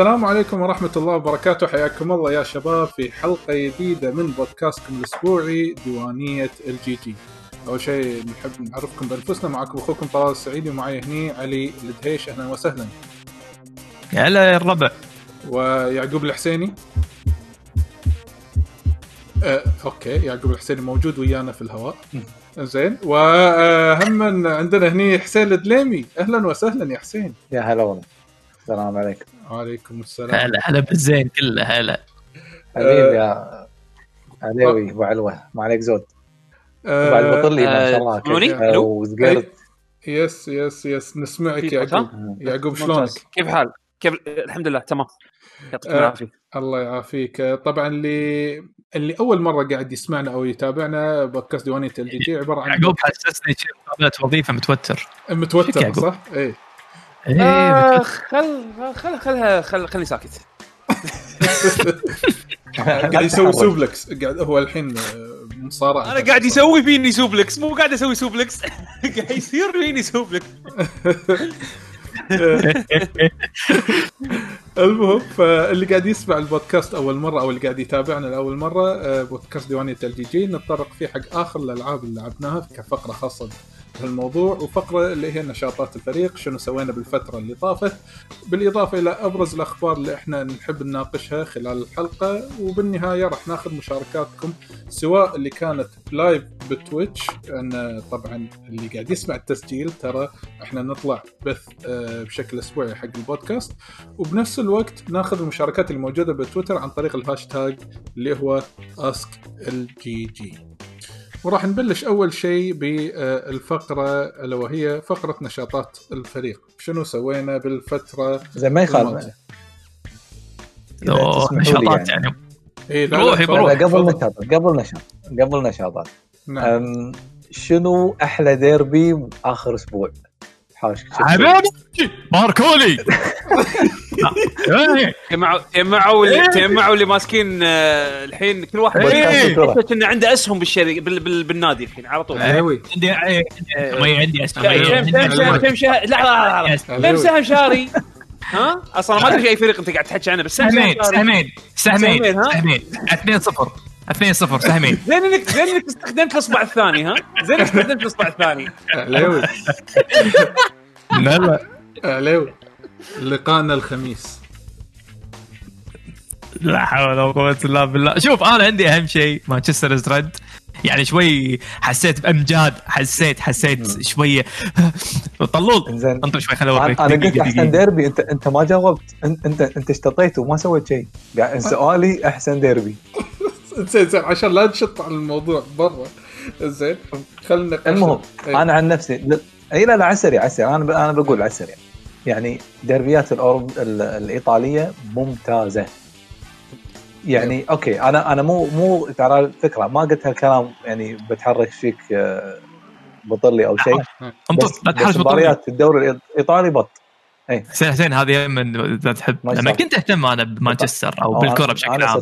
السلام عليكم ورحمة الله وبركاته. حياكم الله يا شباب في حلقة جديدة من بودكاستكم الأسبوعي ديوانية ال GG أول شيء نحب نعرفكم بأنفسنا معكم أخوكم طلال السعيدي ومعي هني علي الدهيش. أهلا وسهلا. يا هلا يا الربع. ويعقوب الحسيني. آه، okay يعقوب الحسيني موجود ويانا في الهواء. زين وهم عندنا هني حسين الدليمي. أهلا وسهلا يا حسين. يا هلا والله. السلام عليكم. وعليكم السلام. هلا هلا بالزين كله هلا. حبيبي يا عليوي أبو علوة. ما عليك زود. آه، بعد بطلي ما شاء الله. تسمعوني؟ وزقرت. يس yes yes. نسمعك يعقوب. يعقوب شلونك؟ كيف الحال؟ كيف؟ الحمد لله تمام. يعطيكم آه. العافية. الله يعافيك. طبعا اللي اللي أول مرة قاعد يسمعنا أو يتابعنا بودكاست ديوانية ال GG عبارة عن يعقوب حسسني شيء وظيفة متوتر. متوتر؟ صح؟ إيه. إيه آه. خل خل خلها خل خلني ساكت. قاعد يسوي suplex. قاعد هو الحين آه، مصارعة. أنا قاعد يسوي فيني suplex مو قاعد أسوي suplex. قاعد يصير فيني suplex. المهم فاللي قاعد يسمع البودكاست أول مرة أو اللي قاعد يتابعنا لأول مرة آه، بودكاست ديوانية ال GG نتطرق فيه حق آخر الألعاب اللي لعبناها كفقرة خاصة. بهالموضوع وفقرة اللي هي نشاطات الفريق شنو سوينا بالفترة اللي طافت. بالإضافة إلى أبرز الأخبار اللي إحنا نحب نناقشها خلال الحلقة وبالنهاية راح ناخذ مشاركاتكم سواء اللي كانت live ب Twitch لأن طبعا اللي قاعد يسمع التسجيل ترى إحنا نطلع بث آه، بشكل أسبوعي حق البودكاست. وبنفس الوقت ناخذ المشاركات اللي موجوده بتويتر عن طريق الهاشتاج اللي هو ask ال GG. وراح نبلش أول شيء بالفقرة الا وهي فقرة نشاطات الفريق شنو سوينا بالفترة زين ما يخالف نشاطات يعني. يعني إيه لا روحي تفضل، بروح. لا، قبل. نشاط قبل نشاط قبل نشاطات نعم. شنو أحلى ديربي آخر أسبوع؟ حاش حبيبي باركولي إيه. جمعوا جمعوا اللي جمعوا اللي ماسكين آه، الحين كل واحد إيه. إنه عنده أسهم بالشركة بال- بال- بالنادي الحين على طول عليوي عندي عندي اسمي كم كم سهم كم سهم لا لا لا كم سهم شاري؟ ها؟ أصلا ما أدري اي فريق أنت قاعد تحكي عنه بس سهم سهمين. سهمين سهمين؟ سهمين 2 0 2 0 سهمين. زين انك زين إنك استخدمت الأصبع الثاني ها؟ زين إنك استخدمت الأصبع الثاني. عليوي لا لا. عليوي لقاءنا الخميس. لا حول ولا قوة إلا بالله. شوف أنا عندي أهم شيء Manchester is red يعني شوي حسيت بامجاد حسيت حسيت شوية. طلول. انزين انطر شوي خليني أنا أوريك. أنا قلت أحسن. ديربي. انت أنت ما جاوبت. انت أنت اشتطيت وما سويت شيء. سؤالي أحسن ديربي. زين زين عشان لا نشط على الموضوع برا. زين خلينا. المهم إيه. أنا عن نفسي اي لا لا عسري عسري. أنا أنا بقول عسري. يعني ديربيات الأوروب ال- الإيطالية ممتازة. يعني أوكي أنا أنا مو مو ترى الفكرة ما قلت هالكلام يعني بتحرك فيك آه، بطلي أو شيء. بس, لا بس تحرش مباريات الدوري الإيطالي بط. حسين حسين هذه من إذا تحب. لما. كنت اهتم أنا بمانشستر أو أو بالكره بشكل عام.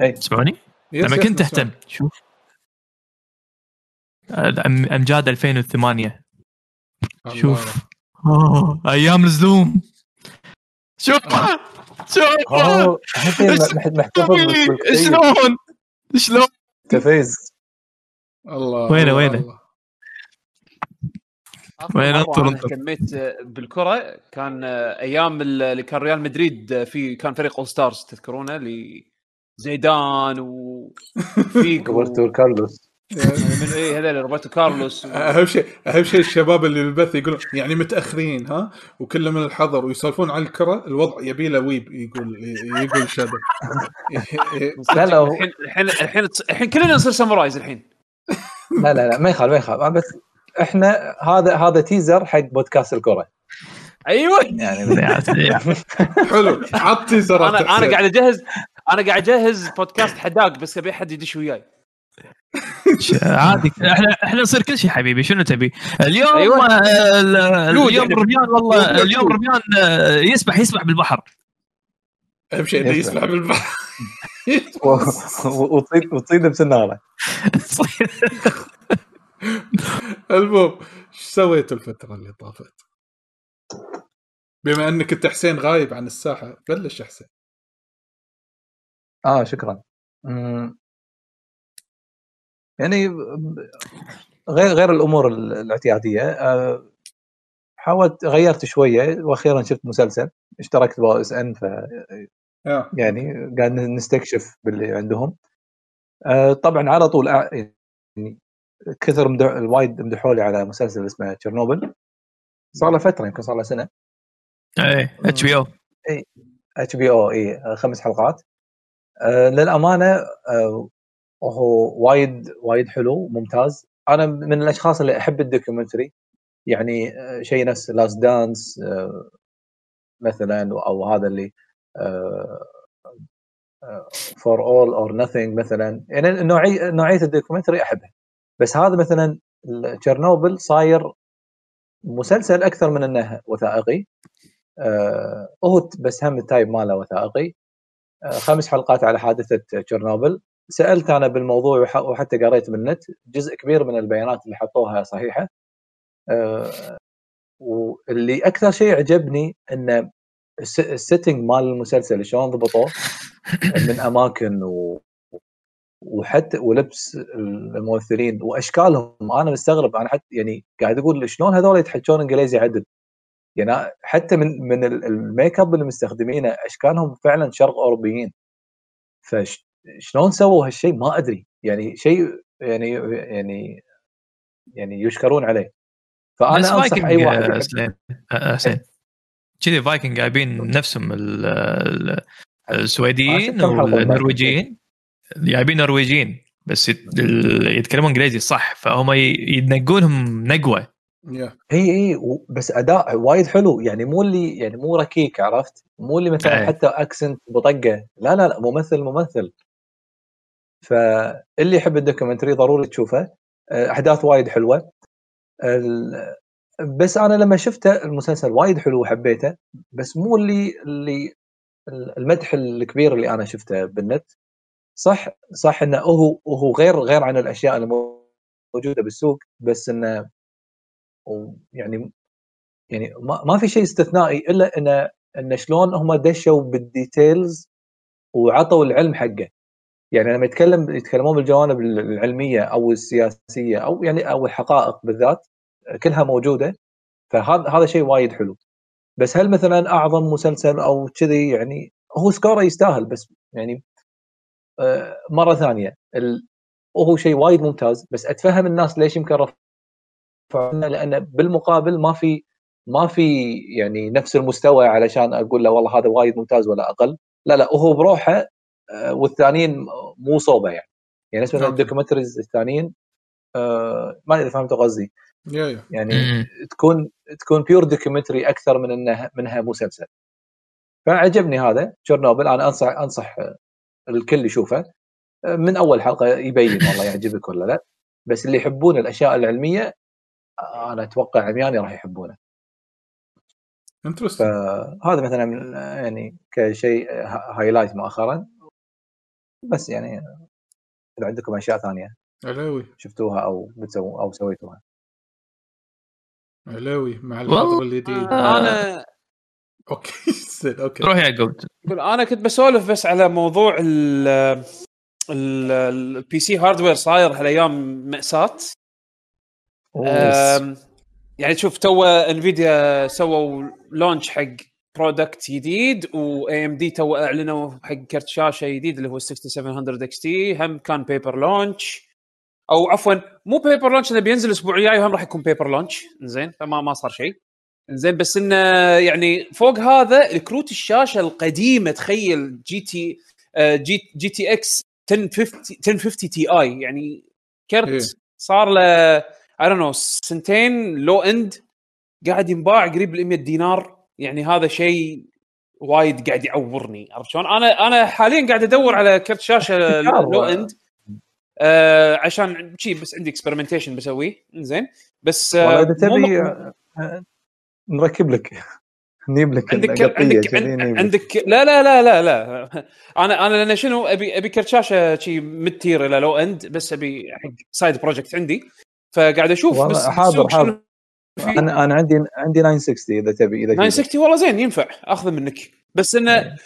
اي تسمعوني؟ yes لما كنت. اهتم شوف. أم- أمجاد 2008 الله. شوف. أوه، أيام الزلوم. شوف. شوف. محتفظ بالكتيب. شلون؟ شلون؟ تفيز الله وينه- وينه؟ وين انطر انطر. اهتميت آه، بالكرة. كان آه، أيام ال- اللي كان ريال مدريد آه، في كان فريق all stars تذكرونه؟ اللي زيدان وفيجو روبرتو كارلوس. من إيه هذول روبرتو كارلوس و... أهم شيء أهم شيء الشباب اللي بالبث يقولون يعني متأخرين ها؟ وكله من الحضر ويسولفون عن الكرة الوضع يبي له ويب يقول يقول شباب. لا لا هو- الحين الحين الحين الحين كلنا نصير samurais الحين. لا لا لا ما يخالف ما يخالف. بس إحنا هذا هذا teaser حق بودكاست الكره أيوه. يعني حلو. عط تيزرات أنا أنا. قاعد اجهز أنا قاعد اجهز بودكاست حداق بس ابي احد يدش وياي عادي إحنا إحنا نصير كل شيء حبيبي شنو تبي؟ اليوم أيوة. آه، لود اليوم يعني. رميان والله. اليوم رميان آه، يسبح يسبح بالبحر أهم شيء إنه يسبح بالبحر وتصيد وتصيد بسناره المهم إيش سويتوا الفترة اللي طافت؟ بما إنك انت حسين غايب عن الساحة بلش يا حسين آه شكرا. مم. يعني غير غير الأمور ال- الاعتيادية آه، حاولت غيرت شوية وأخيرا شفت مسلسل اشتركت بأو إس إن ف آه. يعني قاعد نستكشف باللي عندهم. آه، طبعا على طول يعني كثر مدح الوايد مدحوا لي على مسلسل اسمه تشيرنوبل. صار له فترة يمكن صار له سنة. إيه إتش بي أو. HBO اي خمس حلقات. للأمانة آه، هو وايد وايد حلو ممتاز. أنا من الأشخاص اللي أحب ال documentary يعني آه، شيء نفس Last Dance مثلا أو هذا اللي for All or Nothing مثلا. يعني نوعيه نوعية ال documentary أحبها. بس هذا مثلا تشيرنوبل صاير مسلسل أكثر من إنه وثائقي. آه، هو بس هم ال type ماله وثائقي. آه، خمس حلقات على حادثة تشيرنوبل. سألت أنا بالموضوع وح- وحتى قريت من النت. جزء كبير من البيانات اللي حطوها صحيحة. آه، واللي أكثر شيء عجبني إن الس- ال setting مال المسلسل شلون ضبطوه؟ من أماكن و وحتى ولبس الممثلين وأشكالهم. أنا مستغرب أنا حتى يعني قاعد أقول شلون هذول يتحكون إنجليزي عدل؟ يعني حتى من من ال- الميك أب اللي مستخدمينه اشكالهم فعلا شرق أوروبيين؟ فشلون سووا هالشيء ما أدري. يعني شيء يعني يعني يعني يشكرون عليه. بس فانا أنصح فايكنج أي واحد آه، حسين. كذي فايكنج جايبين نفسهم ال- ال- السويديين والنرويجيين. جايبين نرويجيين بس يتكلمون إنجليزي صح. فهم ينقونهم نقوة. اي اي بس أداء وايد حلو. يعني مو اللي يعني مو ركيك عرفت؟ مو اللي مثلا إيه. حتى accent بطقة. لا لا لا ممثل ممثل. فاللي يحب ال documentary ضروري تشوفه. آه، أحداث وايد حلوة. ال- بس أنا لما شفته المسلسل وايد حلو وحبيته. بس مو اللي اللي المدح الكبير اللي أنا شفته بالنت. صح صح إنه هو هو غير غير عن الأشياء الموجوده بالسوق. بس إنه يعني يعني ما, ما في شيء استثنائي إلا انه انه شلون هم دشوا بالديتيلز وعطوا العلم حقه. يعني لما يتكلم يتكلمون بالجوانب العلمية أو السياسية أو يعني أو الحقائق بالذات كلها موجودة فهذا هذا شيء وايد حلو. بس هل مثلا أعظم مسلسل أو كذي يعني هو سكوره يستاهل بس يعني آه، مرة ثانية ال... هو شيء وايد ممتاز بس أتفهم الناس ليش يمكن رفعونا لأن بالمقابل ما في ما في يعني نفس المستوى علشان أقول له والله هذا وايد ممتاز ولا أقل. لا لا وهو بروحه آه، والثانيين مو صوبة يعني. يعني نفس مثلا okay. ال documentaries الثانيين آه، ما أدري فهمت قصدي. يعني. تكون تكون pure documentary أكثر من إنها منها مسلسل. فعجبني هذا تشيرنوبل. أنا أنصح أنصح الكل يشوفه. من أول حلقة يبين والله يعجبك ولا لا. بس اللي يحبون الأشياء العلمية أنا أتوقع عمياني راح يحبونه interesting فهذا مثلا من- يعني كشيء ها- highlight مؤخرا بس يعني اذا عندكم اشياء ثانية علاوي شفتوها أو بتسووا أو سويتوها علاوي مع والله. الحظر الجديد آه. أنا okay زين okay روح يعقوب يقول أنا كنت بسولف بس على موضوع ال ال- ال PC hardware صاير هالايام ماساه يعني شوف تو Nvidia سووا launch حق product جديد و AMD تو أعلنوا حق كرت شاشة جديد اللي هو 6700 XT هم كان paper launch أو عفوا مو paper launch إنه بينزل الأسبوع الجاي وهم راح يكون paper launch زين فما ما صار شيء. زين بس إنه يعني فوق هذا الكروت الشاشة القديمة تخيل جي تي جي جي تي إكس 1050 1050 تي اي يعني كرت إيه. صار له I don't know سنتين low end قاعد ينباع قريب ال 100 دينار يعني هذا شيء وايد قاعد يعورني. عرفت شلون؟ أنا أنا حاليا قاعد أدور على كرت شاشة. low end آه عشان شي بس عندي experimentation بسويه. زين بس آه إذا تبي م- آه، نركب لك. نجيب لك عندك عندك. عندك لا لا لا لا لا. أنا أنا لأن شنو أبي أبي كرت شاشة شي mid tier إلى low end بس أبي حق side project عندي. فقاعد أشوف بس حاضر- حاضر. أنا أنا عندي عندي 960 إذا تبي إذا 960 والله زين ينفع. أخذه منك. بس إنه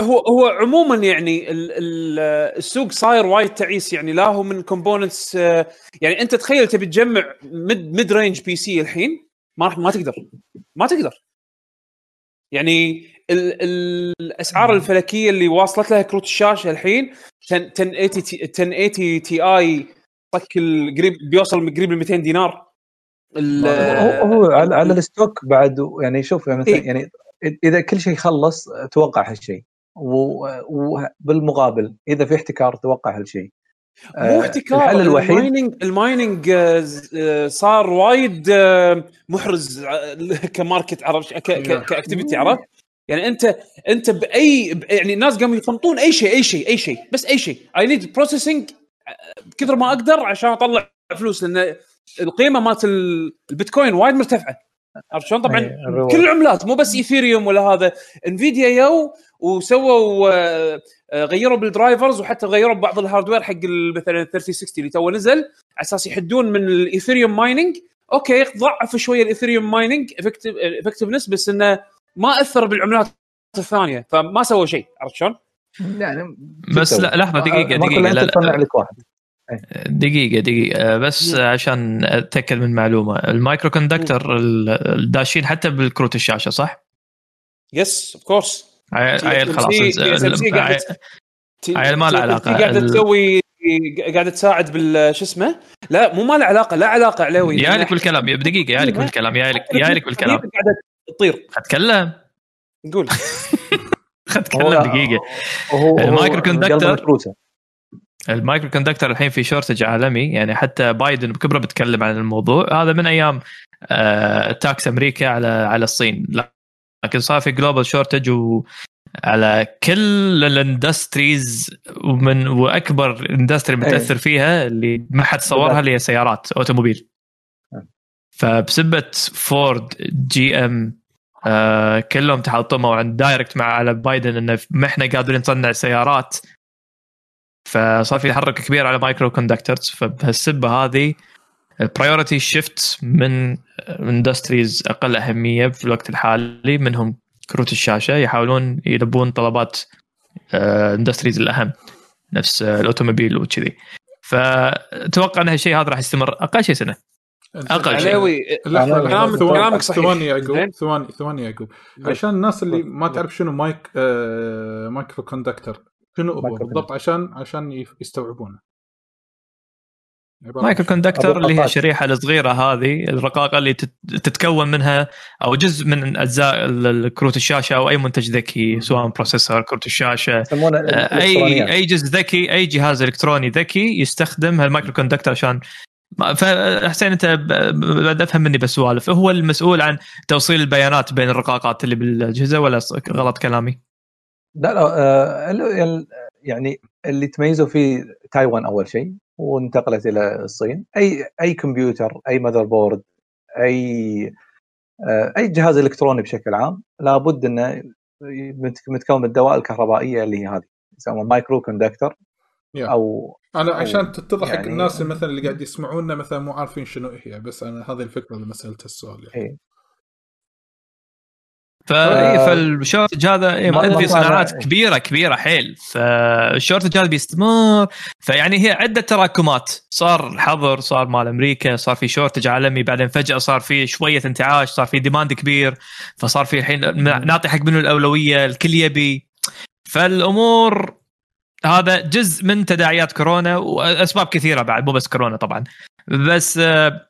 هو هو عموما يعني ال- ال- السوق صاير وايد تعيس. يعني لا هو من components يعني أنت تخيل تبي تجمع mid mid range PC الحين ما راح ما تقدر. ما تقدر. يعني ال ال الأسعار الفلكية اللي واصلت لها كروت الشاشة الحين 10 1080 T 1080 Ti طق قريب بيوصل قريب ل 200 دينار هو هو على, على ال stock بعد يعني شوف يعني مثلا إيه. يعني اذا كل شيء خلص توقع هالشيء. و- وبالمقابل إذا في احتكار توقع هالشيء. مو آه، احتكار الحل الوحيد ال mining ال mining آه، آه، صار وايد محرز ك market عرفت ك activity عرفت يعني انت أنت باي ب- يعني الناس قاموا يخلطون أي شيء أي شيء أي شيء. بس أي شيء. I need processing كثر ما أقدر عشان أطلع فلوس لأن القيمة مالت ال- البيتكوين وايد مرتفعة عرفت شلون؟ طبعا الرواج. كل العملات مو بس Ethereum ولا هذا Nvidia يو وسووا آه، آه، غيروا بال drivers وحتى غيروا بعض ال hardware حق مثلا 3060 اللي تو نزل على أساس يحدون من ال Ethereum mining okay ضعف شوية ال Ethereum mining effectiveness بس إنه ما أثر بالعملات الثانية فما سووا شيء عرفت شلون؟ يعني بس لا لحظة دقيقة ما دقيقة كلها لا, لا لك واحد. دقيقة دقيقة بس عشان أتأكد من معلومة. ال micro conductor الداشين حتى بالكروت الشاشه صح؟ yes of course عيل خلاص عيل ما له علاقة. قاعدة تسوي قاعدة تساعد بال شو اسمه؟ لا مو ما له علاقة لا علاقة علاوي يا لك بالكلام دقيقة يا لك بالكلام يا لك يا لك بالكلام. قاعدة تطير. أتكلم؟ قول. اتكلم دقيقة. وهو ال micro conductor-. ال micro conductor الحين في shortage عالمي يعني حتى بايدن بكبره بيتكلم عن الموضوع. هذا من أيام آه tax أمريكا على على الصين. لكن صار في global shortage وعلى كل ال industries ومن وأكبر industry متأثر فيها اللي ما حد صورها اللي هي سيارات automobile. فبسبة فورد GM آه كلهم تحطموا عند direct مع على بايدن انه ما إحنا قادرين نصنع سيارات. فصار في حركة كبيرة على micro conductors فبهالسبة هذه ال priority shift من industries أقل أهمية في الوقت الحالي منهم كروت الشاشة. يحاولون يلبون طلبات industries الأهم نفس آه، ال automobile وكذي. فتوقع إن هالشيء هذا راح يستمر أقل شيء سنة. أقل شيء. علاوي كلامك- صحيح. ثواني يعقوب. ثواني ثواني يعقوب عشان الناس اللي ما تعرف شنو mic- آه micro conductor شنو هو بالضبط عشان عشان يستوعبونه micro؟ conductor اللي هي. الشريحه الصغيرة هذه الرقاقة اللي تت- تتكون منها أو جزء من أجزاء ال- ال- كروت الشاشة أو أي منتج ذكي سواء processor كروت الشاشة آه،. اي أي جزء ذكي أي جهاز إلكتروني ذكي يستخدم هال micro conductor عشان فحسين انت ب- ب- بعد افهم مني بسوالف هو المسؤول عن توصيل البيانات بين الرقاقات اللي بالاجهزه ولا ص- غلط كلامي؟ لا لا آه، يعني اللي تميزوا فيه تايوان أول شيء وانتقلت إلى الصين أي أي كمبيوتر أي motherboard أي آه، أي جهاز إلكتروني بشكل عام لابد إنه مت- متكون من الدوائر الكهربائية اللي هي هذه يسمونها micro conductor. أو أنا عشان تتضح حق يعني- الناس اللي مثلا اللي قاعد يسمعونا مثلا مو عارفين شنو هي بس أنا هذه الفكرة اللي سألت السؤال يعني. إيه. ف... آه، فال shortage هذا إيه، ما- ما في صناعات كبيره كبيرة حيل. فال shortage هذا بيستمر. فيعني هي عدة تراكمات. صار حظر صار مال أمريكا صار في شورتج عالمي بعدين فجأة صار في شوية انتعاش صار في ديماند كبير. فصار في الحين نعطي حق منه الأولوية الكل يبي. فالأمور هذا جزء من تداعيات كورونا وأسباب كثيرة بعد مو بس كورونا طبعا. بس آه،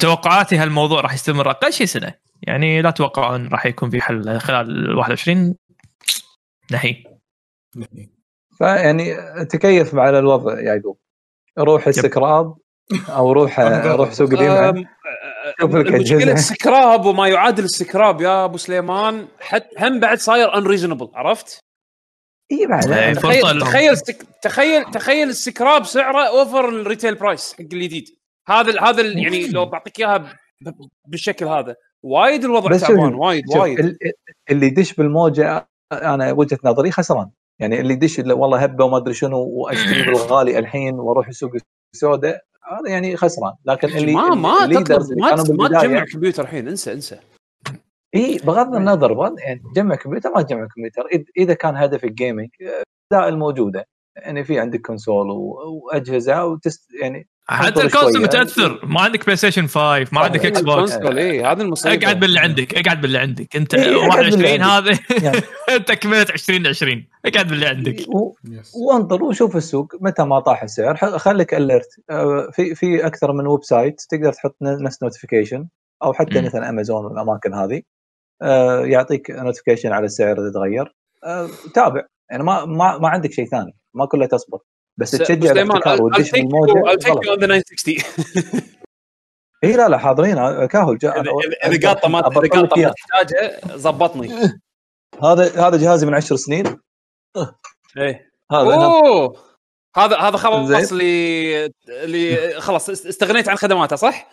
توقعاتي هالموضوع راح يستمر أقل شيء سنة. يعني لا تتوقعون راح يكون في حل خلال 21 نهي. فيعني تكيف مع الوضع يا يعقوب. روح السكراب أو روح روح سوق اليمن شوف لك أجهزة. السكراب وما يعادل السكراب يا أبو سليمان حت هم بعد صاير unreasonable عرفت؟ اي بعد تخيل. تخيل. تخيل تخيل السكراب سعره over ال retail price حق الجديد هذا هذا يعني لو بعطيك إياها ب... بالشكل هذا وايد الوضع تعبان وايد وايد. ال- اللي يدش بالموجة أنا وجهة نظري خسران. يعني اللي يدش والله هبة وما أدري شنو وأشتري بالغالي الحين وأروح السوق السوداء هذا يعني خسران. لكن اللي ما ما اللي ما ما تجمع كمبيوتر الحين انسى انسى. اي بغض النظر بغض يعني تجمع كمبيوتر ما تجمع كمبيوتر. إذا كان هدف ال gaming الاداء الموجودة. يعني في عندك console وأجهزة وتست يعني حتى ال console. متأثر. ما عندك بلاي ستيشن 5 ما عندك إيه، إكس بوكس اي هذه المصيبة. اقعد باللي عندك اقعد باللي عندك. انت إيه، أقعد 21 باللي هذا؟ يعني. انت كملت 2020 اقعد باللي عندك. و-. وانطر وشوف السوق متى ما طاح السعر. خليك alert في في أكثر من website تقدر تحط نفس notification أو حتى. مثلا امازون والأماكن هذه. آه، يعطيك notification على السعر إذا تغير. آه، تابع. يعني ما ما ما عندك شيء ثاني. ما كله تصبر. بس تشجع الاحتكار وتدش ذا 960 إي لا لا حاضرين. آه، كاهل جاء اذا قاطة ما إذا قاطة ما إياه. تحتاجه ظبطني هذا هذا جهازي من عشر سنين. إيه. هذا أنا أوه! هذا هذا خلاص. اللي اللي خلاص است- استغنيت عن خدماته صح؟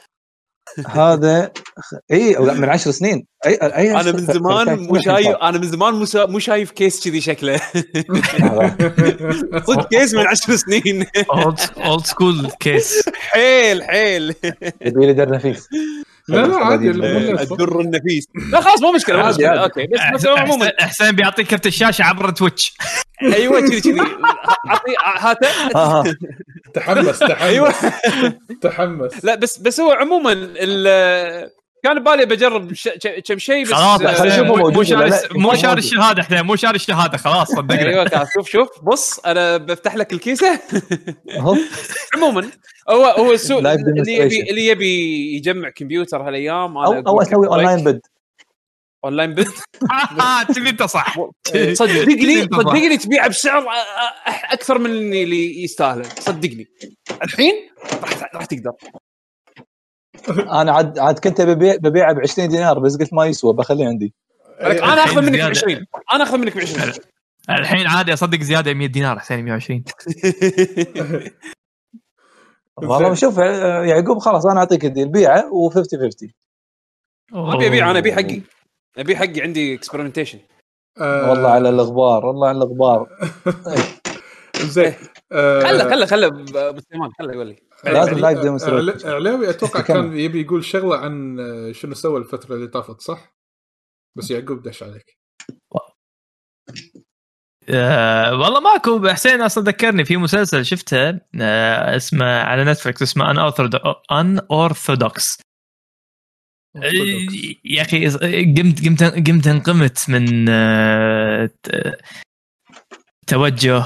هذا اي لا، من عشر سنين. أي أي أنا من زمان مو شايف أنا من زمان مو شا- مو شايف كيس كذي شكله. صدق case من عشر سنين. old school case حيل حيل. يبي لي در نفيس. لا لا عادي الدر النفيس. لا خلاص مو مشكلة عادي،. أوكي بس بس عموما حسين- بيعطيك كرت الشاشة عبر تويتش أيوه كذي كذي. اعطي هاته ها ها تحمس تحمس أيوه تحمس لا بس بس هو عموما ال- كان ببالي بجرب كم شيء بس خلاص آه، خلينا حسين، نشوفه مو- شاري. مو شاري. الشهادة حسين مو شاري الشهادة خلاص صدقنا أيوه كان شوف شوف بص أنا بفتح لك ال case عموما هو هو السوق اللي يبي. اللي يبي يجمع كمبيوتر هالأيام أو أو أسوي. اونلاين بد أونلاين آه، كذي أنت صح. صدقني أنت صح. صدقني تبيعه بسعر أكثر من اللي يستاهله. صدقني. الحين راح راح تقدر. أنا عاد عاد كنت ببيع ببيعه ب 20 دينار بس قلت ما يسوى بخليه عندي. أنا أخذ منك ب زيادة. 20 أنا أخذ منك ب 20 الحين عادي أصدق زيادة 100 دينار حسين 120 والله شوف يعقوب خلاص أنا أعطيك ال deal. بيعه و50 50 ما أبي أبيع أنا ابي حقي. أبي حقي عندي experimentation آه، والله على الاغبار والله على الاغبار زين آه، خله خله خله ابو سليمان خله يقول لي. لازم live demonstration علاوي أتوقع. كان يبي يقول شغلة عن آه، شنو سوى الفترة اللي طافت صح؟ بس يعقوب دش عليك. آه والله ماكو. حسين أصلا ذكرني في مسلسل شفته آه اسمه على نتفلكس اسمه Unorthodox يا أخي قمت قمت قمت انقمت من آه، توجه.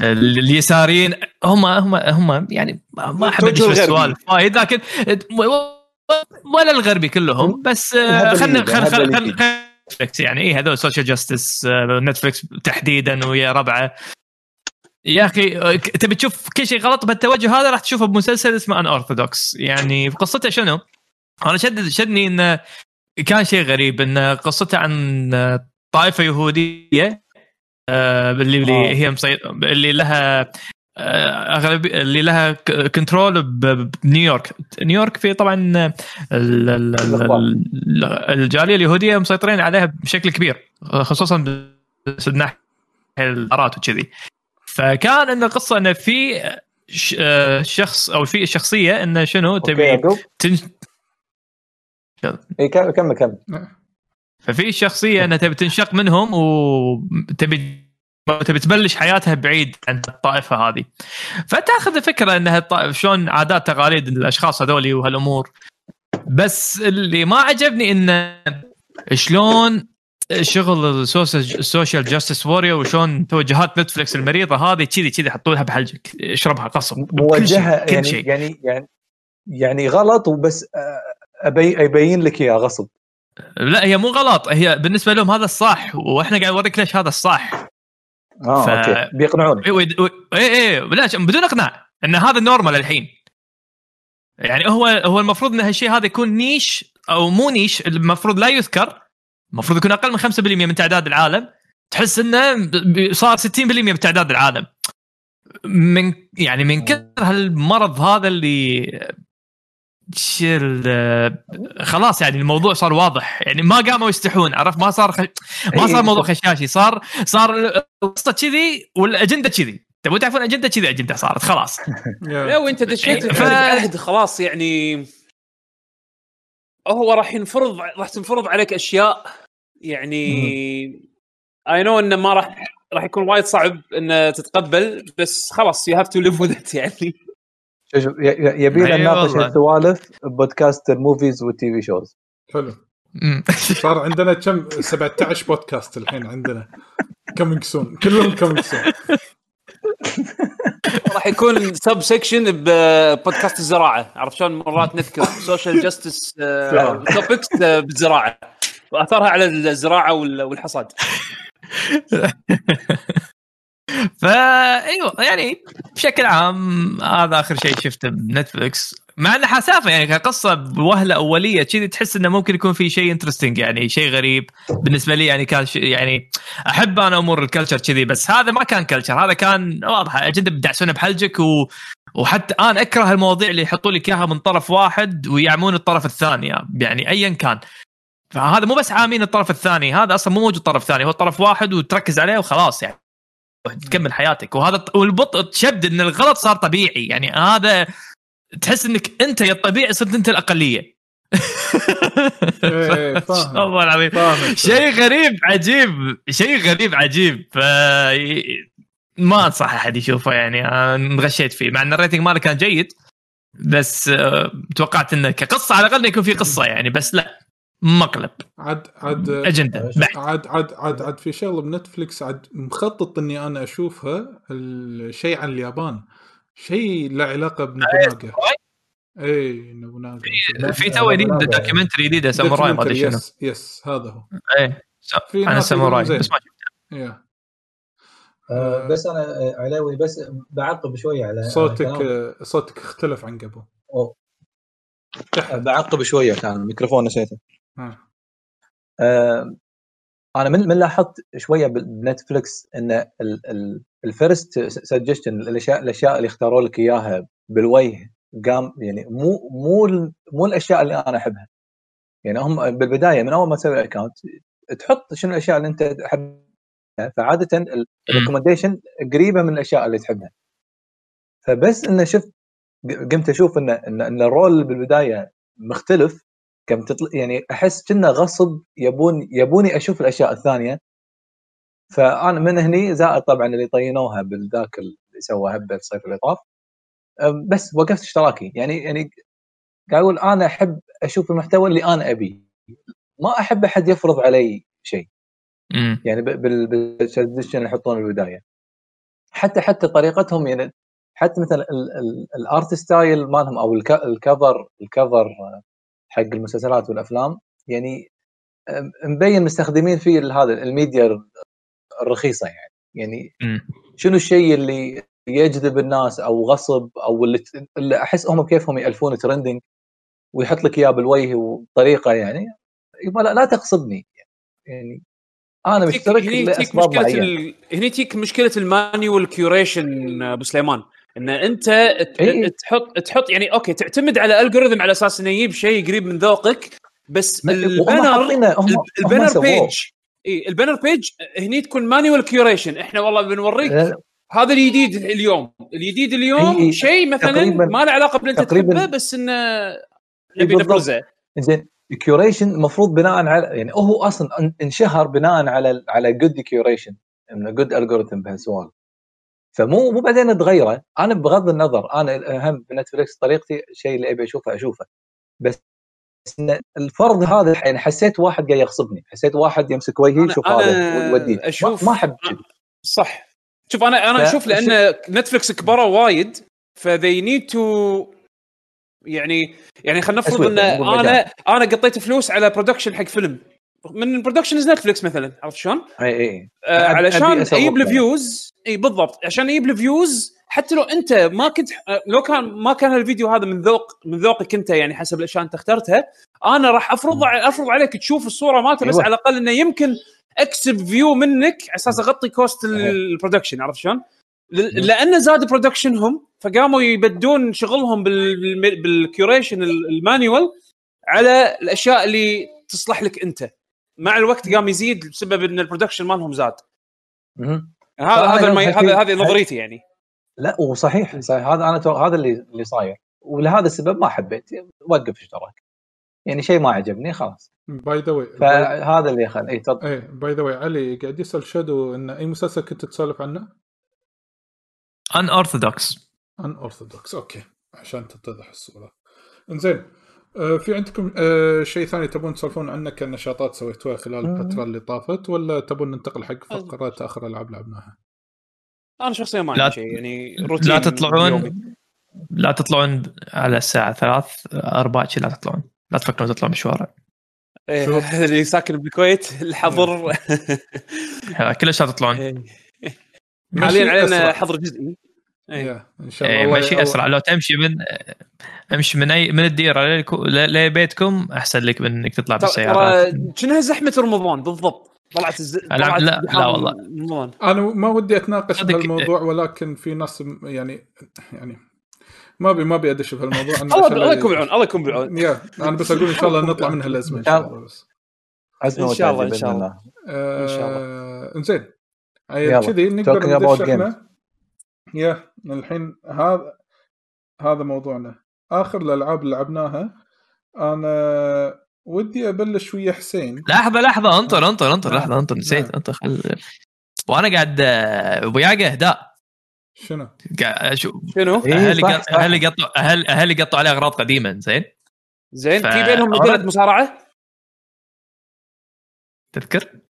اليساريين. هم هم هم يعني ما أحب أدش في. السوالف وايد لكن ولا الغربي كلهم بس آه، خلنا خلنا يعني. إيه هذول social justice نتفلكس تحديدا ويا ربعه. يا أخي تبي تشوف كل شيء غلط بالتوجه هذا راح تشوفه بمسلسل اسمه Unorthodox يعني قصته شنو؟ أنا شد شدني انه كان شيء غريب انه قصته عن طائفة يهودية آه، اللي اللي آه. هي مسي... اللي لها آه، اغلب اللي لها كنترول بنيويورك نيويورك في طبعا الجالية اليهودية مسيطرين عليها بشكل كبير خصوصا من ناحيه الارات وكذي فكان ان القصة انه في آه، شخص أو في شخصية إنه شنو تبي يعقوب؟ تن... اي كمل كمل كمل. ففي شخصية انها تبي تنشق منهم وتبي تبي تبلش حياتها بعيد عن الطائفة هذه. فتأخذ الفكرة انها الط- شلون عادات تقاليد الأشخاص هذولي وهالأمور. بس اللي ما عجبني إنه شلون شغل ال social justice warrior وشلون توجهات نتفلكس المريضة هذه كذي كذي حطوا لها بحلجك. اشربها غصب موجهة كل يعني شيء. يعني يعني يعني غلط وبس آه، ابي أبين لك اياه غصب. لا هي مو غلط. هي بالنسبة لهم هذا الصح وإحنا قاعد نوريك ليش هذا الصح. آه ف- okay. بيقنعون إي إي لا بدون إقناع إن هذا normal الحين. يعني هو هو المفروض إن هالشيء هذا يكون niche أو مو niche المفروض لا يذكر. المفروض يكون أقل من 5% من تعداد العالم. تحس إنه صار 60% من تعداد العالم. من يعني من كثر هالمرض هذا اللي خلاص يعني الموضوع صار واضح. يعني ما قاموا يستحون عرفت؟ ما صار خ... ما إي، صار موضوع. خشاشي. صار صار القصة كذي والأجندة كذي. تبون تعرفون أجندة كذا أجندة صارت خلاص. لا وانت دشيت إيه، ف... خلاص يعني هو راح ينفرض راح تنفرض عليك أشياء يعني I know إنه ما راح راح يكون وايد صعب إنه تتقبل بس خلاص you have to live with يعني. شوف يبينا أي نناقش والله. هالسوالف ببودكاست ال movies وال TV shows حلو. صار عندنا كم؟ 17 بودكاست الحين عندنا. coming soon كلهم coming soon راح يكون sub section ببودكاست الزراعة. عرفت شلون؟ مرات نذكر social justice topics بالزراعة. وأثرها على الزراعة وال- والحصاد. فا أيوه يعني بشكل عام هذا آخر شيء شفته بنتفلكس مع انه حسافه يعني كقصة بوهلة أولية كذي تحس إنه ممكن يكون في شيء interesting يعني شيء غريب. بالنسبة لي يعني كان يعني أحب أنا أمور ال culture كذي بس هذا ما كان culture هذا كان واضحه اجنده يدعسونه بحلجك و وحتى أنا أكره المواضيع اللي يحطوا لك إياها من طرف واحد ويعمون الطرف الثاني يعني ايا كان. فهذا مو بس عامين الطرف الثاني هذا أصلا مو موجود طرف ثاني هو طرف واحد وتركز عليه وخلاص يعني. تكمل حياتك. وهذا واللي يلوع الچبد إن الغلط صار طبيعي يعني هذا تحس إنك أنت يا الطبيعي صرت أنت الأقلية. إيه، فاهم. والله العظيم. شيء غريب عجيب شيء غريب عجيب. ف ما أنصح أحد يشوفه يعني انغشيت فيه مع إن ال rating ماله كان جيد. بس آه، توقعت إنه كقصة على الأقل يكون في قصة يعني بس لا مقلب. عاد عاد أجندة بحت عاد عاد عاد عاد في شغله بنتفلكس عاد مخطط إني أنا أشوفها الشيء عن اليابان. شيء له علاقة بنوبوناغا اي نوبوناغا في تو جديد documentary جديده ساموراي ما أدري شنو. yes yes هذا هو. إيه في عن الساموراي يقولون بس ما زين. yeah. آه، بس أنا آه، علاوي بس بعقب شوية على على صوتك كلام- صوتك اختلف عن قبل. أوه. بعقب شوية كان الميكروفون نسيته. ها. آه، أنا من من لاحظت شوية بنتفلكس إن ال- ال- ال first suggestion الاشياء الأشياء اللي اختاروا لك إياها بالوجه قام يعني مو مو مو الأشياء اللي أنا أحبها. يعني هم بالبداية من أول ما تسوي account تحط شنو الأشياء اللي أنت تحبها. فعادة ال recommendation قريبة من الأشياء اللي تحبها. فبس إنه شفت قمت أشوف ان ان, إن ال role بالبداية مختلف. كم تطلع يعني أحس كنا غصب يبون يبوني أشوف الأشياء الثانية. فأنا من هني زائد طبعا اللي طينوها بالذاك اللي سوى هبه الصيف اللي طاف. بس وقفت اشتراكي. يعني يعني قاعد أقول أنا أحب أشوف المحتوى اللي أنا أبيه. ما أحب أحد يفرض علي شيء. يعني بالسجشن اللي يحطونه بالبداية. حتى حتى طريقتهم يعني حتى مثلا ال- ال- ال art style مالهم أو الك- ال cover ال cover حق المسلسلات والأفلام يعني مبين مستخدمين فيه هذا الميديا الرخيصه يعني يعني. شنو الشيء اللي يجذب الناس أو غصب أو اللي, ت- اللي أحس هم بكيفهم يألفون trending ويحط لك إياه بالوجه وبطريقه يعني يبقى لا, لا تغصبني يعني أنا مشترك هني تيك مشكلة ال... هني تيك مشكلة ال manual curation أبو سليمان إن أنت ت- إي. تحط تحط يعني أوكي تعتمد على algorithm على أساس إنه يجيب شيء قريب من ذوقك بس ال banner سووه. big إي ال banner big هني تكون manual curation. إحنا والله بنوريك هذا الجديد اليوم. الجديد اليوم. شيء مثلا ما له علاقة باللي أنت تحبه بس إنه نبي. نبرزه. زين ال curation المفروض بناء على يعني هو أصلا إن- انشهر بناء على على good curation انه good algorithm بهالسؤال فمو مو بعدين تغيره. أنا بغض النظر أنا الأهم بنتفلكس طريقتي الشيء اللي أبي أشوفه أشوفه. بس إن الفرض هذا يعني حسيت واحد قاعد يغصبني حسيت واحد يمسك وجهي أنا- شوف أنا هذا ويوديني. ما- أشوف- ما أحب صح. شوف أنا أنا أشوف لأن نتفلكس كبروا وايد ف they need to يعني يعني خلينا نفرض إن أنا. أنا قطيت فلوس على production حق فيلم. من productions نتفلكس مثلا عرفت شلون؟ إي إي آه علشان يجيب. ال views إي بالضبط عشان يجيب ال views حتى لو أنت ما كنت آه، لو كان ما كان الفيديو هذا من ذوق من ذوقك أنت يعني حسب الأشياء أنت اخترتها أنا راح افرض أفرض عليك تشوف الصورة مالته بس أيوة. على الأقل إنه يمكن أكسب view منك على أساس أغطي cost. ال production عرفت شلون؟ لأن زاد برودكشنهم فقاموا يبدون شغلهم بال- بال- بال curation ال- ال manual على الأشياء اللي تصلح لك أنت مع الوقت قام يزيد بسبب إن ال production مالهم زاد. هذا هذا المي... هذا هذه نظريتي يعني. لا وصحيح صحيح هذا أنا تو- هذا اللي اللي صاير. ولهذا السبب ما حبيت. وقف اشتراك. يعني شيء ما عجبني خلاص. by the way فهذا اللي خل إي تفضل. إيه by the way علي قاعد يسأل Shadow إن أي مسلسل كنت تسولف عنه؟ Unorthodox Unorthodox okay. عشان تتضح الصورة. إنزين في عندكم آه شيء ثاني تبون تسولفون عنه كنشاطات سويتوها خلال. الفترة اللي طافت ولا تبون ننتقل حق فقرات آخر ألعاب لعبناها؟ أنا شخصيا ما لا- عندي شيء يعني روتين لا يومي. تطلعون لا تطلعون على الساعة ثلاث أربع شي لا تطلعون لا تفكرون تطلعون مشوار إيه،. اللي ساكن بالكويت الحظر كلش لا تطلعون إيه. حاليا علينا. حظر جزئي إيه. يا إن شاء إيه، الله مشي الله- أسرع. لو تمشي من امشي من أي من الديرة لبيتكم أحسن لك من إنك تطلع ترى كأنها زحمة رمضان؟ بالضبط. طلعت الز... لا- لا- لا والله. رمضان. أنا ما ودي أتناقش بهالموضوع ولكن في ناس يعني يعني ما ابي ما ابي أدش بهالموضوع. الله الله يكون بعون الله يكون بعون. يا أنا بس أقول إن شاء الله نطلع منها الازمه إن شاء الله. بس ازمه إن شاء الله، إن شاء الله. الله. إن شاء آه، إنزين. كذي نقدر ندش إحنا؟ يا الحين هذا هذا موضوعنا آخر الألعاب اللي لعبناها أنا ودي أبلش ويا حسين لحظة لحظة انطر انطر انطر نعم. لحظة انطر نسيت نعم. انطر خل وأنا قاعد آه، وياي اهداء شنو؟ قاعد شنو؟ إيه، أهلي صح، قط... صح. أهلي قطوا أهل أهلي قطوا عليه أغراض قديمة زين زين ف- في بينهم مجله مصارعة؟ تذكر؟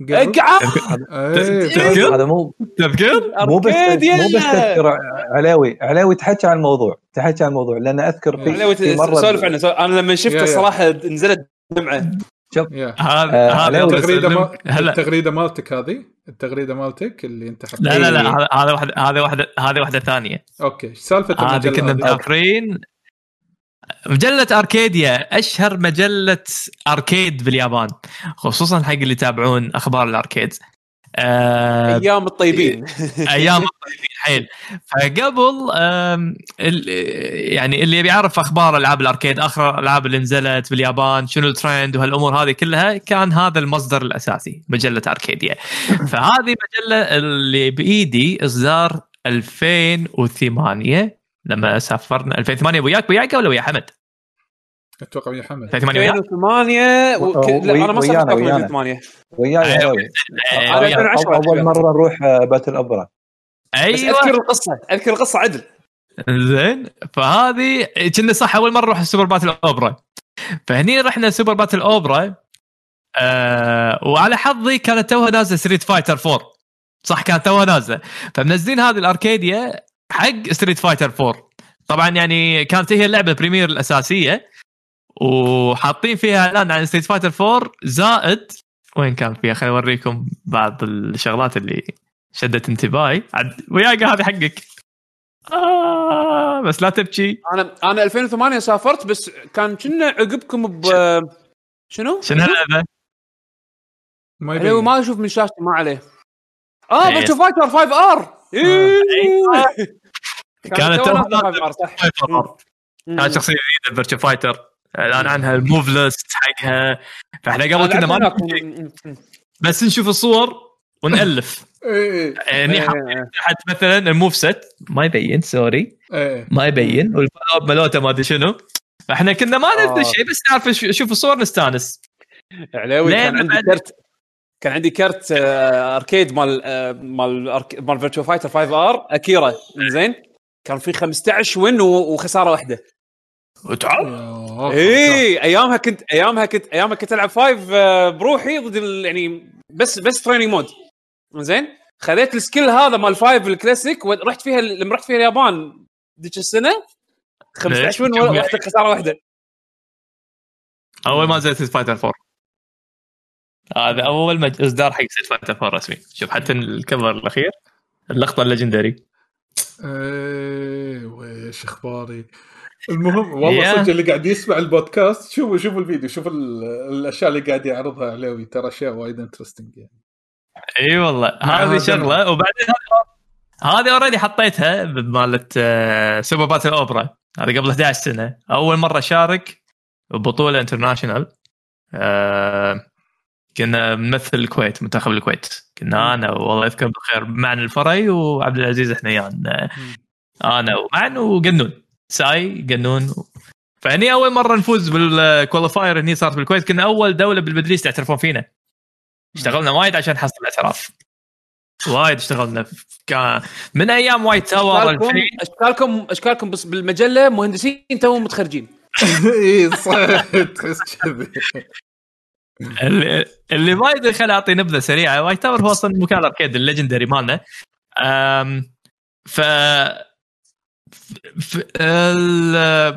إيه، تذكر؟ هذا مو تذكر؟ مو بس مو بس. تذكر. علاوي علاوي تحكي عن الموضوع تحكي عن الموضوع لأن أذكر في, مرة سولف عنه. أنا لما شفته. الصراحه نزلت دمعة. هذا آه، هذا عليه التغريدة التغريدة مالتك هذه؟ التغريدة مالتك اللي أنت حطيتها لا لا لا إيه. هذا هذا واحدة هذه واحدة هذه واحدة ثانية. أوكي إيش سالفة هذه كنا هذه؟ مجلة أركيديا أشهر مجلة أركيد باليابان خصوصا حق اللي يتابعون أخبار الأركيد. آه أيام الطيبين. أيام الطيبين حيل. فقبل يعني اللي يبي يعرف أخبار ألعاب الأركيد آخر الالعاب اللي نزلت باليابان شنو الترند وهالأمور هذه كلها كان هذا المصدر الأساسي مجلة أركيديا. فهذه مجلة اللي بإيدي إصدار 2008 لما سافرنا. 2008 وياك وياك ولا ويا حمد؟ أتوقع يا حمد. 2008 وياك؟ 2008 و... و- لا أنا ما ويانا. 2008 وياي آه،. 2010 اول مرة نروح آه، Battle Opera بس أيوه. أذكر القصة أذكر القصة عدل. زين فهذه كنا صح أول مرة نروح ال Super Battle Opera. فهني رحنا Super Battle Opera آه وعلى حظي كانت توها نازلة Street Fighter 4 صح كانت توها نازلة. فمنزلين هذه ال Arcadia حق Street Fighter 4 طبعا يعني كانت هي اللعبة premier الأساسية وحاطين فيها إعلان عن Street Fighter 4 زائد وين كان فيها؟ خليني أوريكم بعض الشغلات اللي شدت انتباهي. عاد وياك هذه حقك. آه بس لا تبكي. أنا أنا 2008 سافرت بس كان كنا عقبكم ب شنو؟ شنو هذا؟ ما ما أشوف من شاشتي ما عليه. آه. فيرتشو فايتر 5 ار. كانت تونا توها 5 ار صح؟ فايتر كانت شخصية جديدة فيرتشو فايتر اعلان عنها الموف ليست حقها. فاحنا قبل كنا ما بس نشوف الصور ونألف. إيه يعني تحت مثلا الموف سيت ما يبين سوري. ما يبين. والفولو مالوته ما أدري شنو. فاحنا كنا ما ندري آه. شيء بس نعرف نشوف الصور نستانس. علاوي كان عندي كرت كان عندي كرت آه، arcade مال آه، مال مال Virtua Fighter 5 R Akira. زين؟ كان في 15 win وخسارة واحدة. يا اي أيامها كنت أيامها كنت أيامها كنت ألعب five آه، بروحي ضد ال- يعني بس بس training mode زين؟ خذيت ال skill هذا مال five ال classic ورحت فيها لما رحت فيها اليابان ذيك السنة 15 win ليش؟ واحدة خسارة واحدة. أول ما نزلت Fighter 4 هذا أول مج... إصدار حق Street Fighter 4 رسمي. شوف حتى ال cover الأخير اللقطة ال legendary إيه ويش أخباري؟ المهم والله. صدق اللي قاعد يسمع البودكاست شوفوا شوفوا الفيديو شوفوا ال- الأشياء اللي قاعد يعرضها عليوي ترى أشياء وايد interesting يعني. إي والله. هذه شغلة وبعدين هذه- already حطيتها مالت Super Battle Opera هذه قبل 11 سنة. أول مرة أشارك ببطولة international آه، كنا نمثل الكويت منتخب الكويت. كنا أنا والله يذكر بالخير معن الفري وعبد العزيز حنيان أنا ومعن وقنون. ساي قنون. فهني أول مرة نفوز بال qualifier هني صارت بالكويت. كنا أول دولة بال Middle East يعترفون فينا. اشتغلنا وايد عشان نحصل الاعتراف. وايد اشتغلنا. كان من أيام وايت تاور اشكالكم اشكالكم أشكالكم بس بالمجلة مهندسين توهم متخرجين. اي صح تحس كذي. اللي, اللي ما يدري خليني أعطي نبذة سريعة. White Tower هو أصلا مكان ال arcade ال legendary مالنا. ف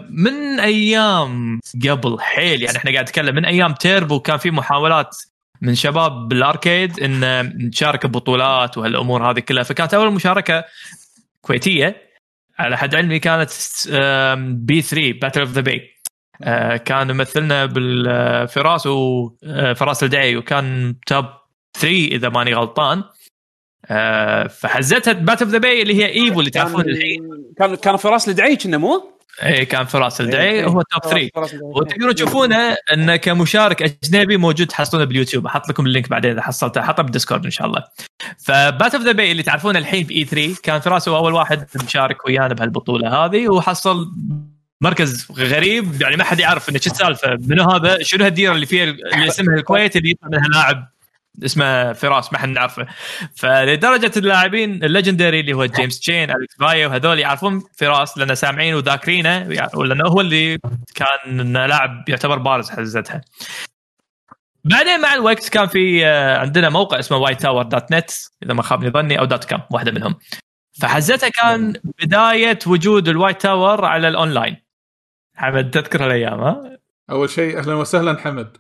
من أيام قبل حيل يعني إحنا قاعد نتكلم من أيام تيربو كان في محاولات من شباب بال arcade إن نشارك ببطولات وهالأمور هذه كلها. فكانت أول مشاركة كويتية على حد علمي كانت B 3 Battle of the Bay كان يمثلنا بالفراس وفراس الدعي وكان top 3 إذا ماني غلطان. آه، فحزتها Battle of the Bay اللي هي Evo اللي تعرفون الحين. كان كان فراس الدعي كنا مو؟ اي كان فراس الدعي هو top 3 فراس الدعي. وتقدرون تشوفونه انه كمشارك أجنبي موجود تحصلونه باليوتيوب. أحط لكم ال link بعدين إذا حصلته. أحطه بال Discord إن شاء الله. ف Battle of the Bay اللي تعرفونه الحين في E 3 كان فراس هو أول واحد مشارك ويانا بهالبطولة هذه وحصل مركز غريب يعني ما حد يعرف إنه شو السالفة منو هذا شنو هالديرة اللي فيها اللي اسمها الكويت اللي يطلع منها لاعب اسمه فراس ما حد نعرفه. فلدرجة اللاعبين ال legendary اللي هو James Chen Alex Valle هذول يعرفون فراس لأن سامعين وذاكرينه لأنه هو اللي كان لاعب يعتبر بارز حزتها. بعدين مع الوقت كان في آه، عندنا موقع اسمه White Tower dot net إذا ما خابني ظني أو dot com واحدة منهم. فحزتها كان بداية وجود ال White Tower على الاونلاين حمد تذكر الأيام ها؟ أول شيء أهلا وسهلا حمد.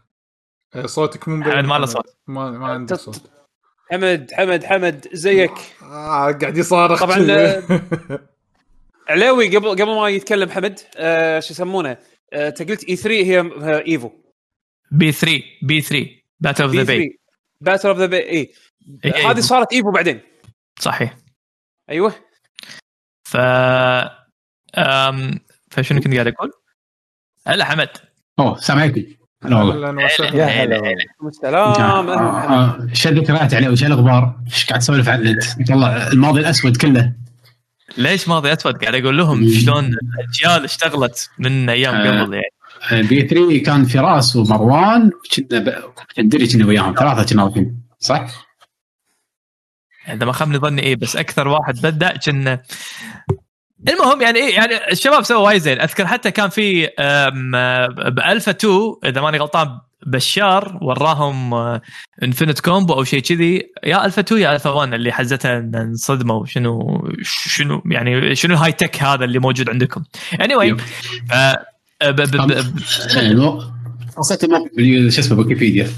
آه، صوتك مو حمد ما له صوت. ما ما عندي صوت. حمد حمد حمد زيك. آه قاعد يصارخ طبعاً،. آه، علاوي قبل قبل ما يتكلم حمد آه شو يسمونه؟ آه أنت قلت E 3 هي Evo B 3 B 3 Battle of the Bay Battle of the Bay اي. هذه صارت Evo بعدين. صحيح. أيوه. ف أم... فشنو كنت قاعد أقول؟ هلا حمد. أوه السلام عليكم هلا والله. أهلا وسهلا. هلا السلام. آه،. آه، إيش الذكريات عليه وش الأخبار؟ إيش قاعد تسولف عن النت؟ والله الماضي الأسود كله. ليش ماضي أسود؟ قاعد أقول لهم شلون الأجيال اشتغلت من أيام آه. قبل يعني. بي 3 كان فراس ومروان كنا ندري كنا وياهم. ثلاثة كنا واقفين صح؟ إذا ما خابني ظني إيه بس أكثر واحد بدأ كنا المهم يعني إيه يعني الشباب سووا وايد زين. أذكر حتى كان في آه، بألفا 2 إذا ماني غلطان بشار وراهم آه، infinite combo أو شيء كذي. يا ألفا 2 يا ألفا 1 اللي حزتها انصدموا شنو شنو يعني شنو ال high tech هذا اللي موجود عندكم. اني anyway, إيه، وصلت الموقع بال- شو اسمه ويكيبيديا.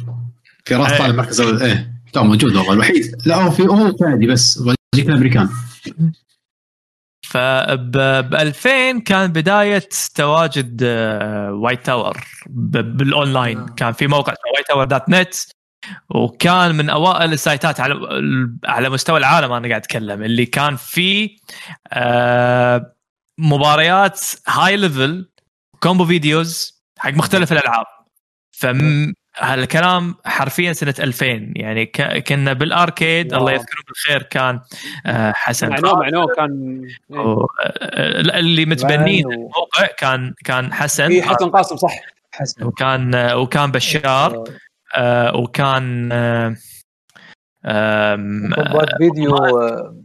فراس إيه. طالع مركز أول- إيه تو موجود والله الوحيد لا هو في هو كندي بس فب 2000 كان بداية تواجد آه، White Tower ب- بالأونلاين. نعم. كان في موقع White Tower dot net وكان من أوائل السايتات على على مستوى العالم أنا قاعد أتكلم. اللي كان فيه آه، مباريات high level combo videos حق مختلف الألعاب. فم هالكلام حرفيا سنة 2000 يعني ك- كنا بال arcade الله wow. يذكره بالخير كان آه، حسن. معناه معناه كان إيه. و- آه، لا، اللي متبنين الموقع كان كان حسن. في حسن قاسم صح. حسن. وكان آه، وكان بشار. آه، وكان آه، آم، كومبات فيديو آه،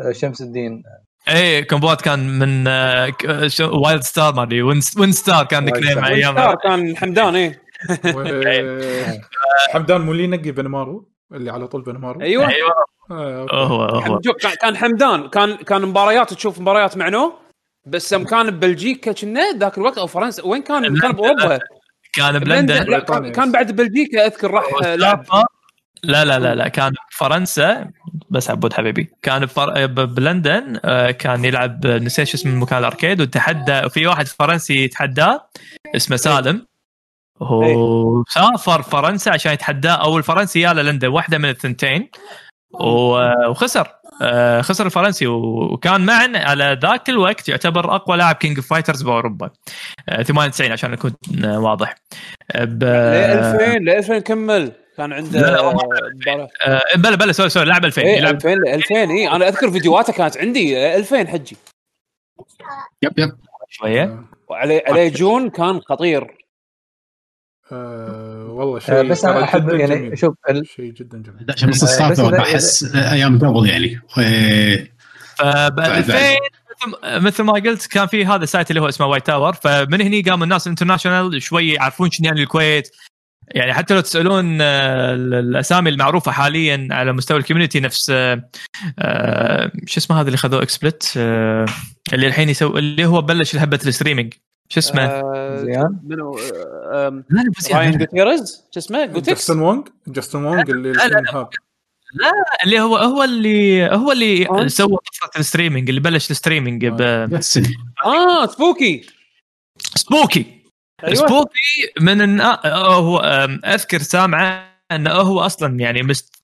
آه، شمس الدين. إيه كومبوات كان من آه، وايلد ستار ما أدري وين ستار كان نيك نيم. أيام ستار كان حمدان إيه. حمدان مو اللي ينقي بنمارو اللي على طول بنمارو أيوه. أيوه. آه،. هو هو حمد- شوف، كان- حمدان كان كان مباريات تشوف مباريات معنو بس يوم كان ببلجيكا كنا ذاك الوقت أو فرنسا وين كان؟ كان بأوروبا. كان بلندن. كان, بعد بلجيكا أذكر راح آه، لعب. لا لا لا لا كان بفرنسا بس عبود حبيبي. كان بفر... ب- بلندن آه، كان يلعب نسيت شو اسم المكان الأركيد وتحدى في واحد فرنسي يتحداه اسمه سالم. هو سافر فرنسا عشان يتحداه أو الفرنسي يا لندن واحدة من الثنتين. و- وخسر. آه، خسر الفرنسي. وكان معا على ذاك الوقت يعتبر أقوى لاعب King of Fighters بأوروبا. آه، 98 عشان اكون آه، واضح. آه، ب... ل 2000 ل 2000 كمل. كان عنده لا،. آه بلا بلا sorry sorry لاعب 2000 إيه يلعب 2000 2000 اي أنا أذكر فيديوهاته كانت عندي آه، 2000 حجي. yep yep. شوية. وعليه عليه Jhun كان خطير. آه والله آه، شيء بس ترى أنا أحب جداً يعني جميل. شوف ال- شيء جدا جميل. 11 نص بس إذا- بحس أيام قبل يعني. فب بعد- 2000 مثل- ما قلت كان في هذا ال site اللي هو اسمه White Tower فمن هني قام الناس international شوي يعرفون شنو يعني الكويت. يعني حتى لو تسألون آه، ال- الأسامي المعروفة حاليا على مستوى ال community نفس آه، آه، شو اسمه هذا اللي خذوه؟ اكسبلت آه، اللي الحين يسوي اللي هو بلش هبه ال streaming. شو اسمه؟ آه، زيان؟ منو؟ آه، لا لا Ryan Gutierrez شو اسمه؟ Gootecks Justin Wong Justin Wong اللي لا، لا، الحين هاب. اللي هو هو اللي هو اللي آه. سوى طفره ال streaming اللي بلش ال streaming ب- بس آه سبوكي. سبوكي. أيوة. سبوكي من النا... آه، هو آم، أذكر سامعه إنه هو أصلا يعني مست...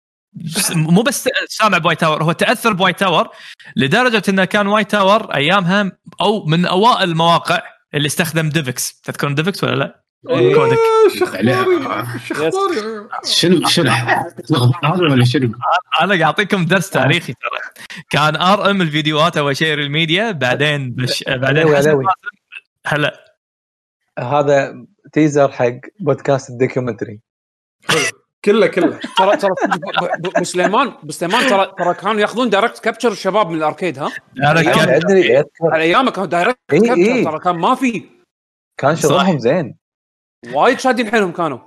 مو بس سامع ب White Tower هو تأثر ب White Tower لدرجة إنه كان White Tower أيامها أو من أوائل المواقع اللي استخدم DivX. تذكرون DivX ولا لا؟ إيه. codec. شنو شنو؟ هذا ولا شنو؟ أنا قاعد أعطيكم درس تاريخي ترى. كان RM الفيديوهات اول شيء الميديا بعدين بش... بعدين هلا. هذا teaser حق بودكاست ال documentary كله كله. ترى ترى ب- ب- ب سليمان ب سليمان ترى ترى كانوا ياخذون direct capture الشباب من ال arcade ها؟ أدري على ايامك كان direct capture. ترى كان ما في. كان شغلهم زين. وايد شادين حيلهم كانوا.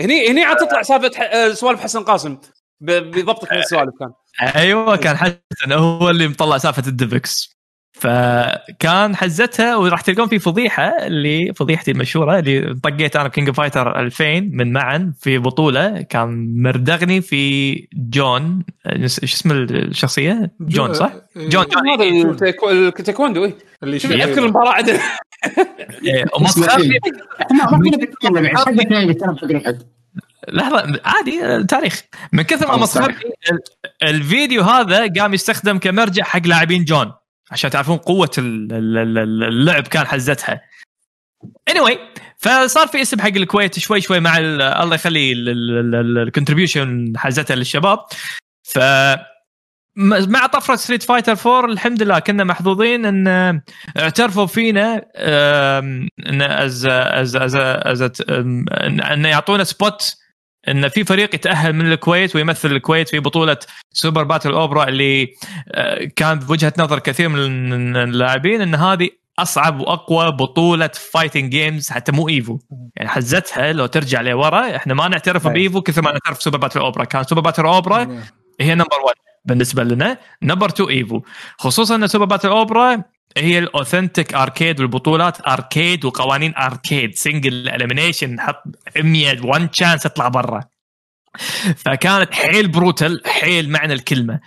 هني هني عاد تطلع سالفة ح- آه، سوالف حسن قاسم. ب- بضبطك من السوالف كان. أيوه كان حسن هو اللي مطلع سالفة ال DivX فكان حزتها وراح تلقون في فضيحة اللي فضيحتي المشهورة اللي طقيت أنا King Fighter 2000 من معا في بطولة. كان مردغني في Jhun. شو اسم الشخصية؟ جون صح؟ إيه، جون جون. هذا التيكو- التايكوندو اي اللي أذكر المباراة. عدل إيه، بنتكلم يعني لحظة عادي تاريخ. من كثر ما ال- الفيديو هذا قام يستخدم كمرجع حق لاعبين Jhun. عشان تعرفون قوة ال- ال- ال- اللعب كان حزتها anyway فصار في اسم حق الكويت شوي شوي مع ال- الله يخلي ال contribution حزتها للشباب. ف مع طفرة Street Fighter 4 الحمد لله كنا محظوظين إن اعترفوا فينا إن as as as ان يعطونا spot إن في فريق يتأهل من الكويت ويمثل الكويت في بطولة Super Battle Opera اللي آه، كان بوجهة نظر كثير من اللاعبين إن هذه أصعب وأقوى بطولة fighting games حتى مو Evo. يعني حزتها لو ترجع لورا إحنا ما نعترف أي. ب Evo كثر ما نعترف Super Battle Opera. كان Super Battle Opera هي number 1 بالنسبة لنا number 2 Evo. خصوصا إن Super Battle Opera هي ال authentic arcade والبطولات. arcade وقوانين arcade single elimination حط 100 1 chance اطلع برا. فكانت حيل brutal حيل معنى الكلمة.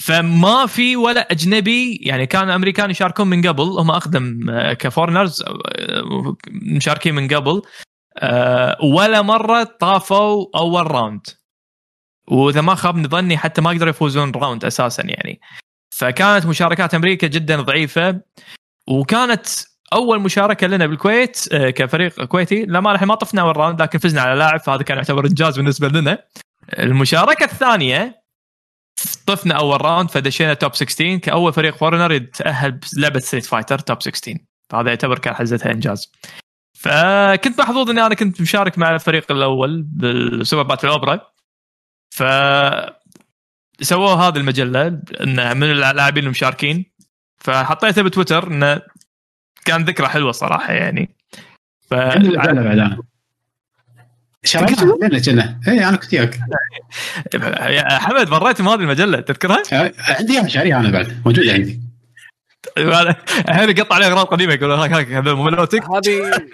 فما في ولا أجنبي يعني كان أمريكان يشاركون من قبل. هم أقدم آه، ك foreigners آه، مشاركين من قبل. آه، ولا مرة طافوا أول round وإذا ما خاب ظني حتى ما قدروا يفوزون round أساسا يعني. فكانت مشاركات أمريكا جدا ضعيفة وكانت أول مشاركة لنا بالكويت آه، كفريق كويتي. لما الحين ما طفنا اول round لكن فزنا على لاعب فهذا كان يعتبر إنجاز بالنسبة لنا. المشاركة الثانية طفنا أول round فدشينا top 16 كأول فريق foreigner يتأهل بلعبة ستريت فايتر top 16 فهذا يعتبر كان حزتها إنجاز. فكنت محظوظ إني أنا كنت مشارك مع الفريق الأول بالسوبر باتل أوبرا. ف سووا هذه المجلة انه من اللاعبين المشاركين. فحطيتها بتويتر إنه كان ذكرى حلوة صراحة يعني. ف شريتها؟ لنا كنا. اي أنا كنت وياك. يا حمد مريت من هذه المجلة تذكرها؟ عندي إياها شاريها أنا بعد. موجوده عندي. الحين يقطع عليه أغراض قديمة يقول هاك هاك هذا ملوتك. هذه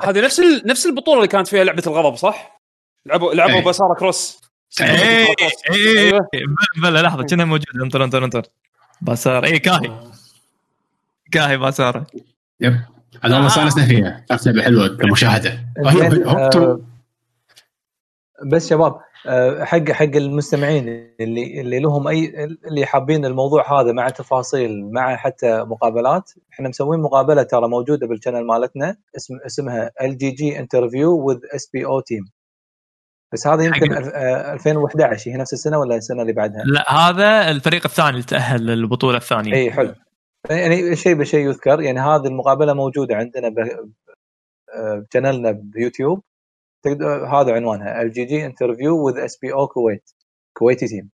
هذه نفس. نفس البطولة اللي كانت فيها لعبة الغضب صح؟ لعبوا لعبوا إيه. بسارة كروس. إيه إيه. أيوة. بلا لحظة كنا موجود؟ انطر انطر انطر. باسار. اي كاهي. كاهي باساره يب. هذا والله استانسنا فيها. كانت لعبه حلوة كمشاهدة. آه، بس شباب آه، حق حق المستمعين اللي اللي لهم أي اللي حابين الموضوع هذا مع تفاصيل مع حتى مقابلات. إحنا مسوين مقابلة ترى موجودة بالشانل مالتنا اسم اسمها ال جي جي انترفيو وذ اس بي أو تيم بس هذا يمكن حق- ألف- آه، 2011 هي نفس السنة ولا السنة اللي بعدها؟ لا هذا الفريق الثاني اللي تأهل للبطولة الثانية. اي حلو. يعني شيء بشيء يذكر يعني هذه المقابلة موجودة عندنا ب- آه، ب channel نا بيوتيوب. تقدر هذا عنوانها ال GG interview with SBO Kuwait كويتي team.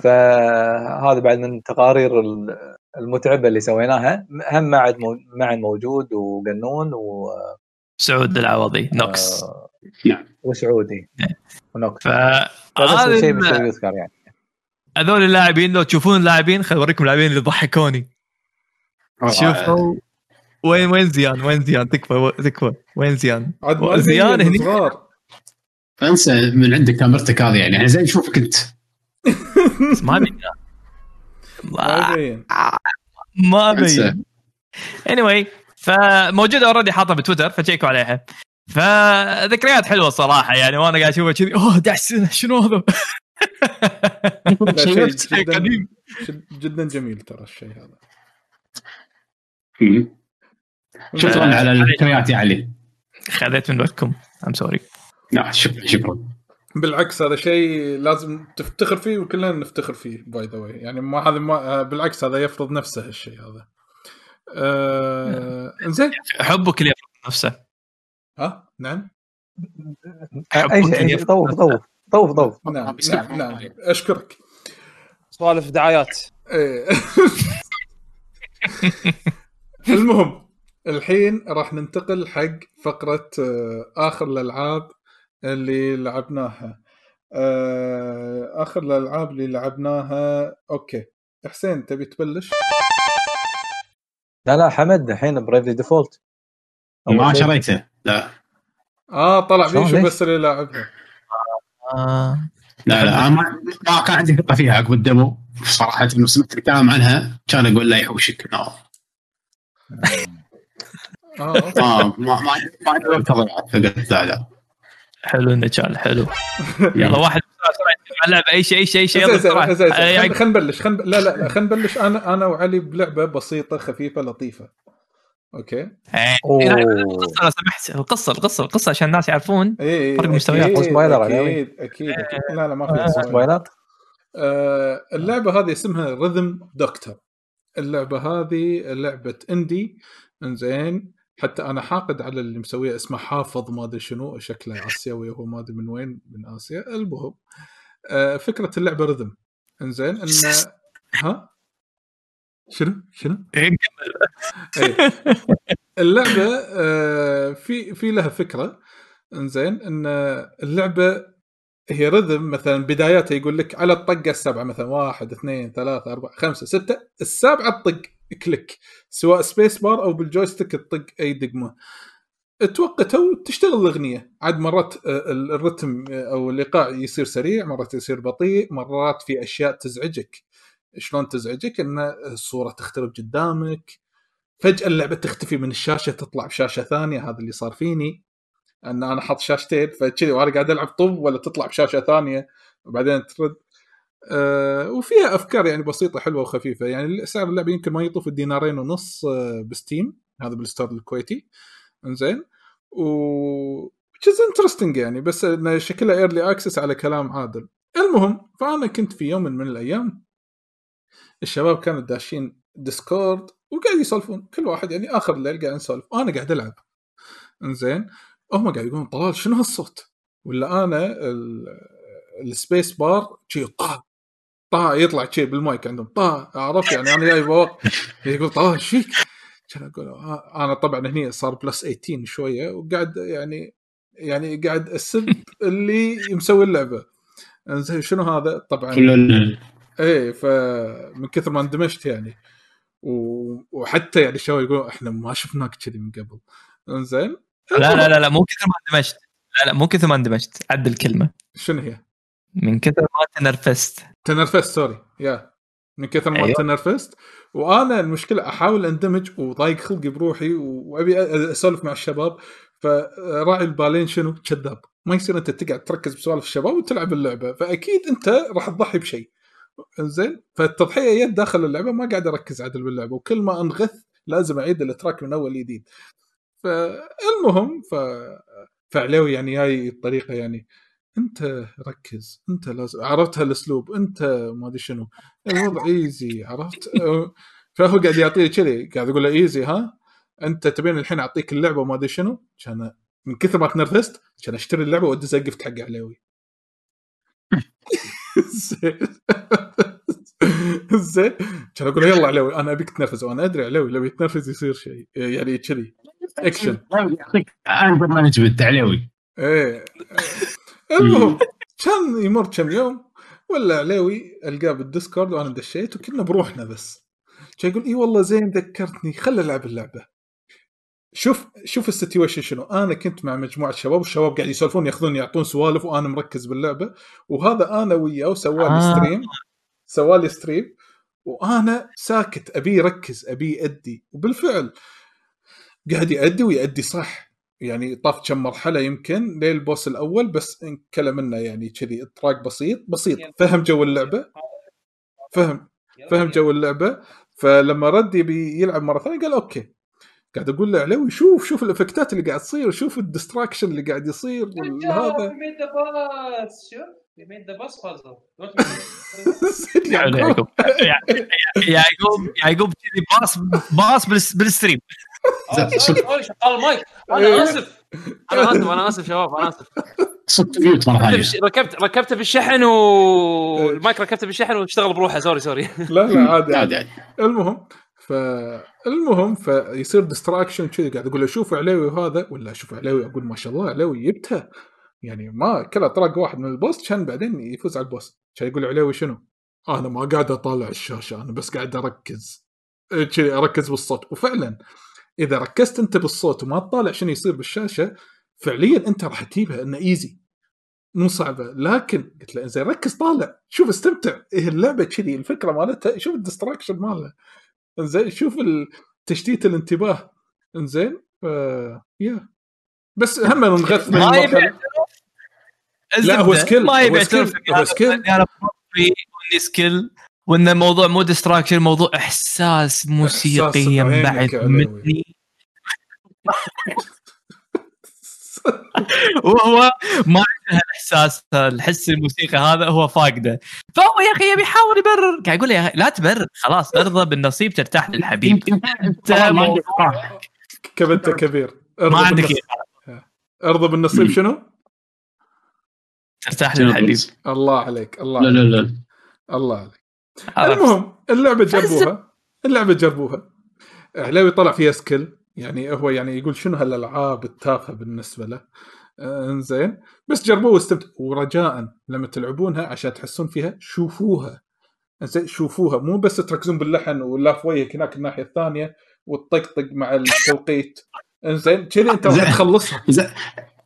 فهذا بعد من التقارير ال- المتعبة اللي سويناها. هم معد معن موجود وقنون و سعود العوضي نوكس آه، نعم. وسعودي. ونوكس فهذا فبس شيء يذكر يعني. هذول اللاعبين لو تشوفون اللاعبين خل أوريكم اللاعبين اللي ضحكوني. شوفوا. وين وين زيان؟ وين زيان؟ تكفى تكفى. وين زيان؟ زيان زين هني. صغار. انسى من عندك كاميرتك هذه يعني. إحنا زي نشوفك انت ما ابي ما زين ما اني anyway, فموجوده already حاطها بتويتر ف check وا عليها. فذكريات حلوة الصراحة يعني وأنا قاعد أشوفها كذي أوه 11 سنه شنو هذا؟ شيء جدا قديم. جد- جدا جميل ترى الشيء هذا. شكرا على الذكريات يا علي. خذيت من وقتكم I'm sorry لا شكرا شكرا. بالعكس هذا شيء لازم تفتخر فيه وكلنا نفتخر فيه by the way يعني ما هذا ما آه، بالعكس هذا يفرض نفسه الشيء هذا. آه... زين حبك اللي يفرض نفسه. ها؟ نعم. أي شيء طوف طوف طوف طوف. نعم. نعم نعم. أشكرك. سوالف دعايات. إيه. المهم الحين راح ننتقل حق فقرة آه، آخر الألعاب اللي لعبناها. آه، آخر الألعاب اللي لعبناها. أوكي. حسين تبي تبلش؟ لا لا حمد الحين بريفلي ديفولت. ما شريته. لا. آه طلع بيشو؟ بس اللي لاعبها آه. لا لا أنا ما, ما كان عندي ثقه فيها عقب الدمو. صراحة لما سمعت الكلام عنها كان أقول لا يحوشك نو آه أوكي. ما ما ما ما عندي وقت اضيع فقلت لا لا. حلو النجال حلو. يلا واحد. اللعبه أي شيء أي شيء أي شيء. آه، زين يعني- خلينا نبلش خلينا لا لا خلينا نبلش. أنا أنا وعلي بلعبة بسيطة خفيفة لطيفة. okay إيه، أوه. القصة لو سمحت القصة القصة القصة عشان الناس يعرفون اي فرق مستويات. أكيد عليوي. أكيد أكيد أكيد. لا لا ما في آه. spoiler. spoiler آه، اللعبة هذه اسمها Rhythm Doctor اللعبة هذه لعبة indie إنزين حتى أنا حاقد على اللي مسويه اسمه حافظ ما أدري شنو شكله آسيوي هو ما أدري من وين من آسيا المهم آه، فكرة اللعبة rhythm إنزين ان ها شنو؟ شنو؟ إيه، إيه. اللعبة آه، في في لها فكرة. إنزين إن اللعبة هي rhythm مثلا بداياتها يقول لك على الطقة السبعه مثلا واحد اثنين ثلاثة أربعة خمسة ستة السابعة تطق click. سواء space bar أو بال joystick تطق أي دقمة. توقته وتشتغل الأغنية. عاد مرات آه، ال rhythm آه، أو الإيقاع يصير سريع مرات يصير بطيء مرات في أشياء تزعجك. شلون تزعجك؟ إن الصورة تخترب قدامك. فجأة اللعبة تختفي من الشاشة تطلع بشاشة ثانية هذا اللي صار فيني. إن أنا حاط شاشتين فكذي وأنا قاعد ألعب طب ولا تطلع بشاشة ثانية وبعدين ترد. أه وفيها أفكار يعني بسيطة حلوة وخفيفة. يعني سعر اللعبة يمكن ما يطوف الدينارين ونص أه بستيم. هذا بال store الكويتي. إنزين. و is interesting يعني بس انه شكلها early access على كلام عادل. المهم فأنا كنت في يوم من الأيام الشباب كانوا داشين ديسكورد وقاعد يسولفون كل واحد يعني آخر الليل قاعد نسولف وأنا قاعد ألعب إنزين هم قاعد يقولون طلال شنو هالصوت؟ ولا أنا ال- ال space bar شي طا طا يطلع شي بالمايك عندهم طا عرفت يعني أنا جاي بوق يقول طلال إيش فيك؟ كان أقول آه، أنا طبعا هني صار plus 18 شوية وقاعد يعني يعني قاعد اسب اللي مسوي اللعبة زين شنو هذا؟ طبعا إيه فمن كثر ما اندمجت يعني. وحتى يعني الشباب يقولون إحنا ما شفناك كذي من قبل. إنزين؟ لا لا لا لا مو كثر ما اندمجت. لا لا مو كثر ما اندمجت. عدل الكلمة. شنو هي؟ من كثر ما تنرفزت. تنرفزت sorry. yeah. من كثر ما أيوه. تنرفزت. وأنا المشكلة أحاول أندمج وضايق خلقي بروحي وأبي أسولف مع الشباب. فراعي البالين شنو؟ كذاب. ما يصير أنت تقعد تركز بسوالف الشباب وتلعب اللعبة. فأكيد أنت راح تضحي بشيء. زين؟ فالتضحية جت داخل اللعبة ما قاعد اركز عدل باللعبة وكل ما أنغث لازم أعيد الإتراك من أول جديد. فالمهم ف فعلوي يعني هاي الطريقة يعني أنت ركز أنت لازم عرفت هالأسلوب أنت ما أدري شنو. الوضع إيزي عرفت؟ فهو قاعد يعطيه كذي قاعد يقول له easy ها؟ أنت تبين الحين أعطيك اللعبة وما أدري شنو. كان من كثر ما تنرفزت كان أشتري اللعبة وأدز gift حق عليوي. زين. زين. كان أقول يلا عليوي أنا أبيك تنرفز. وأنا أدري عليوي لو يتنرفز يصير شيء. يعني كذي. اكشن يعطيك anger management عليوي إيه. المهم كان يمر كم يوم ولا عليوي ألقاه بالديسكورد وأنا دشيت وكنا بروحنا بس. كان يقول إي والله زين ذكرتني خل العب اللعبة. شوف شوف ال situation شنو. أنا كنت مع مجموعة شباب والشباب قاعد يسولفون يأخذون يعطون سوالف وأنا مركز باللعبة. وهذا أنا وياه سوى لي آه. stream سوى لي stream وأنا ساكت أبي يركز أبي يأدي. وبالفعل قاعد يأدي ويأدي صح. يعني طاف كم مرحلة يمكن لل boss الأول بس انكلم منه يعني كذي إطراق بسيط بسيط. فهم جو اللعبة. فهم. فهم جو اللعبة. فلما رد يبي يلعب مرة ثانية قال okay. قاعد أقول له علوي شوف شوف ال effect ات اللي قاعد تصير شوف ال distraction اللي قاعد يصير هذا. يعقوب. يع- يعقوب يعقوب كذي باص باص بالس- بالستريم. شغال المايك أنا أسف أنا أسف. أنا آسف شباب أنا آسف. صدق mute مرة ثانية. ركبت ركبته بالشحن والمايك ركبته بالشحن واشتغل بروحه sorry sorry. لا لا عادي. عادي. المهم فالمهم فيصير distraction كذي قاعد أقول له شوف عليوي وهذا ولا أشوف عليوي أقول ما شاء الله عليوي جبتها يعني ما كله طرق واحد من ال boss كان بعدين يفوز على ال boss. كان يقول عليوي شنو؟ أنا ما قاعد أطالع الشاشة أنا بس قاعد أركز. كذي أركز بالصوت. وفعلا إذا ركزت أنت بالصوت وما تطالع شنو يصير بالشاشة فعليا أنت راح تجيبها إنه ايزي مو صعبة. لكن قلت له زين ركز طالع. شوف استمتع. إيه اللعبة كذي الفكرة مالتها شوف الديستراكشن مالها. زين شوف تشتيت الانتباه. انزين ف... يا. بس هم نغث من ما يبي لا، هو سكيل، ما يبي هو سكيل. أنا وإني سكيل وإن الموضوع مو ديستراكشن موضوع إحساس موسيقي بعد. مني. وهو ما عنده الاحساس الحس الموسيقى هذا هو فاقده. فهو يا أخي يبي يحاول يبرر. قاعد يقول يا أخي لا تبرر خلاص ارضى بالنصيب ترتاح للحبيب. انت. كبنت كبير ما ارضى عندك. ارضى بالنصيب شنو؟ ترتاح للحبيب. الله عليك الله لا عليك لا. لا الله عليك؟ المهم اللعبة جربوها. اللعبة جربوها. علاوي طلع فيها سكيل. يعني هو يعني يقول شنو هالألعاب التافهة بالنسبة له؟ آه، إنزين. بس جربوها واستمتعوا ورجاء لما تلعبونها عشان تحسون فيها شوفوها. إنزين شوفوها. مو بس تركزون باللحن ولا في وجهك هناك الناحية الثانية وتطقطق مع التوقيت. إنزين كذي أنت راح. تخلصها. إذا-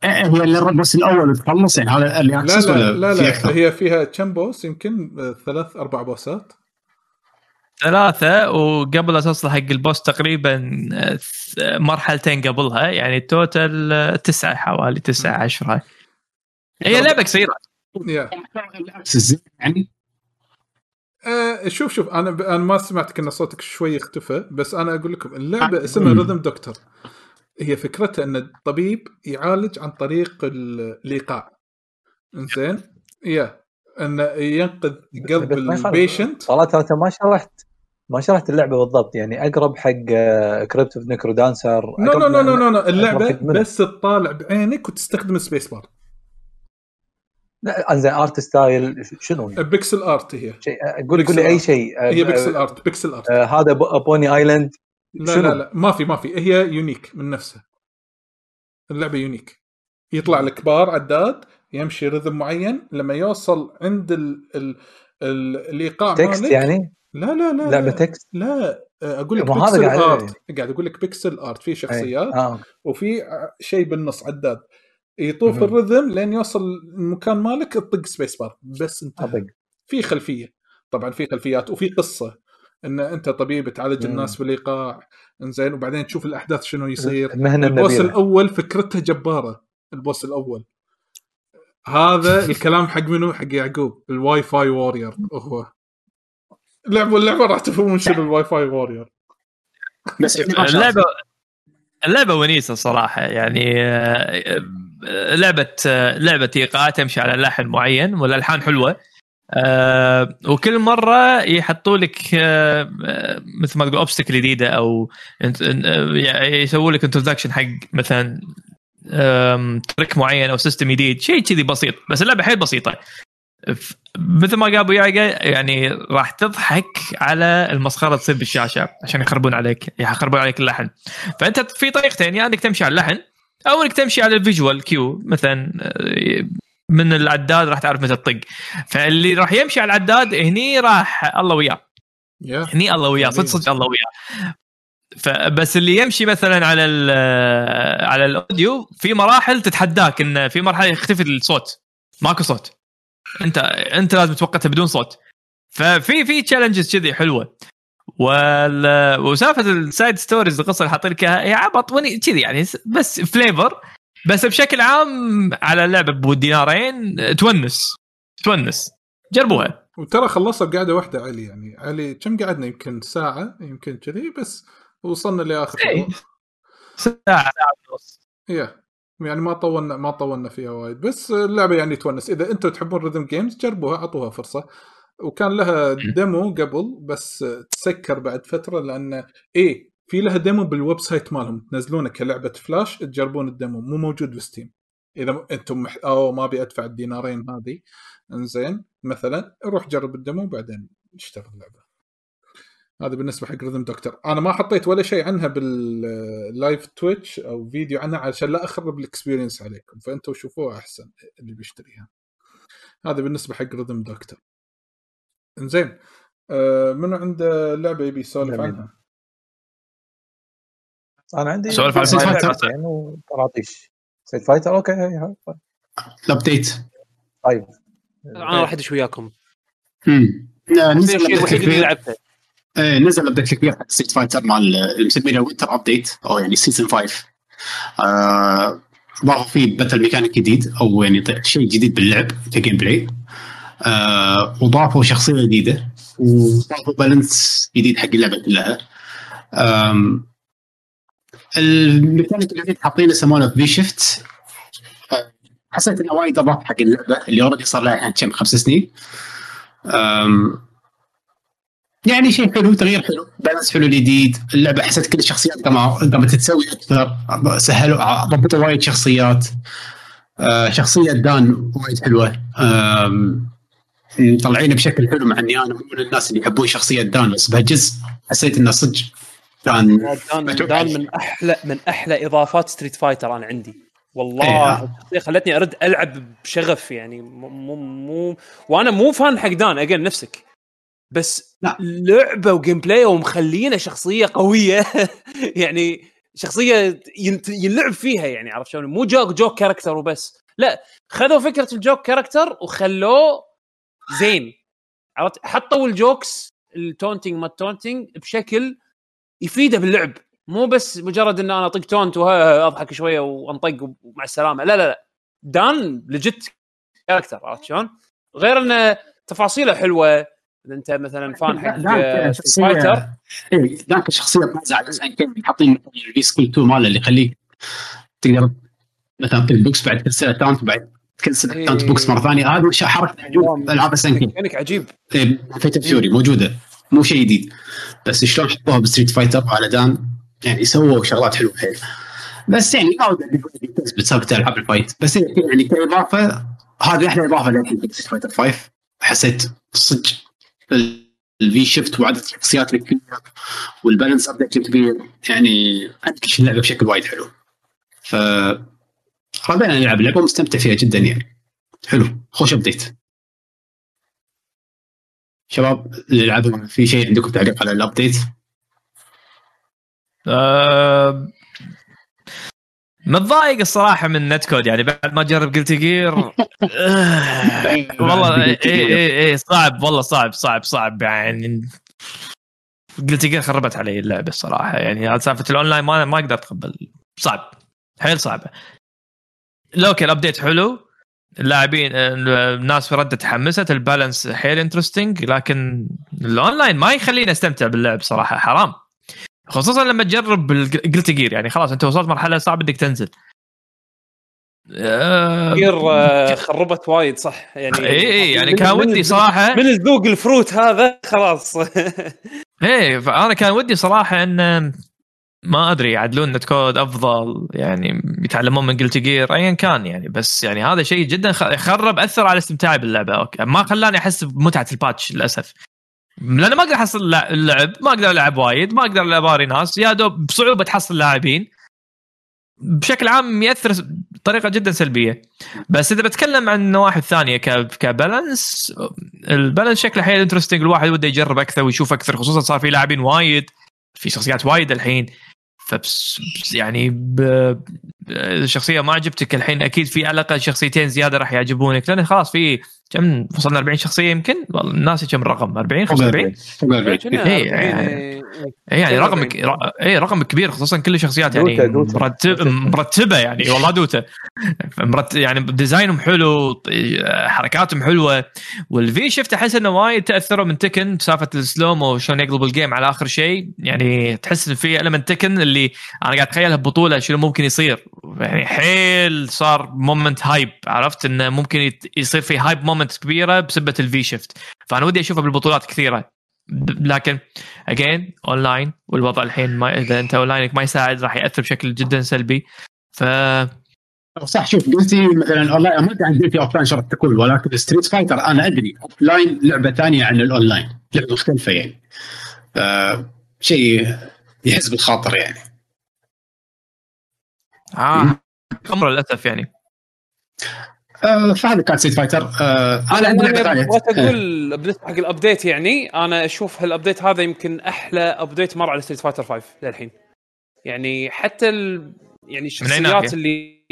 إيه، هي اللي بس الأول تخلص يعني هذا اللي لا لا لا, في لا أكثر؟ هي فيها كم بوس؟ يمكن آه، ثلاث أربع بوسات. ثلاثة وقبل لا توصل حق البوس تقريبا آه، مرحلتين قبلها يعني توتال آه، تسعة حوالي تسعة عشرة. هي لعبة قصيرة. يعني؟ آه شوف شوف أنا ب... أنا ما سمعتك إن صوتك شوي اختفى بس أنا أقول لكم اللعبة اسمها. ريذم دكتور هي فكرتها إن الطبيب يعالج عن طريق ال- الإيقاع. إنزين؟ yeah. إنه ينقذ قلب. ال patient صراحة انت ما شرحت. ما شرحت اللعبة بالضبط يعني أقرب حق Crypt of the NecroDancer no no no no no. اللعبة. بس تطالع بعينك وتستخدم space bar لا أنزين art style شنو؟ يعني؟ pixel art هي. شيء قول قول لي أي شيء. هي آه، pixel art pixel art آه، هذا Pony Island لا شنو؟ لا لا ما في ما في. هي unique من نفسها. اللعبة unique يطلع لك بار عداد يمشي rhythm معين لما يوصل عند ال ال ال الإيقاع text مالك يعني؟ لا لا لا لعبه لا, text لا أقول لك بيكسل قاعد- art قاعد أقول لك pixel art في شخصيات آه. وفي شيء بالنص عداد. يطوف. ال rhythm لين يوصل المكان مالك تطق space bar بس انت في خلفية. طبعا في خلفيات وفي قصة. إن أنت طبيب تعالج مم. الناس بالايقاع إنزين وبعدين تشوف الأحداث شنو يصير. المهنة ال boss النبيلة. الأول فكرته جبارة. ال boss الأول. هذا الكلام حق منو؟ حق يعقوب. ال Wi-Fi warrior هو. لعبوا اللعبة راح تفهمون شنو ال Wi-Fi warrior بس يعني. اللعبة اللعبة ونيسة صراحة يعني آه، لعبه لعبة ايقاع تمشي على لحن معين والالحان حلوة آه وكل مرة يحطوا لك آه، مثل ما تقول obstacle جديدة أو آه، يسووا لك introduction حق مثلا آم، trick معين أو system جديد شيء كذي بسيط بس اللعبة حيل بسيطة مثل ما قال أبو يعني راح تضحك على المسخرة تصير بالشاشة عشان يخربون عليك يخربون عليك اللحن. فأنت في طريقتين يا إنك تمشي على اللحن أو إنك تمشي على ال visual cue مثلا آه، من العداد راح تعرف متى تطق. فاللي راح يمشي على العداد هني راح الله وياه. yeah. هني الله وياه صدق صدق الله وياه. فبس اللي يمشي مثلا على ال- على ال audio في مراحل تتحداك إن في مرحلة يختفي الصوت. ماكو صوت. انت انت لازم توقتها بدون صوت. ففي في challenges كذي حلوة. وال... وسالفة ال side stories القصة اللي حاطين لك إياها هي عبط كذي يعني بس flavor بس بشكل عام على اللعبة بالدينارين تونس. تونس. جربوها. وترى خلصها بقعده واحدة علي يعني. علي كم قعدنا؟ يمكن ساعة يمكن كذي بس وصلنا لآخر إيه. ساعة ساعة ونص. yeah يعني ما طولنا ما طولنا فيها وايد. بس اللعبة يعني تونس. إذا أنتم تحبون rhythm games جربوها أعطوها فرصة. وكان لها demo قبل بس تسكر بعد فترة لأن إيه في لها demo بال website مالهم. تنزلونه كلعبة فلاش تجربون ال demo مو موجود ب Steam إذا أنتم مح... أو ما أبي أدفع الدينارين هذه. إنزين مثلا روح جرب ال demo وبعدين اشتغل اللعبة. هذا بالنسبة حق Rhythm Doctor أنا ما حطيت ولا شيء عنها بال live Twitch أو فيديو عنها عشان لا أخرب ال experience عليكم. فانتم شوفوها أحسن اللي بيشتريها. هذا بالنسبة حق Rhythm Doctor إنزين آه منو عنده لعبة يبي يسولف. عنها؟ أنا عندي سولف هاي Fighter. لعبتين وطراطيش Street Fighter okay هاي هاي ال update. طيب. أنا راح أدش وياكم. امم ال update. الوحيد اللي لعبته. إيه، نزل ال update الكبير حق Street Fighter اللي مسمينه winter update أو يعني season 5 آه، فيه battle mechanic جديد أو يعني شيء جديد باللعب ك gameplay آه، وضافوا شخصية جديدة وضافوا balance جديد حق اللعبة كلها. آم، الميكانيك الجديد حاطينه يسمونه V-Shift حسيت إنه وايد اضاف حق اللعبة اللي already صار لها الحين كم خمس سنين. أم، يعني شيء حلو تغيير حلو. balance حلو جديد اللعبه حسيت كل الشخصيات قاموا قامت تتسوي أكثر. سهلوا ضبطوا وايد شخصيات. أه، شخصية دان وايد حلوة. مطلعينه بشكل حلو مع إني أنا مو من الناس اللي يحبون شخصية دان بس بهالجزء حسيت إنه صدق دان أتوقع دان من أحلى من أحلى إضافات Street Fighter أنا عندي. والله إيه. الشخصية خلتني أرد ألعب بشغف يعني. مو مو, مو. وأنا مو fan حق دان. again نفسك. بس لا. لعبة و gameplay ومخلينه شخصية قوية. يعني شخصية ينت- ينلعب فيها يعني عرفت شلون؟ مو joke joke character وبس. لا خذوا فكرة ال joke character وخلوه زين. عرفت؟ حطوا ال jokes ال taunting ما ال taunting بشكل يفيده باللعب. مو بس مجرد إن أنا أطق taunt واضحك شوية وأنطق ومع السلامة. لا لا لا. دان legit character عرفت شلون؟ غير انه تفاصيله حلوة. إذا أنت مثلا فان حق فايتر إيه ذاك الشخصيه على جزء كان حاطين سكول 2 ماله اللي يخليك تقدر مثلا تطيق بوكس بعد تكسر اكونت بعد تكسر إيه. اكونت بوكس مرة ثانية. هذا شيء حركه عجوب ألعاب سنكي ميكانيك عجيب. فيت فيوري موجودة. مو شيء جديد. بس شلون حطوها بستريت فايتر على دان يعني سووا شغلات حلوة. حيل بس يعني ما ودي بسالفه العاب الفايت. بس يعني كإضافة هذه أحلى اضافه Street Fighter 5 حسيت صدق ال V-Shift وعدد الشخصيات الكبير وال balance update الكبير يعني انكش اللعبه بشكل وايد حلو. ف ربنا نلعب اللعبه ومستمتع فيها جدا يعني. حلو. خوش update شباب اللي لعبوا في شيء عندكم تعليق على ال update؟ آه، متضايق الصراحة من netcode يعني بعد ما جرب Guilty Gear والله اي اي اي صعب والله صعب صعب صعب يعني. Guilty Gear خربت علي اللعبة الصراحة يعني سالفة الأونلاين ما ما أقدر أتقبل. صعب حيل صعبه لوكي ال update حلو. اللاعبين الناس في ردة تحمست ال balance حيل interesting لكن الأونلاين ما يخليني أستمتع باللعب صراحة حرام. خصوصا لما تجرب Guilty Gear يعني خلاص أنت وصلت مرحلة صعب إنك تنزل. آه، كثير آه، خربت وايد صح؟ يعني اي اي يعني من- كان ودي صراحة من الذوق الفروت هذا خلاص. إيه فأنا كان ودي صراحة إن ما أدري يعدلون netcode أفضل يعني يتعلمون من Guilty Gear ايا كان يعني. بس يعني هذا شيء جدا خرب أثر على استمتاعي باللعبة. okay ما خلاني أحس بمتعة ال patch للأسف. لأن ما أقدر أحصل اللع- اللعب ما أقدر ألعب وايد ما أقدر اباري ناس يا دوب بصعوبة تحصل لاعبين بشكل عام يأثر بطريقة جدا سلبية بس إذا بتكلم عن النواحي الثانية ك balance ال balance شكله حيل interesting الواحد وده يجرب أكثر ويشوف أكثر خصوصا صار في لاعبين وايد في شخصيات وايد الحين فبس بس يعني. ب- الشخصيه ما عجبتك الحين أكيد في على الأقل شخصيتين زيادة راح يعجبونك لأن خلاص في كم وصلنا 40 شخصية يمكن والله الناس كم الرقم 40 فوق 45 فوق الأربعين. كنا إيه، 40 يعني- إيه. اي يعني كم رقم 40. ك... ر- اي رقم كبير خصوصا كل الشخصيات يعني دوتا-. مرتب. مرتبة يعني والله دوتا مرت... يعني design هم حلو حركاتهم حلوة وال V-Shift أحس إنه وايد تاثروا من Tekken بسالفه ال slow-mo وشلون يقلب ال game على آخر شيء يعني تحس إن في moment Tekken اللي أنا قاعد اتخيلها ببطوله شنو ممكن يصير يعني حيل صار moment hype عرفت إنه ممكن يصير في hype moment كبيرة بسبه ال V-Shift فأنا ودي اشوفها بالبطولات كثيرة لكن again online والوضع الحين ما إذا أنت اونلاينك ما يساعد راح يأثر بشكل جدا سلبي. ف صح شوف Guilty مثلا اونلاين ما أدري عن Guilty offline شرط تكون ولكن Street Fighter أنا أدري offline لعبة ثانية عن الاونلاين لعبة مختلفة يعني. ف شيء يحس بالخاطر يعني. آه أمر للأسف يعني. آه، فهذا كان Street Fighter آه، أنا عندي لعبة ثانية. بغيت أقول بالنسبة حق ال update يعني. أنا أشوف هال update هذا يمكن أحلى update مر على Street Fighter 5 للحين. يعني حتى ال... يعني الشخصيات؟ اللي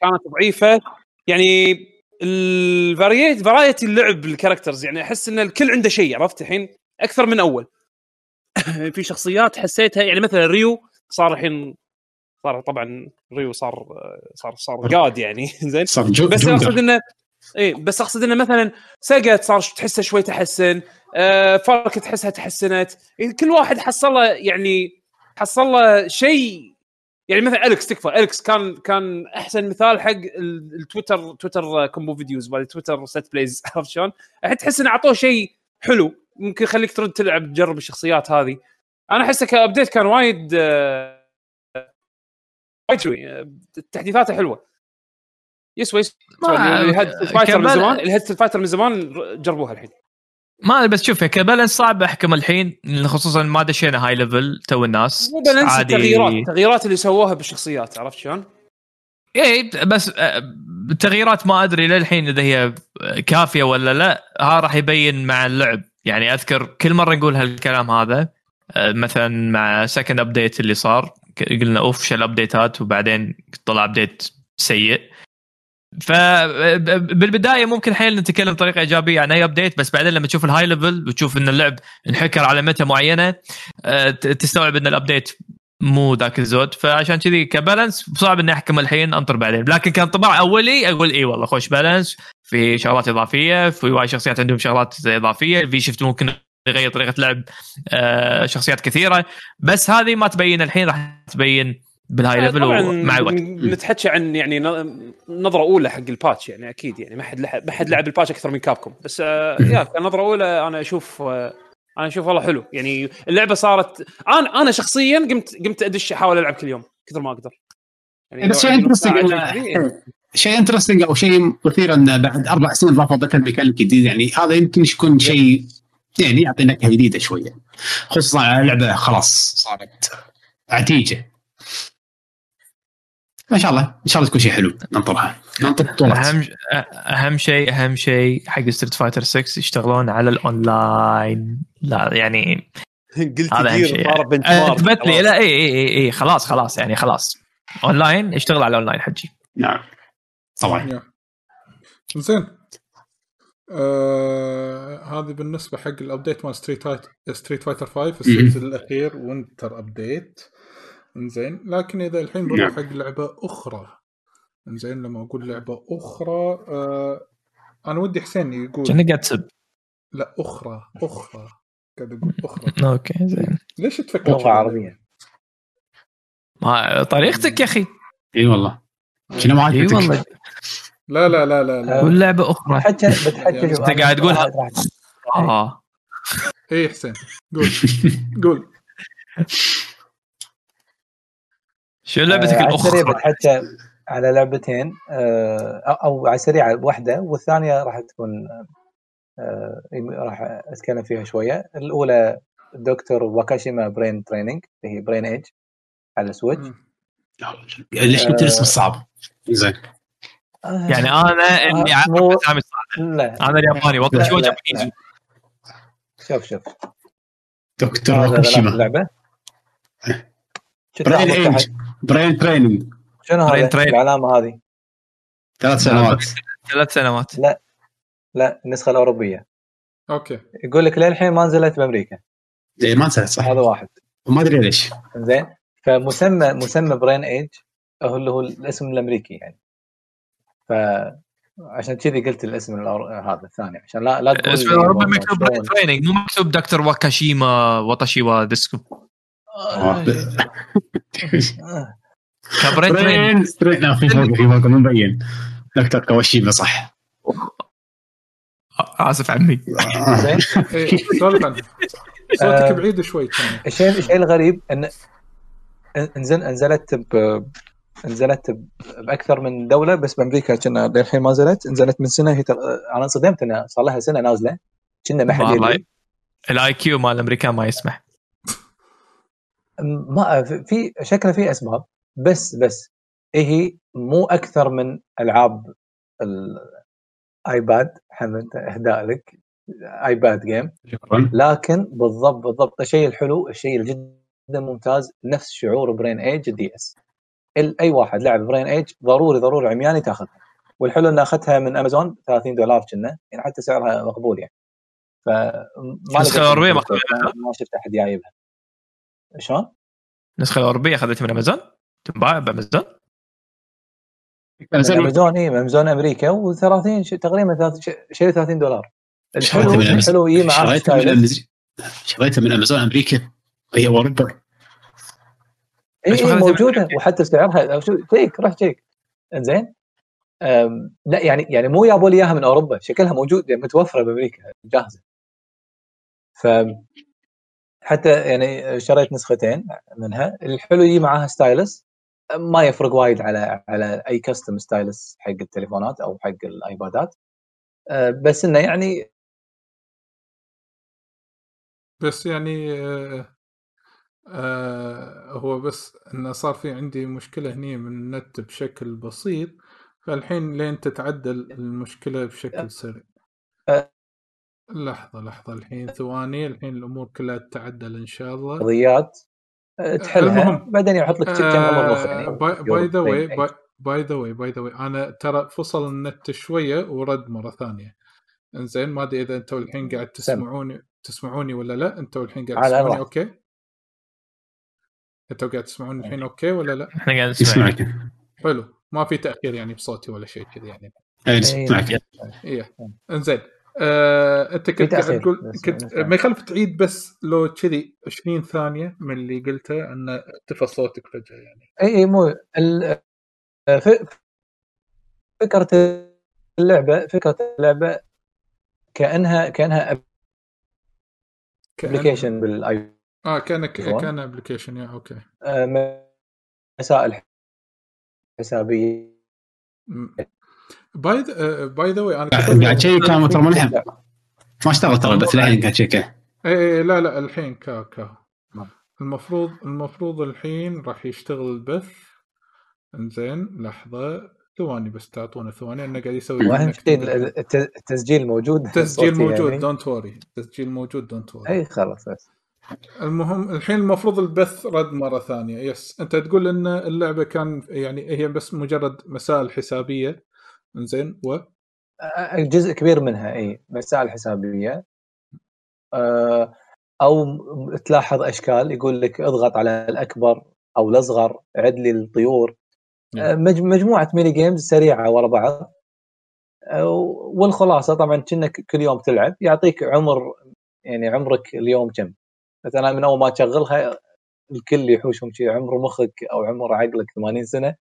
كانت ضعيفة. يعني ال variet variety اللعب ال characters يعني أحس إن الكل عنده شيء عرفت الحين؟ أكثر من أول. في شخصيات حسيتها يعني مثلا ريو صار الحين صار طبعا ريو صار صار صار جاد يعني زين. صار جو بس. أقصد انه اي بس أقصد إنه مثلا سقت صار تحسه شوي تحسن آه فارك تحسها تحسنت. يعني كل واحد حصل له يعني حصل له شيء. يعني مثلا اليكس تكفى. اليكس كان كان أحسن مثال حق ال- ال Twitter Twitter combo videos مال Twitter set plays عرفت شلون؟ الحين تحس إنه أعطوه شيء حلو. ممكن يخليك ترد تلعب تجرب الشخصيات هذه. أنا أحسه ك update كان وايد آه، وايد شوي آه، تحديثاته حلوة يسوى يسوى ستريت فايتر من زمان فايتر من زمان جربوها الحين. ما بس شوف ك balance صعب أحكم الحين خصوصا ما دشينا high level تو الناس مو balance التغييرات التغييرات اللي سووها بالشخصيات عرفت شلون؟ اي بس آه، التغييرات ما أدري للحين إذا هي كافية ولا لا. ها راح يبين مع اللعب. يعني أذكر كل مرة نقول هالكلام هذا آه، مثلا مع second update اللي صار قلنا أوف شو ال updateات وبعدين طلع update سيء. فبالبدايه ممكن حيل نتكلم بطريقة إيجابية عن أي update بس بعدين لما تشوف ال high level وتشوف إن اللعب انحكر على متى معينة آه، تستوعب إن ال update مو ذاك الزود. فعشان كذي ك balance صعب إني أحكم الحين أنطر بعدين. لكن كانطباع أولي أقول إي والله خوش balance. في شغلات إضافية في وايد شخصيات عندهم شغلات إضافية. في شفت ممكن يغير طريقة لعب آه، شخصيات كثيرة. بس هذه ما تبين الحين راح تبين بال high level طبعا ومع الوقت. نتحكى عن يعني ن- نظرة أولى حق ال patch يعني أكيد يعني ما حد لح- ما حد لعب ال patch أكثر من كابكم بس آه يا كنظره أولى أنا أشوف آه أنا أشوف والله حلو. يعني اللعبة صارت أنا أنا شخصيا قمت قمت أدش أحاول ألعب كل يوم كثر ما أقدر. يعني بس شيء ساعة interesting كذي، شيء interesting أو شيء مثير إن بعد أربع سنين ضافوا battle mechanic جديد يعني هذا يمكن يكون شيء يعني يعطي نكهة جديدة شوية. خصوصا على لعبة خلاص صارت عتيجة. ما شاء الله إن شاء الله تكون شيء حلو. ننطرها. ننطر بطولات أهم أهم شيء أهم شيء حق ستريت فايتر 6 يشتغلون على الأونلاين. لا يعني قلت هذا أهم كثير شيء. صار benchmark اثبت لي. لا إي إي إي إي خلاص خلاص يعني خلاص. أونلاين اشتغل على الأونلاين حجي. نعم. طبعا. يا. زين. آه هذه بالنسبة حق ال update مال ستريت ستريت فايتر 5 ال season الأخير winter update زين لكن إذا الحين بروح نعم. حق لعبة أخرى. زين لما أقول لعبة أخرى آه أنا ودي حسين يقول كأنك قاعد تسب. لا أخرى أخرى. قاعد أقول أخرى. okay زين ليش تفكر لغه؟ عربية. ما طريقتك يا أخي. إي والله. شنو ما إي؟ والله. لا لا لا لا لا. قول لعبه أخرى بتحكي بتحكي أنا قاعد تقول- آه إيه حسين قول. قول. شو لعبتك آه، الأخرى؟ بتحكي على لعبتين. آه، أو أو على السريع واحدة والثانية راح تكون آه، راح أتكلم فيها شوية. الأولى دكتور كاواشيما Brain Training اللي هي Brain Age على ال Switch مم. ليش قلت الاسم الصعب؟ زين. آه، يعني أنا إني آه، أعرف مو- اسامي صعبة. لا. أنا الياباني لا، وطن شو لا، Japanese لا. شوف شوف. دكتور شو Brain Age؟ Brain Training شنو هذا. العلامه هذه. ثلاث سنوات. ثلاث سنوات. لا النسخة الأوروبية. أوكي. يقول لك للحين ما نزلت بأمريكا. إيه، ما نسيت صح. هذا واحد. ما أدري ليش. زين. فمسمى مسمى برين ايج هو اللي هو الاسم الأمريكي يعني. ف عشان كذي قلت الاسم الأور- هذا الثاني عشان لا لا تقول اسم الاوروبي مكتوب. تريننج مو مكتوب دكتور واكاشيما واتاشيوا ديسكو. كبرين ترين لا في فوق في مو مبين دكتور كواشيما صح آسف عمي آه. سولف عنه صوتك آه. بعيد شوي الشيء الشيء الغريب ان انزل إنزلت ب نزلت بأكثر من دولة بس بأمريكا كنا للحين ما نزلت. نزلت من سنة هي. أنا انصدمت إنها صار لها سنة نازلة. كنا ما حد الاي كيو مال الامريكان ما يسمح. ما في شكله في أسباب. بس بس إيه هي مو أكثر من ألعاب ال iPad حمد إهداء لك. iPad game شكرا. لكن بالضبط بالضبط الشيء الحلو الشيء جدا ممتاز نفس شعور Brain Age ال DS. أي واحد لعب Brain Age ضروري ضروري عمياني تاخذها. والحلو ان أخذتها من أمازون 30 دولار كنا يعني حتى سعرها مقبول يعني. فما النسخة لقيت الأوروبية ما- شفت أحد جايبها شلون؟ النسخه الأوروبية أخذتها من أمازون؟ تنباع بأمازون؟ من امازون إي امازون أمريكا و30 ش- تقريبا ثلاث- ش- شيء 30 دولار. الحلو شريتها من أمازون. الحلو معاه شريتها من أمازون أمريكا. هي أوروبا. اي من موجودة؟ وحتى سعرها check روح check إنزين؟ لا يعني يعني مو جابوا لي إياها من أوروبا شكلها موجود يعني متوفرة بأمريكا جاهزة. ف حتى يعني شريت نسختين منها. الحلو يجي معاها stylus. ما يفرق وايد على على أي custom stylus حق التليفونات أو حق ال iPadات. أه، بس إنه يعني بس يعني آه آه هو بس انه صار في عندي مشكلة هني من النت بشكل بسيط فالحين لين تتعدل المشكلة بشكل سريع. لحظة لحظة الحين ثواني الحين الأمور كلها تتعدل إن شاء الله قضيات أه، تحلها المهم. بعدين يحط لك كم by the way by the way by the way أنا ترى فصل النت شوية ورد مرة ثانية إنزين ما أدري إذا أنتم الحين قاعد تسمعوني تسمعوني ولا لا أنتم الحين قاعد تسمعوني. okay أنتم قاعد تسمعوني الحين أوكي ولا لا؟ إحنا قاعد نسمع. يسمعك. حلو. ما في تأخير يعني بصوتي ولا شيء كذا يعني. إيه، يسمعك. إيه. إنزين. آه، أنت كنت قاعد تقول كنت. ما يخالف تعيد بس لو كذي 20 ثانية من اللي قلته إن اختفى صوتك فجأة يعني. اي اي مو ال- ف- فكرة اللعبة فكرة اللعبة كأنها كأنها application بالآي آه كان؟ كان application يا okay مسائل حسابية. باي باي ذا واي أنا قاعد شيء كان ترى ما لحق ما اشتغل ترى بس الحين قاعد شيء إيه إيه، لا لا الحين كا كا. المفروض المفروض الحين راح يشتغل البث. إنزين لحظة. ثواني بس تعطونا ثواني أنا قاعد يسوي واهم. شيء التسجيل موجود؟ التسجيل موجود. don't worry التسجيل موجود don't worry اي خلاص بس. المهم الحين المفروض البث رد مرة ثانية. yes أنت تقول إن اللعبة كان يعني هي بس مجرد مسائل حسابية. إنزين و؟ جزء كبير منها إي. مسائل حسابية. آه، أو تلاحظ أشكال يقول لك اضغط على الأكبر أو الأصغر عد لي الطيور. آه، مج- مجموعة mini games سريعة ورا بعض. آه، والخلاصة طبعا كأنك كل يوم تلعب يعطيك عمر يعني عمرك اليوم كم؟ مثلا من أول ما تشغلها الكل يحوشهم شيء عمر مخك أو عمر عقلك 80 سنة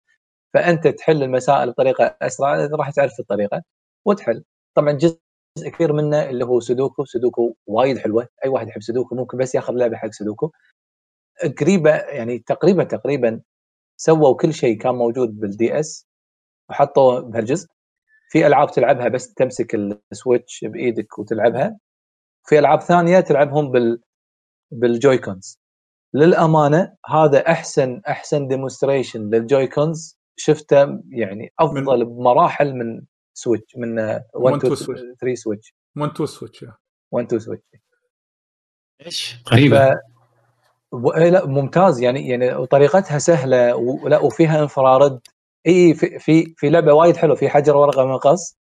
فأنت تحل المسائل بطريقة أسرع راح تعرف الطريقة وتحل. طبعا جزء كبير منه اللي هو سودوكو سودوكو وايد حلوة أي واحد يحب سودوكو ممكن بس ياخذ لعبة حق سودوكو. قريبة يعني تقريبا تقريبا سووا كل شيء كان موجود بال DS وحطوه بهالجزء. في ألعاب تلعبها بس تمسك السويتش بإيدك وتلعبها. في ألعاب ثانية تلعبهم بال بال Joy-Cons. للأمانة هذا أحسن أحسن demonstration لل Joy-Cons. شفته يعني أفضل بمراحل من سويتش من 1 One 2 to Switch. 3 Switch 1 2 Switch 1 2 Switch إيش؟ غريبة. ف... و... إيه لا ممتاز. يعني يعني وطريقتها سهلة ولا وفيها infrared اي في في, في لعبة وايد حلوة في حجر ورقة مقص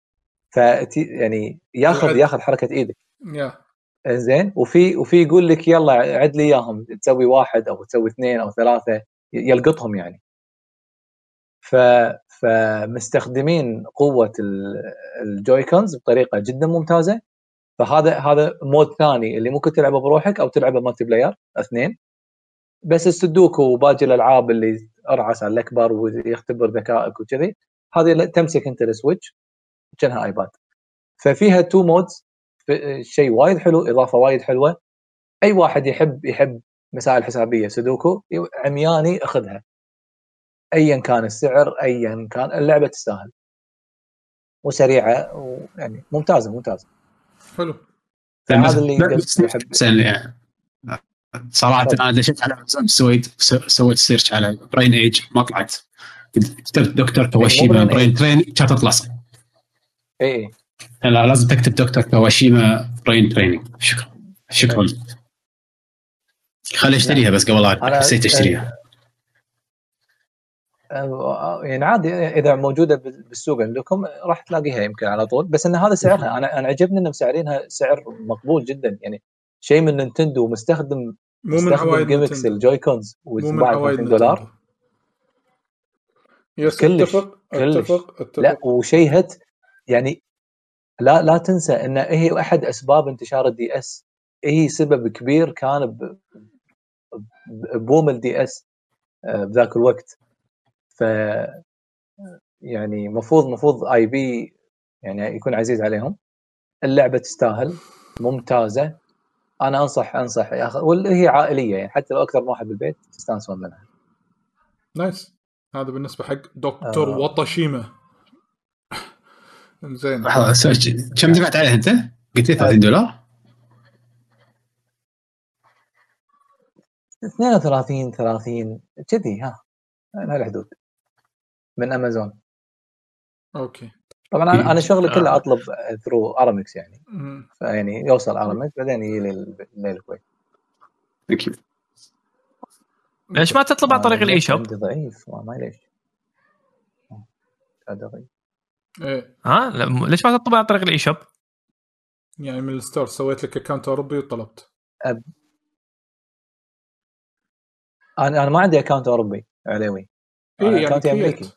ف يعني ياخذ. ياخذ حركة إيدك. يا زين وفي وفي يقول لك يلا عد لي إياهم تسوي واحد أو تسوي اثنين أو ثلاثة يلقطهم يعني. ف فمستخدمين قوة ال- ال Joy-Cons بطريقة جدا ممتازة. فهذا هذا mode ثاني اللي ممكن تلعبه بروحك أو تلعبه multiplayer اثنين. بس السودوكو وباقي الألعاب اللي اضغط على الأكبر ويختبر ذكائك وكذي هذه تمسك أنت السويتش كأنها iPad ففيها two modes شيء وايد حلو إضافة وايد حلوة. أي واحد يحب يحب مسائل حسابية سودوكو عمياني أخذها. ايا كان السعر ايا كان اللعبة تستاهل. وسريعة ويعني ممتازة ممتازة. حلو. هذا اللي يعني صراحة. أنا دشيت على أمازون سويت سو- سويت search على Brain Age ما طلعت. كتبت دكتور كواشيما Brain Brain Train كانت تطلع صح. اي اي لا لازم تكتب دكتور كواشيما Brain Training شكرا. شكرا. خلي اشتريها بس قبل لا حسيت اشتريها آه، يعني عادي إذا موجودة بال- بالسوق عندكم راح تلاقيها يمكن على طول. بس إن هذا سعرها أنا أنا عجبني إنهم مسعرينها سعر مقبول جدا. يعني شيء من نينتندو مستخدم مو من عوايد جيمكس نينتندو. ال Joy-Cons مو من وتباع ب عوايد 200 دولار. yes كلش، أتفق كلش. أتفق أتفق. لا وشيء hit يعني لا لا تنسى إن هي أحد أسباب انتشار ال DS هي سبب كبير كان ب- ب- ب boom ال DS آه، بذاك الوقت. ف يعني مفروض مفروض IP يعني يكون عزيز عليهم. اللعبة تستاهل ممتازة. أنا أنصح أنصح ياخذ واللي هي عائلية يعني حتى لو أكثر من واحد بالبيت تستانسون منها. nice. هذا بالنسبة حق دكتور آه. كواشيما. زين لحظة، search. كم دفعت عليها أنت؟ قلت لي 30 دولار؟ 32 30 كذي ها من هالحدود من أمازون okay طبعا أنا أنا شغلي كله آه. أطلب through ارامكس يعني. فيعني يوصل ارامكس بعدين يجي لي للكويت thank you ليش ما تطلب عن طريق أنا ال eShop؟ ضعيف ما ما ليش هذا ضعيف إيه. ها؟ ليش ما تطلب عن طريق ال eShop؟ يعني من ال store سويت لك account أوروبي وطلبت. أنا أنا ما عندي account أوروبي عليوي. إيه أنا يعني. create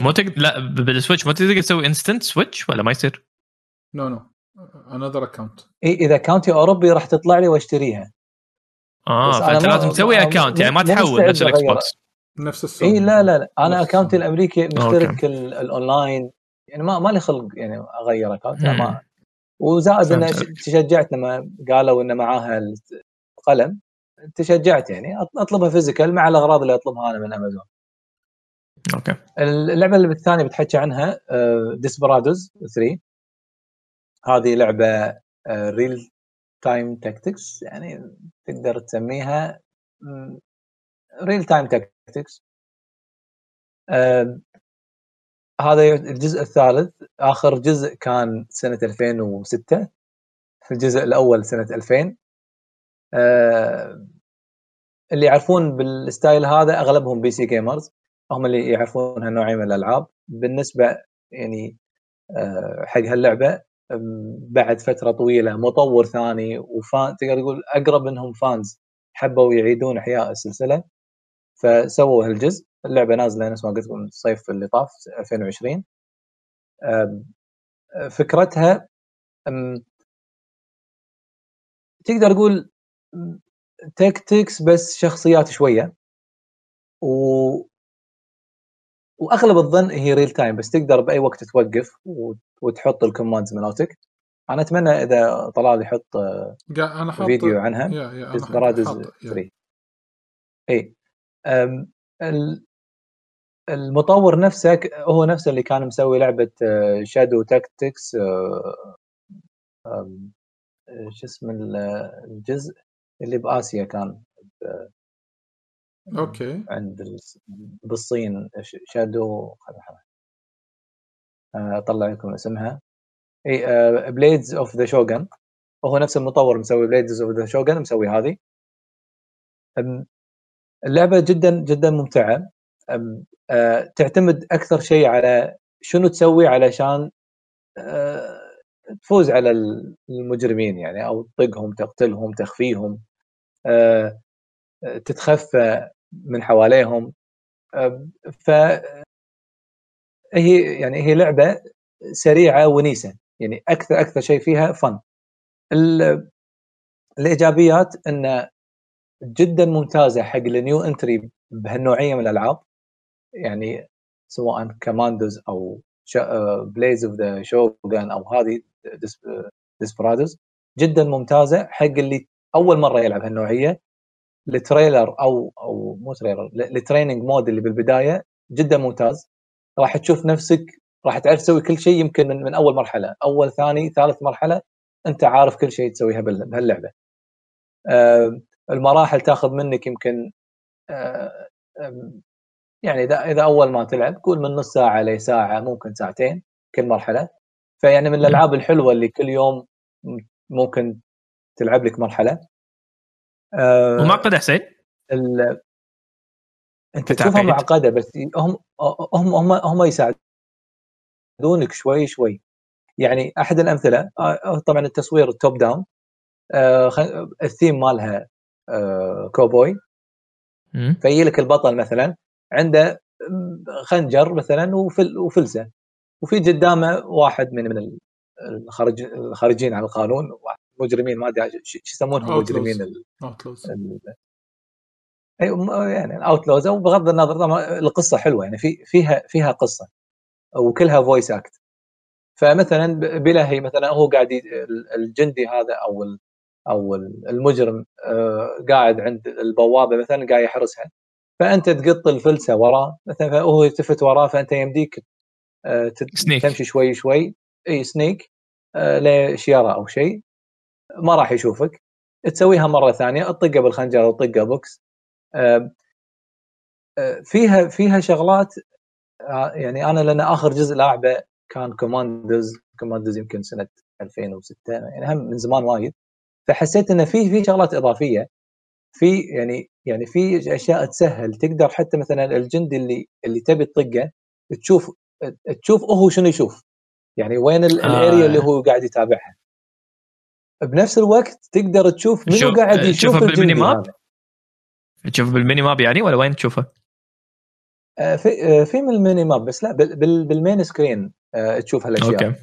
مو تقدر لا بالسويتش ما تقدر تسوي instant switch ولا ما يصير؟ no no another account إي إذا account ي أوروبي راح تطلع لي وأشتريها. آه فأنت لازم تسوي account يعني ما تحول نفس ال Xbox. نفس السوق اي لا لا لا. أنا account ي. الأمريكي مشترك ال- الاونلاين يعني ما ما لي خلق يعني أغير account ما. وزائد إنه. تشجعت لما قالوا إنه معاها القلم تشجعت يعني. أطلبها physical مع الأغراض اللي أطلبها أنا من امازون okay. اللعبة اللي الثانية بتحكي عنها Desperados 3 هذه لعبة ريل تايم تاكتكس يعني تقدر تسميها real time tactics هذا الجزء الثالث. آخر جزء كان سنة 2006 في الجزء الأول سنة 2000 آه، اللي يعرفون بال style هذا أغلبهم PC gamers هم اللي يعرفون هالنوعيه من الألعاب. بالنسبة يعني آه، حق هاللعبة بعد فترة طويلة مطور ثاني و fan تقدر تقول أقرب إنهم fans حبوا يعيدون إحياء السلسلة. فسووا هالجزء اللعبة نازلة نفس ما قلت لكم الصيف اللي طاف 2020 أم، فكرتها تقدر تقول tactics بس شخصيات شوية. و وأغلب الظن هي real time بس تقدر بأي وقت توقف وتحط ال commands مالتك. أنا أتمنى إذا طلال يحط آه، أنا حاط فيديو عنها. يا يا يا. 3 اي المطور نفسه هو نفسه اللي كان مسوي لعبة Shadow Tactics شو اسم ال- الجزء اللي بآسيا كان okay. عند ال- بالصين شادو آه، أطلع لكم اسمها. إي Blades of the Shogun وهو نفس المطور مسوي Blades of the Shogun مسوي هذه. اللعبة جدا جدا ممتعة. آه، تعتمد أكثر شيء على شنو تسوي علشان آه، تفوز على ال- المجرمين يعني أو تطقهم تقتلهم تخفيهم آه، تتخفى من حواليهم. ف هي يعني هي لعبة سريعة ونيسة. يعني أكثر أكثر شيء فيها fun. الإيجابيات انه جدا ممتازة حق ال new entry بهالنوعية من الألعاب. يعني سواء Commandos أو Blades of the Shogun أو هذه Desperados جدا ممتازة حق اللي أول مرة يلعب هالنوعية. ال trailer أو أو مو trailer ال training mode اللي بالبداية جدا ممتاز. راح تشوف نفسك راح تعرف تسوي كل شيء يمكن من, من أول مرحلة أول ثاني ثالث مرحلة أنت عارف كل شيء تسويها بهاللعبة. آه، المراحل تاخذ منك يمكن آه، يعني إذا إذا أول ما تلعب قول من نص ساعة لساعه ممكن ساعتين كل مرحلة. فيعني من الألعاب الحلوة اللي كل يوم ممكن تلعب لك مرحلة. آه، ومعقد حسين؟ ال... أنت تشوفها. معقده بس هم هم هم هم يساعدونك شوي شوي. يعني أحد الأمثلة آه، طبعا التصوير ال top down ال theme مالها كوبوي مم. فيجي لك البطل مثلا عنده خنجر مثلا وفل وفلسة. وفي قدامه واحد من من ال- الخارج الخارجين عن القانون مجرمين ما أدري شو يسمونهم. مجرمين outlaws م- يعني ال outlaws وبغض النظر طبعا القصة حلوة يعني في فيها فيها قصة. وكلها voice act فمثلا ب- بلهي مثلا هو قاعد الجندي هذا أو أو ال- المجرم آه، قاعد عند البوابة مثلا قاعد يحرسها. فأنت تقط الفلسة وراه مثلا فهو يلتفت وراه فأنت يمديك آه، sneak. تمشي شوي شوي. إي sneak آه، لشجرة أو شيء. ما راح يشوفك. تسويها مرة ثانية تطقه بالخنجر أو تطقه بوكس آه، آه، فيها فيها شغلات آه، يعني أنا لأن آخر جزء لاعبه كان Commandos Commandos يمكن سنة 2006 يعني هم من زمان وايد. فحسيت انه في في شغلات إضافية في يعني يعني في أشياء تسهل تقدر حتى مثلا الجندي اللي اللي تبي تطقه تشوف تشوف هو شنو يشوف يعني وين ال- آه. ال area اللي هو قاعد يتابعها بنفس الوقت تقدر تشوف منو شوف- قاعد آه، يشوف تشوفه بال mini map؟ تشوف بال mini map يعني ولا وين تشوفه؟ آه، في آه، في من ال mini map بس لا بال- بال- بال main screen تشوف هالأشياء okay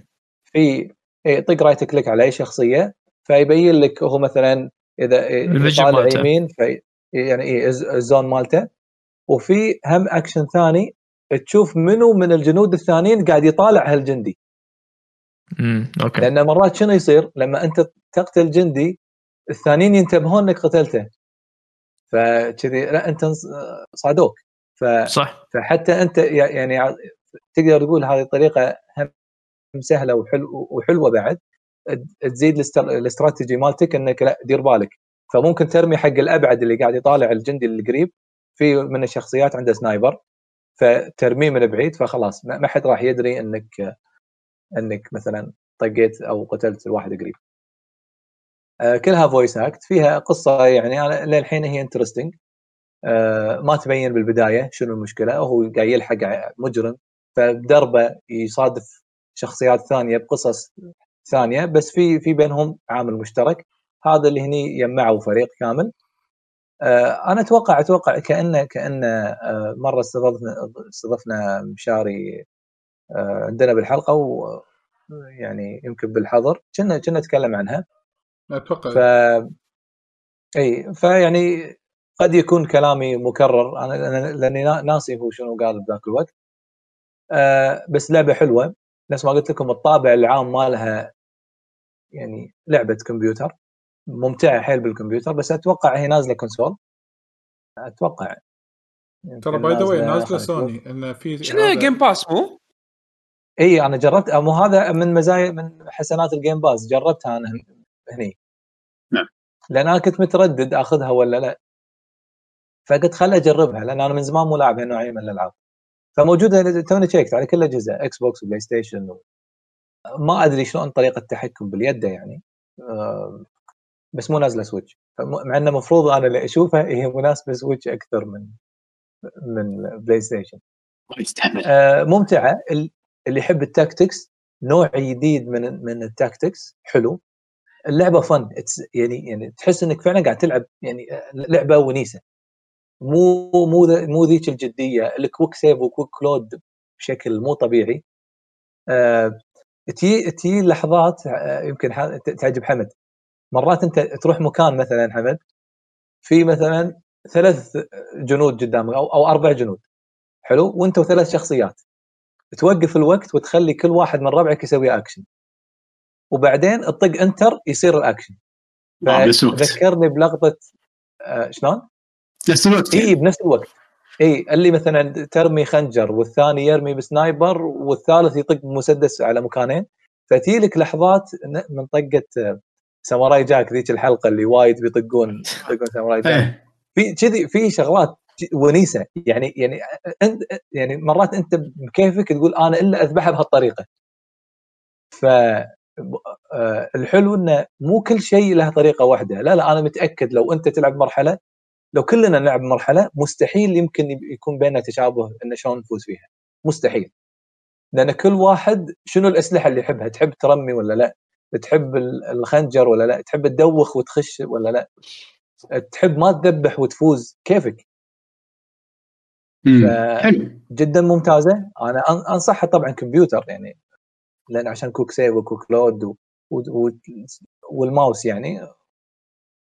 في إيه، طق right click على أي شخصية فيبين لك هو مثلا إذا إيه، طالع مالته. يمين في يعني إيه ال z- ال zone مالته. وفي هم أكشن ثاني تشوف منو من الجنود الثانيين قاعد يطالع هالجندي. امم okay. لأن مرات شنو يصير؟ لما أنت تقتل جندي الثانيين ينتبهون إنك قتلته. فكذي لا أنت صادوك. ف صح. فحتى أنت يعني تقدر تقول هذه طريقه هم سهلة وحلو وحلوة بعد. تزيد ال stra- ال strategy مالتك إنك لا دير بالك. فممكن ترمي حق الأبعد اللي قاعد يطالع الجندي القريب في من الشخصيات عنده sniper فترميه من بعيد فخلاص ما حد راح يدري إنك إنك مثلا طقيت أو قتلت الواحد قريب. آه، كلها voice act فيها قصة يعني أنا للحين هي interesting ما تبين بالبداية شنو المشكلة هو قاعد يلحق مجرم فبدربه يصادف شخصيات ثانية بقصص ثانية بس في في بينهم عامل مشترك. هذا اللي هني يجمعوا فريق كامل. آه، أنا أتوقع أتوقع كأنه كأنه آه، مرة استضفنا استضفنا مشاري آه، عندنا بالحلقة و يعني يمكن بالحظر. كنا كنا نتكلم عنها. أتوقع. ف إي فيعني قد يكون كلامي مكرر. أنا لأني نا- ناسي هو شنو قال بذاك الوقت. آه بس لعبة حلوة. نفس ما قلت لكم الطابع العام مالها يعني لعبة كمبيوتر ممتعة حيل بالكمبيوتر بس أتوقع هي نازلة console. أتوقع. ترى by the way نازلة سوني انه في شنو Game Pass مو؟ إي أنا جربت مو هذا من مزايا من حسنات ال Game Pass جربتها أنا هن- هني. نعم. لأن أنا كنت متردد أخذها ولا لا. فقلت خل أجربها لأن أنا من زمان مو لاعب هالنوعية من الألعاب. فموجودة توني شيكت على كل الأجهزة Xbox و PlayStation و... ما أدري شلون طريقة التحكم باليد يعني. بس مو نازلة Switch. مع إنه المفروض أنا اللي اشوفها هي مناسبه Switch أكثر من من PlayStation يستحمل. آه، ممتعة. ال- اللي يحب ال tactics نوع جديد من من ال tactics. حلو. اللعبة fun يعني يعني تحس إنك فعلا قاعد تلعب يعني آه، لعبة ونيسة. مو مو مو ذيك الجدية. ال quick save و quick load بشكل مو طبيعي. آه، تي تي لحظات آه، يمكن تعجب حمد. مرات انت تروح مكان مثلا حمد في مثلا ثلاث جنود قدامك أو أو أربع جنود. حلو؟ وأنت وثلاث شخصيات. توقف الوقت وتخلي كل واحد من ربعك يسوي اكشن وبعدين تطق enter يصير الاكشن ذكرني بلقطه آه شلون؟ نفس الوقت. إي. بنفس الوقت. اي اللي مثلا ترمي خنجر والثاني يرمي ب sniper والثالث يطق مسدس على مكانين. فتي لك لحظات من طقة آه، Samurai Jack ذيك الحلقة اللي وايد بيطقون يطقون ساموراي جاك. إيه. في كذي في شغلات ونيسة. يعني يعني أنت يعني مرات أنت بكيفك تقول أنا إلا أذبحها بهالطريقة. ف آه، الحلو إنه مو كل شيء له طريقة واحدة. لا لا أنا متأكد لو أنت تلعب مرحلة لو كلنا نلعب مرحلة مستحيل يمكن يكون بيننا تشابه انه شلون نفوز فيها. مستحيل. لأن كل واحد شنو الأسلحة اللي يحبها؟ تحب ترمي ولا لا؟ تحب ال- الخنجر ولا لا؟ تحب تدوخ وتخش ولا لا؟ تحب ما تذبح وتفوز؟ كيفك؟ حلو. جدا ممتازة. أنا أنصحها طبعا كمبيوتر يعني لأن عشان كوك سيف وكوك لود. و... و... والماوس يعني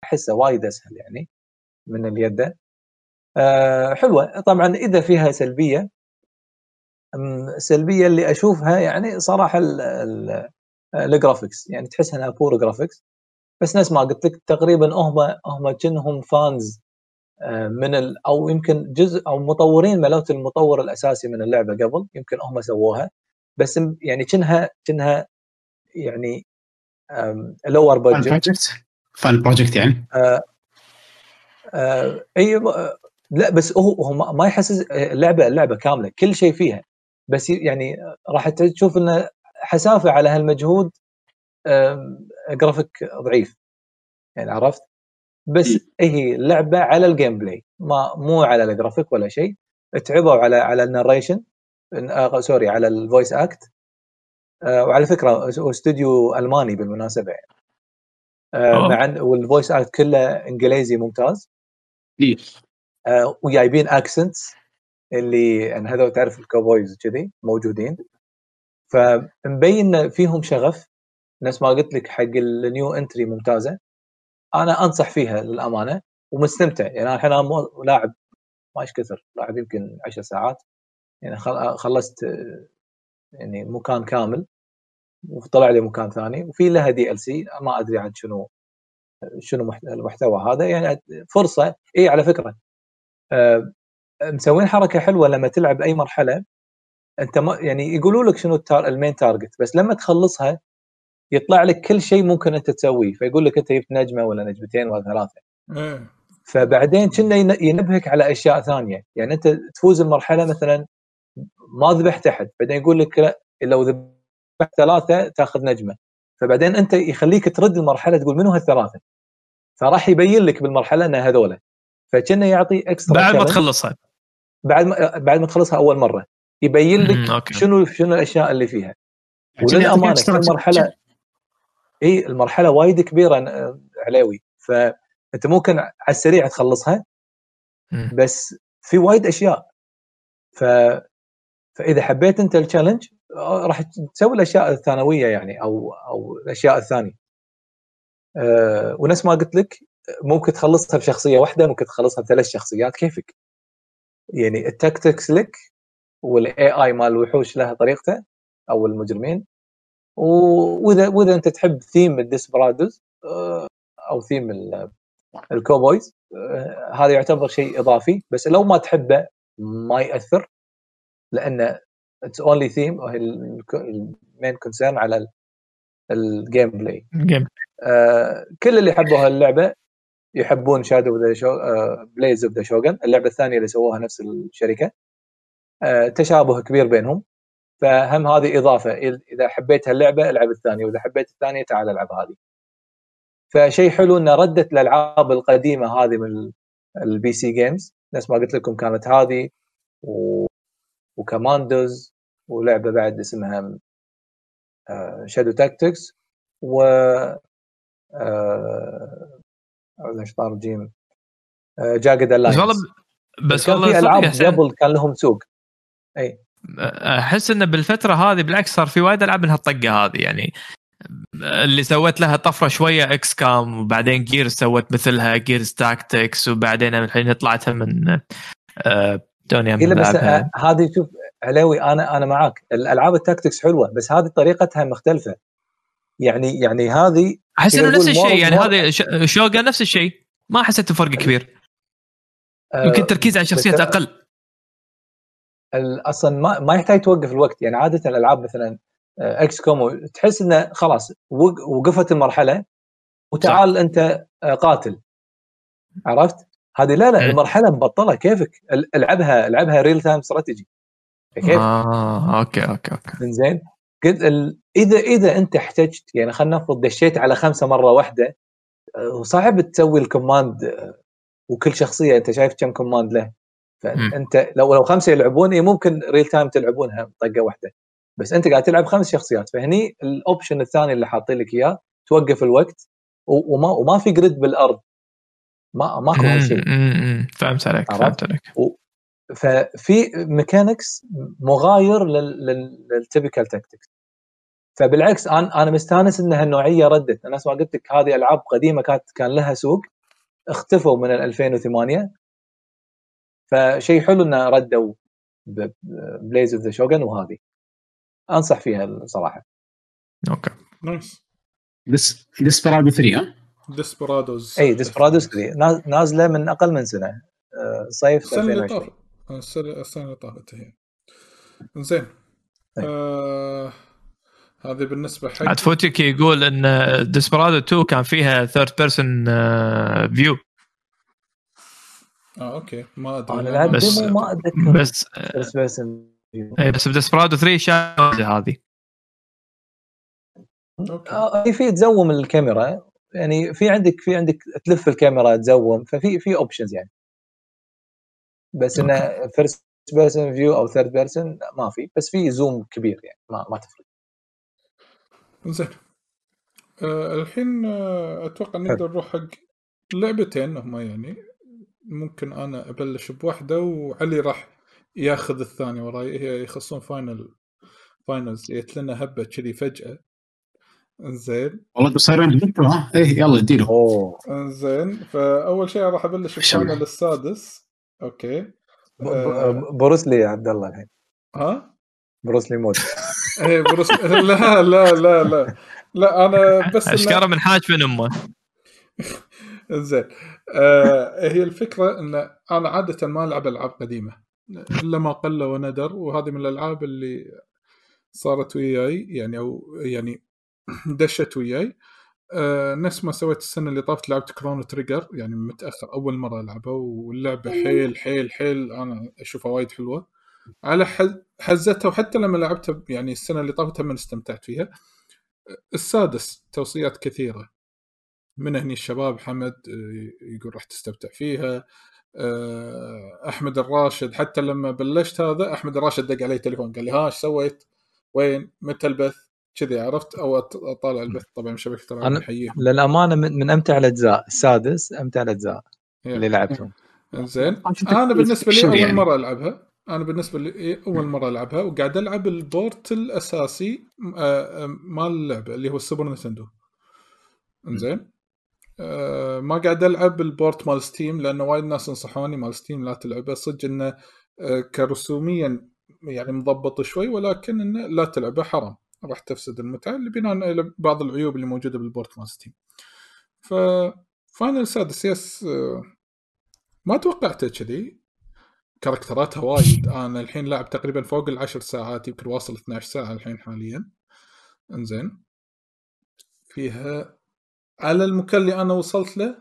أحسه وايد أسهل يعني. من اليد. آه حلوة. طبعا إذا فيها سلبية أم، السلبيه اللي أشوفها يعني صراحة ال... ال... ال graphics يعني تحس إنها poor graphics بس نفس ما قلت لك تقريبا هم هم كأنهم fans آه، من ال... أو يمكن جزء أو مطورين ملوت المطور الأساسي من اللعبة قبل. يمكن هم سووها. بس يعني كأنها كأنها يعني lower budget fan project يعني؟ آه أي آه، لا بس هو هو ما يحسس آه، اللعبة اللعبة كاملة كل شيء فيها. بس يعني راح تشوف إنه حسافة على هالمجهود جرافيك ضعيف. يعني عرفت؟ بس هي لعبة على ال gameplay ما مو على الجرافيك ولا شيء. تعبوا على على ال narration آه sorry على ال voice act آه وعلى فكرة استوديو ألماني بالمناسبة يعني. آه. مع وال voice act كله إنجليزي ممتاز. إيه. آه، وجايبين accents اللي يعني هذول تعرف ال cowboys كذي موجودين. فمبين فيهم شغف. نفس ما قلت لك حق ال new entry ممتازة. أنا أنصح فيها للأمانة ومستمتع. يعني أنا الحين مو- لاعب ما إيش كثر لاعب يمكن 10 ساعات. يعني خل- خلصت يعني مكان كامل وطلع لي مكان ثاني. وفي لها DLC ما أدري عاد شنو. شنو محت- المحتوى هذا يعني فرصة. إي على فكرة. آه، مسوين حركة حلوة لما تلعب أي مرحلة. أنت ما يعني يقولوا لك شنو ال tar- ال main target بس لما تخلصها يطلع لك كل شيء ممكن أنت تسويه. فيقول لك أنت جبت نجمة ولا نجمتين ولا ثلاثة. فبعدين كنا ين- ينبهك على أشياء ثانية. يعني أنت تفوز المرحلة مثلا ما ذبحت أحد. بعدين يقول لك لا لو ذبحت ثلاثة تاخذ نجمة. فبعدين أنت يخليك ترد المرحلة تقول منو هالثلاثة؟ فراح يبين لك بالمرحلة إن هذولا. فكنا يعطي اكسترا بعد ما. تخلصها. بعد ما بعد ما تخلصها أول مرة. يبين لك. شنو شنو الأشياء اللي فيها. عشان وللأمانة يعطيك كل extra مرحله إي المرحلة وايد كبيرة آه، عليوي فانت ممكن على السريع تخلصها. بس في وايد أشياء. ف فإذا حبيت أنت ال challenge آه، راح تسوي الأشياء الثانوية يعني أو أو الأشياء الثانية. أه ونفس ما قلت لك ممكن تخلصها بشخصية واحدة ممكن تخلصها بثلاث شخصيات كيفك؟ يعني ال tactics لك وال AI مال الوحوش له طريقته أو المجرمين وإذا وإذا أنت تحب theme ال Desperados آه، أو ثيم ال- ال cowboys آه، هذا يعتبر شيء إضافي بس لو ما تحبه ما يأثر لأن it's only theme ال main concern على ال gameplay game آه، كل اللي حبوا هاللعبة يحبون Shadow Sho- Blades of the Shogun اللعبة الثانية اللي سووها نفس الشركة. آه، تشابه كبير بينهم. فهم هذه إضافة. إذا حبيت هاللعبة ألعب الثانية. وإذا حبيت الثانية تعال ألعب هذه. فشيء حلو إنه ردت الألعاب القديمة هذه من ال PC games نفس ما قلت لكم كانت هذه و... و Commandos ولعبة بعد اسمها Shadow Tactics و آه، أعوذ من الشيطان الرجيم. Jagged بس والله Alliance بس والله في ألعاب قبل كان لهم سوق. أحس انه بالفترة هذه بالعكس صار في وايد ألعاب من هالطقه هذه يعني اللي سوت لها طفرة شوية XCOM وبعدين Gears سوت مثلها Gears Tactics وبعدين الحين طلعتها من آه، توني إلا بس. آه، هذه شوف علاوي أنا أنا معاك. الألعاب ال tactics حلوة بس هذه طريقتها مختلفة. يعني يعني هذه أحس إنه نفس الشيء يعني ش- Shogun نفس الشيء. ما حسيت بفرق كبير. آه، يمكن تركيز على شخصيات بس- أقل. أصلا ما ما يحتاج توقف الوقت. يعني عادة الألعاب مثلا XCOM تحس إنه خلاص وق- وقفت المرحلة وتعال أنت آه، قاتل. عرفت؟ هذه لا لا. المرحلة مبطلة. كيفك؟ ال- العبها العبها real time strategy كيف؟ آه okay okay okay. زين قلت ال... إذا إذا أنت احتجت يعني خلينا نفرض دشيت على خمسة مرة واحدة آه، وصعب تسوي ال command آه، وكل شخصية أنت شايف كم command له. فانت لو لو خمسة يلعبون إيه ممكن real time تلعبونها طقه واحدة. بس أنت قاعد تلعب خمس شخصيات فهني ال option الثاني اللي حاطين لك إياه توقف الوقت وما وما في grid بالأرض. ما ماكو هالشيء أمم، فهمت عليك؟ فهمت عليك. ففي mechanics مغاير لل typical tactics فبالعكس أنا أنا مستانس ان هالنوعيه ردت. أنا ما قلت لك هذه ألعاب قديمة كانت كان لها سوق اختفوا من ال 2008 فشيء حلو انه ردوا Blades of the Shogun وهذه. أنصح فيها الصراحه Okay. Nice this Desperado 3 ها؟ Desperados إي Desperados 3 ناز- نازلة من أقل من سنة. آه، صيف السنة اللي 2020 طافت السنة السنة اللي طافت هي. زين أي. آه هذه بالنسبة حق عاد فوتك يقول إن Desperado 2 كان فيها third person view آه okay. ما أدري. أنا لعبت بس- ما أتذكر. بس بس بس إيه، بس ب Desperado 3 شاهده هذه. okay. آه، في في ت zoom الكاميرا. يعني في عندك في عندك تلف الكاميرا ت zoom ففي في options يعني. بس إنه first person view أو third person ما في بس في zoom كبير يعني ما ما تفرق. زين. آه الحين آه أتوقع نقدر نروح حق لعبتين هما يعني. ممكن أنا أبلش بواحدة وعلي راح ياخذ الثانية وراي هي يخصون Final Finals جت لنا هبة كذي فجأة. زين. والله صايرين بيتو ها؟ إيه يلا اديله أوه. زين. فأول شيء راح أبلش شمع. ب Final السادس. okay. ب- آه. Bruce Lee يا عبد الله الحين. ها؟ Bruce Lee mode. إيه Bruce لا لا لا لا لا. أنا بس أشكره من حاج من أمه. زين. آه هي الفكرة إن أنا عادة ما ألعب ألعاب قديمة. إلا ما قل وندر وهذه من الألعاب اللي صارت وياي يعني أو يعني دشت وياي. آه نفس ما سويت السنة اللي طافت لعبت Chrono Trigger يعني متأخر أول مرة ألعبها واللعبة حيل حيل حيل أنا أشوفها وايد حلوة على حز- حزتها وحتى لما لعبتها يعني السنة اللي طافت هم استمتعت فيها السادس توصيات كثيرة من هني الشباب حمد آه، يقول راح تستمتع فيها آه، أحمد الراشد حتى لما بلشت هذا أحمد الراشد دق علي تليفون قال لي ها إيش سويت؟ وين؟ متى البث؟ كذي عرفت؟ أو أطالع البث. طبعا من شبكه أنا- العاب نحييهم للأمانة من, من أمتع الأجزاء. السادس أمتع الأجزاء اللي لعبتهم. زين أنا بالنسبة لي أول يعني؟ مرة ألعبها. أنا بالنسبة لي أول مرة ألعبها. وقاعد ألعب ال port الأساسي آه، آه، مال اللعبة اللي هو ال Super Nintendo زين آه، ما قاعد ألعب البورت مال Steam لأنه وايد ناس نصحوني مال ستيم لا تلعبه. صدق إنه كرسوميا يعني مضبط شوي ولكن إنه لا تلعبه حرام. راح تفسد المتعه اللي بناء على بعض العيوب اللي موجودة بال port مال Steam ف Final سادس yes ما توقعته كذي. character اتها وايد. أنا الحين لاعب تقريبا فوق العشر ساعات يمكن واصل 12 ساعة الحين حاليا. إنزين. فيها على المكان اللي أنا وصلت له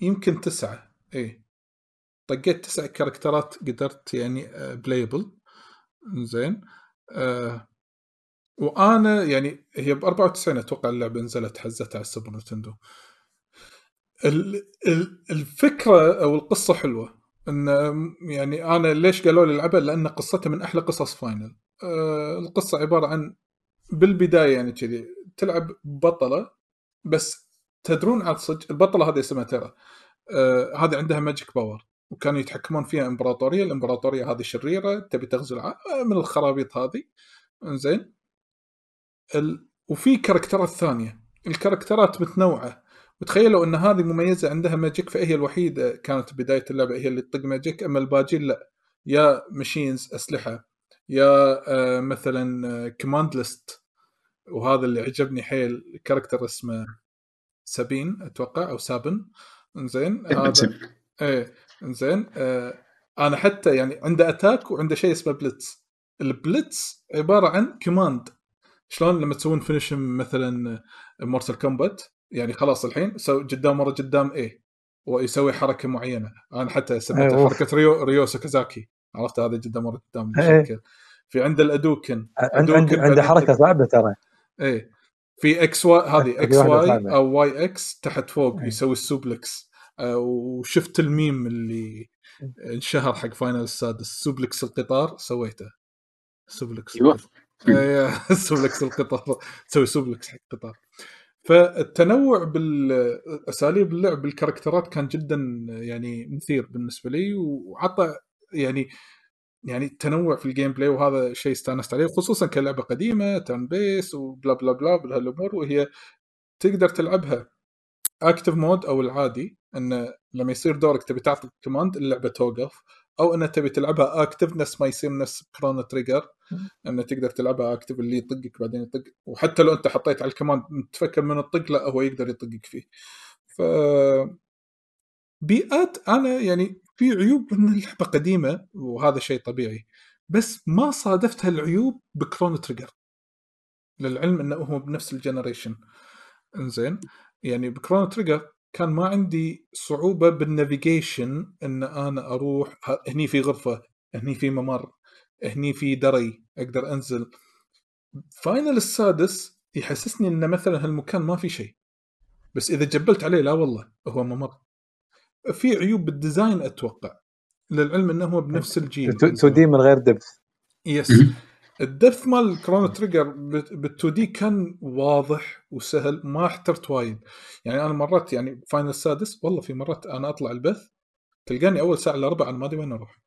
يمكن تسعة. إيه. طقيت تسع character ات قدرت يعني playable زين آه وأنا يعني هي ب 94 أتوقع اللعبه نزلت حزتها على ال Super Nintendo. ال- ال- الفكرة أو القصة حلوة. إن يعني أنا ليش قالوا لي العبها لأن قصتها من أحلى قصص Final. آه القصة عبارة عن بالبداية يعني كذي تلعب بطلة بس تدرون عاد صدق البطلة هذه اسمها ترى آه هذه عندها magic power وكانوا يتحكمون فيها إمبراطورية الإمبراطورية هذه شريرة تبي تغزو الع... آه، من الخرابيط هذه. زين ال... وفي character ات ثانية. ال character ات متنوعة. وتخيلوا إن هذه مميزة عندها magic فهي الوحيدة كانت بداية اللعبة هي اللي تطق magic أما الباجين لا. يا machines أسلحة. يا آه مثلا command list وهذا اللي عجبني حيل character اسمه Sabin أتوقع أو Sabin. زين هذا إيه زين آه أنا حتى يعني عنده attack وعنده شيء اسمه Blitz ال Blitz عبارة عن command شلون لما تسوون finish مثلا Mortal Kombat يعني خلاص الحين سو قدام ورا قدام إيه ويسوي حركة معينة. أنا حتى سميتها أيوه. حركة Ryo Ryo Sakazaki. عرفت؟ هذا قدام ورا قدام في عنده ال Hadouken. عند Hadouken عند عنده بعدين حركة صعبه ترى. إيه في إكس واي هذه إكس واي. أو Y X تحت فوق إيه. يسوي ال suplex. آه، وشفت الميم اللي انشهر حق Final السادس suplex القطار سويته. suplex أيوة. suplex القطار تسوي suplex حق القطار فالتنوع بالاساليب اللعب بال character ات كان جدا يعني مثير بالنسبة لي وعطى يعني يعني التنوع في ال gameplay وهذا شيء استانست عليه خصوصا كلعبة قديمة turn based و blah blah blah بهالامور وهي تقدر تلعبها active mode أو العادي انه لما يصير دورك تبي تعطي command اللعبة توقف. أو انه تبي تلعبها active نفس ما يصير نفس Chrono Trigger انه تقدر تلعبها active اللي يطقك بعدين يطق وحتى لو أنت حطيت على ال command تفكر من الطق لا هو يقدر يطقك فيه. ف بيئات أنا يعني في عيوب إن اللعبة قديمة وهذا شيء طبيعي بس ما صادفت هالعيوب ب Chrono Trigger للعلم إنه هو بنفس ال generation إنزين يعني ب Chrono Trigger كان ما عندي صعوبة بال navigation إن أنا أروح هني في غرفة هني في ممر هني في دري أقدر أنزل. Final السادس يحسسني إن مثلا هالمكان ما في شيء. بس إذا جبلت عليه لا والله هو ممر. في عيوب بال design أتوقع. للعلم إنه هو بنفس الجيل. 2 دي من غير دبث. يس الدبث مال كرونو تريجر بال2 دي كان واضح وسهل ما احترت وايد. يعني أنا مرات يعني Final السادس والله في مرات أنا أطلع البث تلقاني أول ساعة إلا ربع أنا ما أدري وين أروح.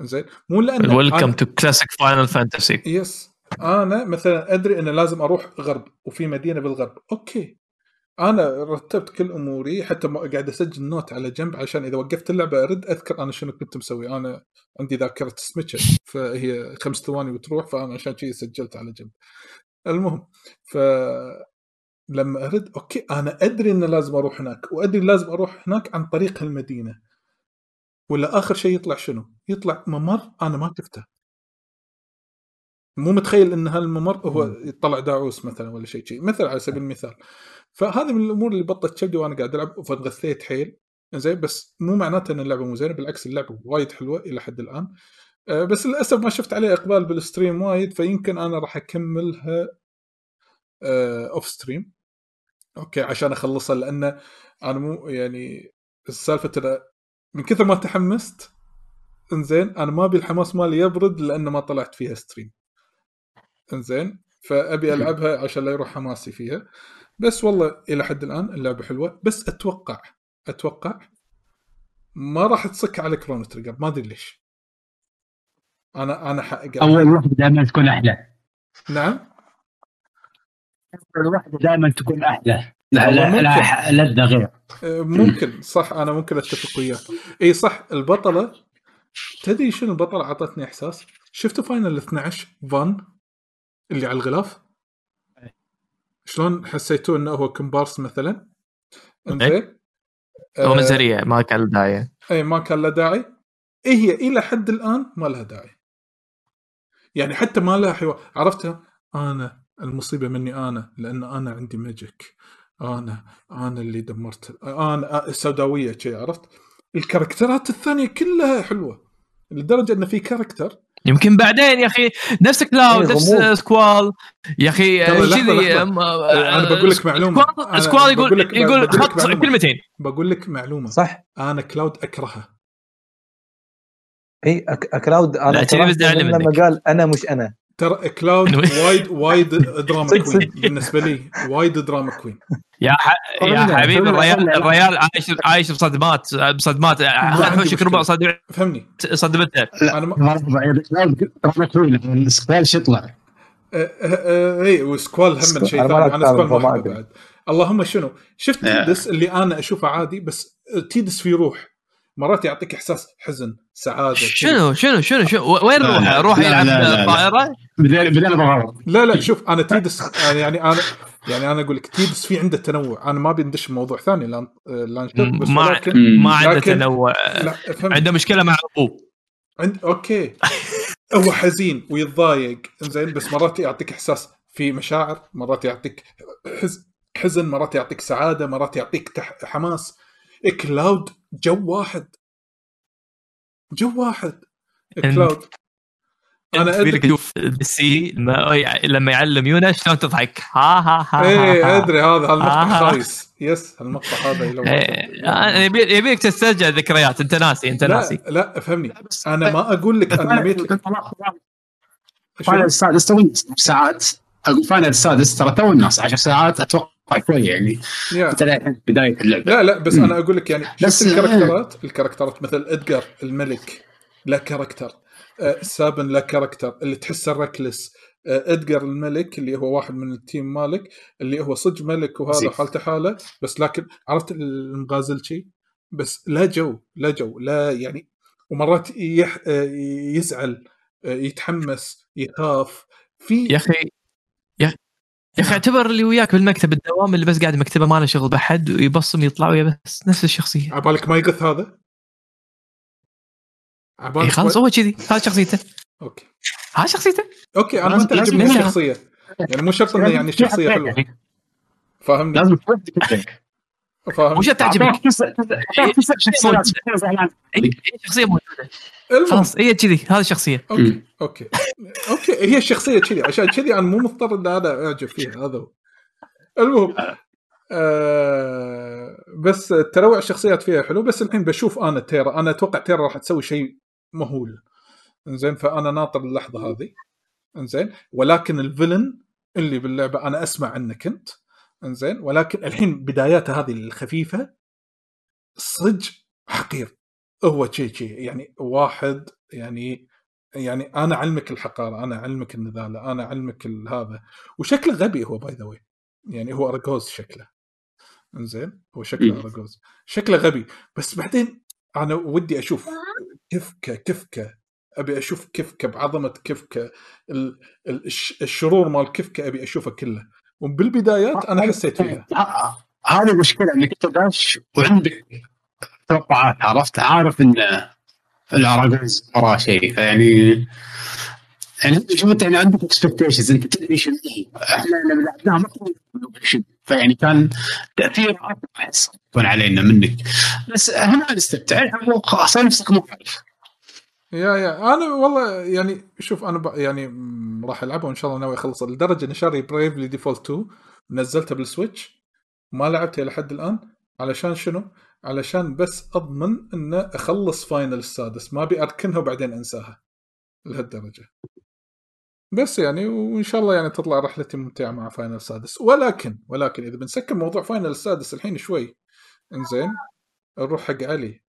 زين مو لأن ال welcome أنا- تو كلاسيك فاينل فانتسي يس أنا مثلا أدري ان لازم أروح غرب وفي مدينة بالغرب. okay. أنا رتبت كل أموري حتى ما قاعد أسجل note على جنب عشان إذا وقفت اللعبة أرد أذكر أنا شنو كنت مسوي. أنا عندي ذاكرة سمكه فهي خمس ثواني وتروح فأنا عشان شيء سجلت على جنب. المهم ف لما أرد okay أنا أدري إن لازم أروح هناك وأدري لازم أروح هناك عن طريق المدينة. ولا آخر شيء يطلع شنو؟ يطلع ممر أنا ما شفته. مو متخيل إن هالممر هو يطلع داعوس مثلا ولا شيء شيء مثل على سبيل المثال. فهذه من الأمور اللي بطت كبدي وأنا قاعد ألعب فانغثيت حيل. زين بس مو معناته إن اللعبة مو زينة بالعكس اللعبة وايد حلوة إلى حد الآن. أه، بس للأسف ما شفت عليها إقبال بال stream وايد فيمكن أنا راح أكملها off stream okay عشان أخلصها لأن أنا مو يعني السالفه من كثر ما تحمست إنزين أنا ما أبي الحماس مالي يبرد لأن ما طلعت فيها stream إنزين فأبي ألعبها عشان لا يروح حماسي فيها. بس والله إلى حد الآن اللعبة حلوة. بس أتوقع أتوقع ما راح تصك على Chrono Trigger ما أدري ليش. أنا أنا حق أول واحدة دائما تكون أحلى. نعم؟ أول واحدة دائما تكون أحلى. لا. لا لا لذة غير. أه، ممكن. صح أنا ممكن أتفق وياك. إي صح البطلة تدري شنو البطلة أعطتني إحساس؟ شفتوا Final 12 Vaan اللي على الغلاف؟ شلون حسيتوه إنه هو كومبارس مثلا؟ إنزين. هو آه، مزريه ما كان له داعي. اي ما كان له داعي. إيه هي إلى حد الآن ما لها داعي. يعني حتى ما لها حوار. عرفتها أنا المصيبة مني أنا لأن أنا عندي magic أنا أنا اللي دمرت. أنا السوداويه شي عرفت؟ الكاركترات الثانية كلها حلوة. لدرجة إن في كاركتر يمكن بعدين يا أخي نفس Cloud إيه، نفس. Squall يا أخي كذي لحظة. أم- أنا بقول لك معلومة. Squall- يقول لك- يقول معلومة. كلمتين بقول لك معلومة صح أنا Cloud اكرهه اي لا، أنا لما. قال أنا مش أنا ترى كلاود وايد وايد دراما كوين. بالنسبة لي وايد دراما كوين يا ح... يا قلنا- حبيبي الريال الريال عايش عايش بصدمات بصدمات حوشك. ربع صدمه فهمني صدمته أنا ما ما ربع كوين السكوال شو يطلع؟ آه، آه، آه، اي وسكوال هم. شيء ثاني أنا سكوال ما. بعد اللهم شنو شفت. تيدس اللي أنا أشوفه عادي بس تيدس فيه روح مرات يعطيك إحساس حزن سعادة. شنو شنو شنو شنو وين روح؟ روح لا، يلعب لا، لا، لا. طائره بدينا لا لا شوف أنا تيدس يعني أنا يعني أنا أقول لك تيدس في عنده تنوع. أنا ما بندش بموضوع ثاني لأن لانشر بس ما ولكن ما عنده تنوع. عنده مشكلة مع أبوه. عند أوكي. هو حزين ويتضايق زين بس مرات يعطيك إحساس في مشاعر مرات يعطيك حز... حزن مرات يعطيك سعادة مرات يعطيك تح... حماس. كلاود جو واحد جو واحد كلاود أنا أدري ادري شوف بالسي لما لما يعلم يونا شلون تضحك ها ها ها إيه. ادري هذا هالمقطع آه. خايس يس هالمقطع هذا إيه، يبي- يبيك تسترجع ذكريات انت ناسي انت لا ناسي لا فهمني أنا ما أقول لك أنا لك تو ساعات أقول Final السادس ترى تو الناس 10 ساعات أتوقع شوي يعني. للحين بداية اللعبة. لا لا بس. أنا أقول لك يعني بس- الكاركترات؟ الكاركترات مثل Edgar الملك لا character آه، Sabin لا character اللي تحسه reckless آه، Edgar الملك اللي هو واحد من ال team مالك اللي هو صج ملك وهذا. حالته حاله بس لكن عرفت المغازل شيء بس لا جو لا جو لا يعني ومرات يح آه، يزعل يتحمس يخاف في يا أخي يا أخي اعتبر اللي وياك بالمكتب الدوام اللي بس قاعد مكتبه ما له شغل بحد ويبصم يطلع ويا بس نفس الشخصية. عبالك ما يقث هذا؟ اي عبالك خلاص ما... هو كذي. هذا شخصيته. okay. هذا شخصيته؟ okay أنا ما تعجبني الشخصيه يعني مو شرط إنه يعني شخصية حلوة. فاهمني؟ لازم فاهم؟ وش تعجبك؟ شخصيه موجودة؟ خلاص هي كذي هذه الشخصيه okay okay. okay هي الشخصية كذي عشان كذي أنا مو مضطر إن أنا أعجب فيها هذا هو. المهم آه بس تنوع الشخصيات فيها حلو بس الحين بشوف أنا تيرا أنا أتوقع تيرا راح تسوي شيء مهول. إنزين فأنا ناطر اللحظة هذه. إنزين ولكن ال villain اللي باللعبة أنا أسمع عنك أنت إنزين. ولكن الحين بداياته هذه الخفيفة صج حقير. هو شيء شيء يعني واحد يعني يعني أنا علمك الحقارة أنا علمك النذالة أنا علمك هذا. وشكله غبي هو by the way يعني هو ارجوز شكله. إنزين. هو شكله مم. ارجوز شكله غبي. بس بعدين أنا ودي أشوف كفكة كفكة. أبي أشوف كفكة بعظمة كفكة. ال- ال- الش- الشرور مال كفكة أبي أشوفه كله. وبالبدايات أنا حسيت فيها. هذه المشكلة إنك أنت داش وعندك توقعات عرفت؟ عارف إن الاراجوز وراه شيء. يعني يعني شوف انت يعني عندك اكسبكتيشنز أنت تدري شنو. إحنا لما لعبناها ما كنا. فيعني كان تأثير أكبر احس يكون علينا منك. بس هنا يعني هو خلاص نفسك مو عارف yeah yeah. أنا والله يعني شوف أنا ب... يعني راح ألعبها وإن شاء الله ناوي اخلص لدرجة إني شاري Bravely Default 2 نزلتها بال Switch ما لعبتها لحد الآن. علشان شنو؟ علشان بس أضمن ان أخلص Final السادس ما أبي أركنها وبعدين أنساها. لهالدرجة. بس يعني وإن شاء الله يعني تطلع رحلتي ممتعة مع Final السادس ولكن ولكن إذا بنسكر موضوع Final السادس الحين شوي. إنزين نروح حق علي.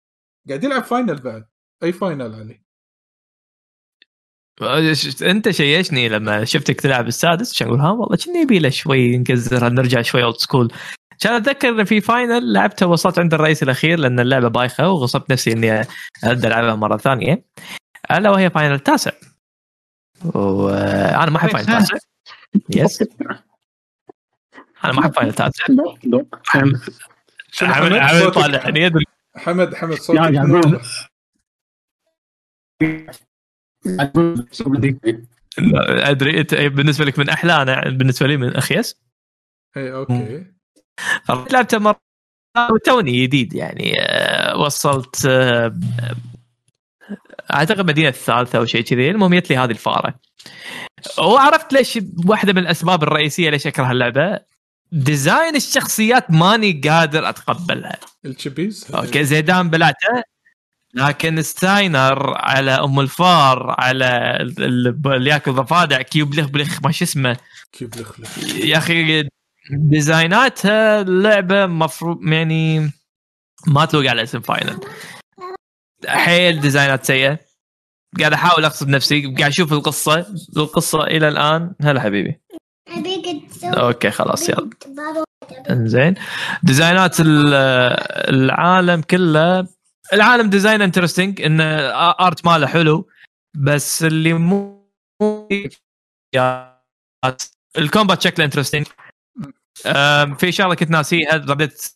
قاعد يلعب Final بعد. أي Final علي؟ أنت شيشني لما شفتك تلعب السادس عشان أقول ها والله كني يبي له شوي نكزرها نرجع شوي old school كان أتذكر إن في Final لعبته وصلت عند الرئيس الأخير لأن اللعبة بايخة وغصبت نفسي إني ابدا ألعبها مرة ثانية. ألا وهي Final التاسع وأنا ما أحب Final التاسع yes أنا ما أحب Final التاسع شنو حمد حمد؟ حمد. صوتك- طالع. يدري حمد حمد صوتك لا، أدري أنت بالنسبة لك من أحلى أنا بالنسبة لي من أخيس. اي okay. لعبته مرة وتوني جديد يعني آه، وصلت آه، أعتقد مدينة الثالثة أو شيء كذي. المهم جت لي هذه الفارة. وعرفت ليش واحدة من الأسباب الرئيسية ليش أكره اللعبة. ديزاين الشخصيات ماني قادر أتقبلها. الشبيز أوكي زيدان بلعته لكن ستاينر على أم الفار على ال- ال- اللي يأكل ضفادع كيوب لخ بلخ ما شو اسمه. كيف لخلف يا أخي ديزايناتها اللعبه مفروض يعني ما تلوق على اسم فاينل. حيل ديزاينات سيئة. قاعد أحاول أغصب نفسي قاعد أشوف القصة. القصة إلى الآن. هلا حبيبي. okay خلاص يلا. إنزين. ديزاينات ال- العالم كله العالم design interesting ال art ماله حلو بس اللي مو ال combat شكله interesting في شغلة كنت ناسيها رديت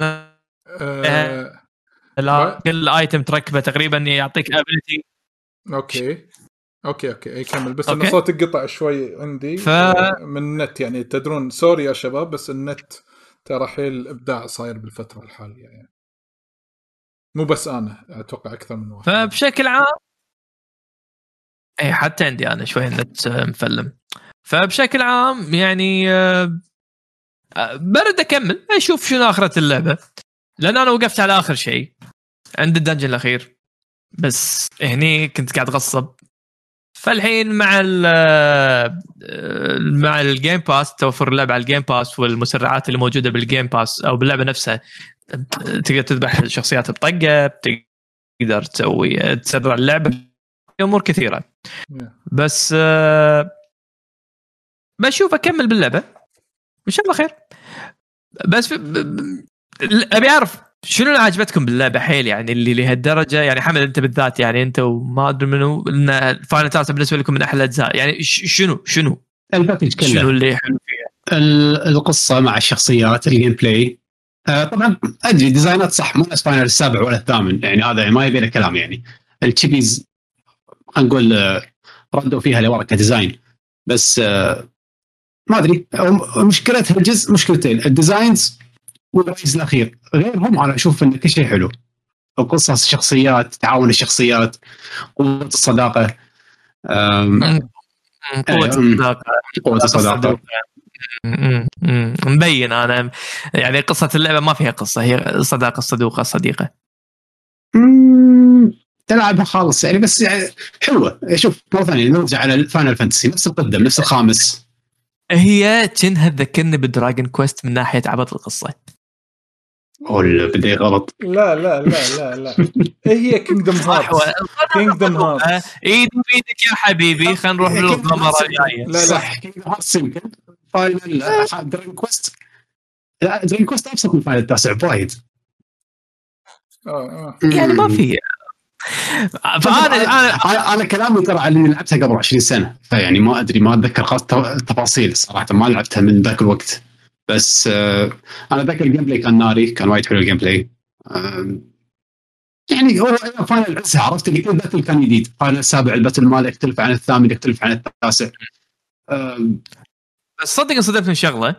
آه، لا كل item تركبه تقريبا يعطيك ability okay. okay okay. أي كمل. بس okay. صوتك قطع شوي عندي ف- آه، من النت. يعني تدرون sorry يا شباب بس النت ترى حيل إبداع صاير بالفترة الحالية. يعني مو بس أنا أتوقع أكثر من واحد. فبشكل عام اي حتى عندي أنا شوي النت آه، مفلم. فبشكل عام يعني آه، آه، برد أكمل. أشوف شنو آخرة اللعبة. لأن أنا وقفت على آخر شيء. عند ال dungeon الأخير. بس هني كنت قاعد أغصب. فالحين مع ال آه، مع ال Game Pass توفر اللعبة على ال Game Pass والمسرعات اللي موجودة بال Game Pass أو باللعبة نفسها تقدر تذبح الشخصيات بطقة تقدر تسوي تسرع اللعبة في أمور كثيرة. بس آه، بشوف أكمل باللعبة. إن شاء الله خير. بس أبي أعرف شنو اللي عجبتكم باللعبة حيل يعني اللي لهالدرجة؟ يعني حمد أنت بالذات يعني أنت وما أدري منو إن Final تاسع بالنسبة لكم من أحلى الاجزاء يعني شنو شنو؟ ال package شنو كله. اللي حلو فيها؟ ال- القصة مع الشخصيات ال gameplay طبعا أدري ديزاينات صح مو نفس Final السابع ولا الثامن يعني هذا ما يبي له كلام يعني. ال chibis خلينا نقول آه، ردوا فيها لورا ك design. بس آه ما أدري مشكلتها الجزء مشكلتين ال designs والرئيس الأخير. غيرهم أنا أشوف إن كل شيء حلو. القصص الشخصيات تعاون الشخصيات قوة الصداقة. قوة. الصداقة. قوة الصداقة. مبين أنا. يعني قصة اللعبة ما فيها قصة. هي صداقة صدوقه صديقة. تلعبها خالص يعني بس يعني حلوة. شوف مرة ثانية نرجع على فاينل فانتسي نفس القدم نفس الخامس. هي كأنها تذكرني بدراجون كويست من ناحية عبط القصة. ولا بدي غلط. لا لا لا لا لا. هي كينجدم هارت كينجدم هارت ايدي بإيدك يا حبيبي خلينا نروح للغمرة الجاية. لا لا. صح. كينجدم هارتس يمكن. فاينل دراجون كويست لا دراجون كويست أبسط من فاينل التاسع بوايد آه، آه. يعني ما في. فانا أنا أنا أنا كلامي ترى على إني لعبتها قبل 20 سنة فيعني ما أدري ما أتذكر خاص التفاصيل صراحة ما لعبتها من ذاك الوقت. بس آه أنا أتذكر ال gameplay كان ناري كان وايد حلو ال gameplay يعني هو Final عرفت اللي كل battle كان جديد. Final السابع ال battle ماله يختلف عن الثامن يختلف عن التاسع. بس صدق انصدمت من شغلة.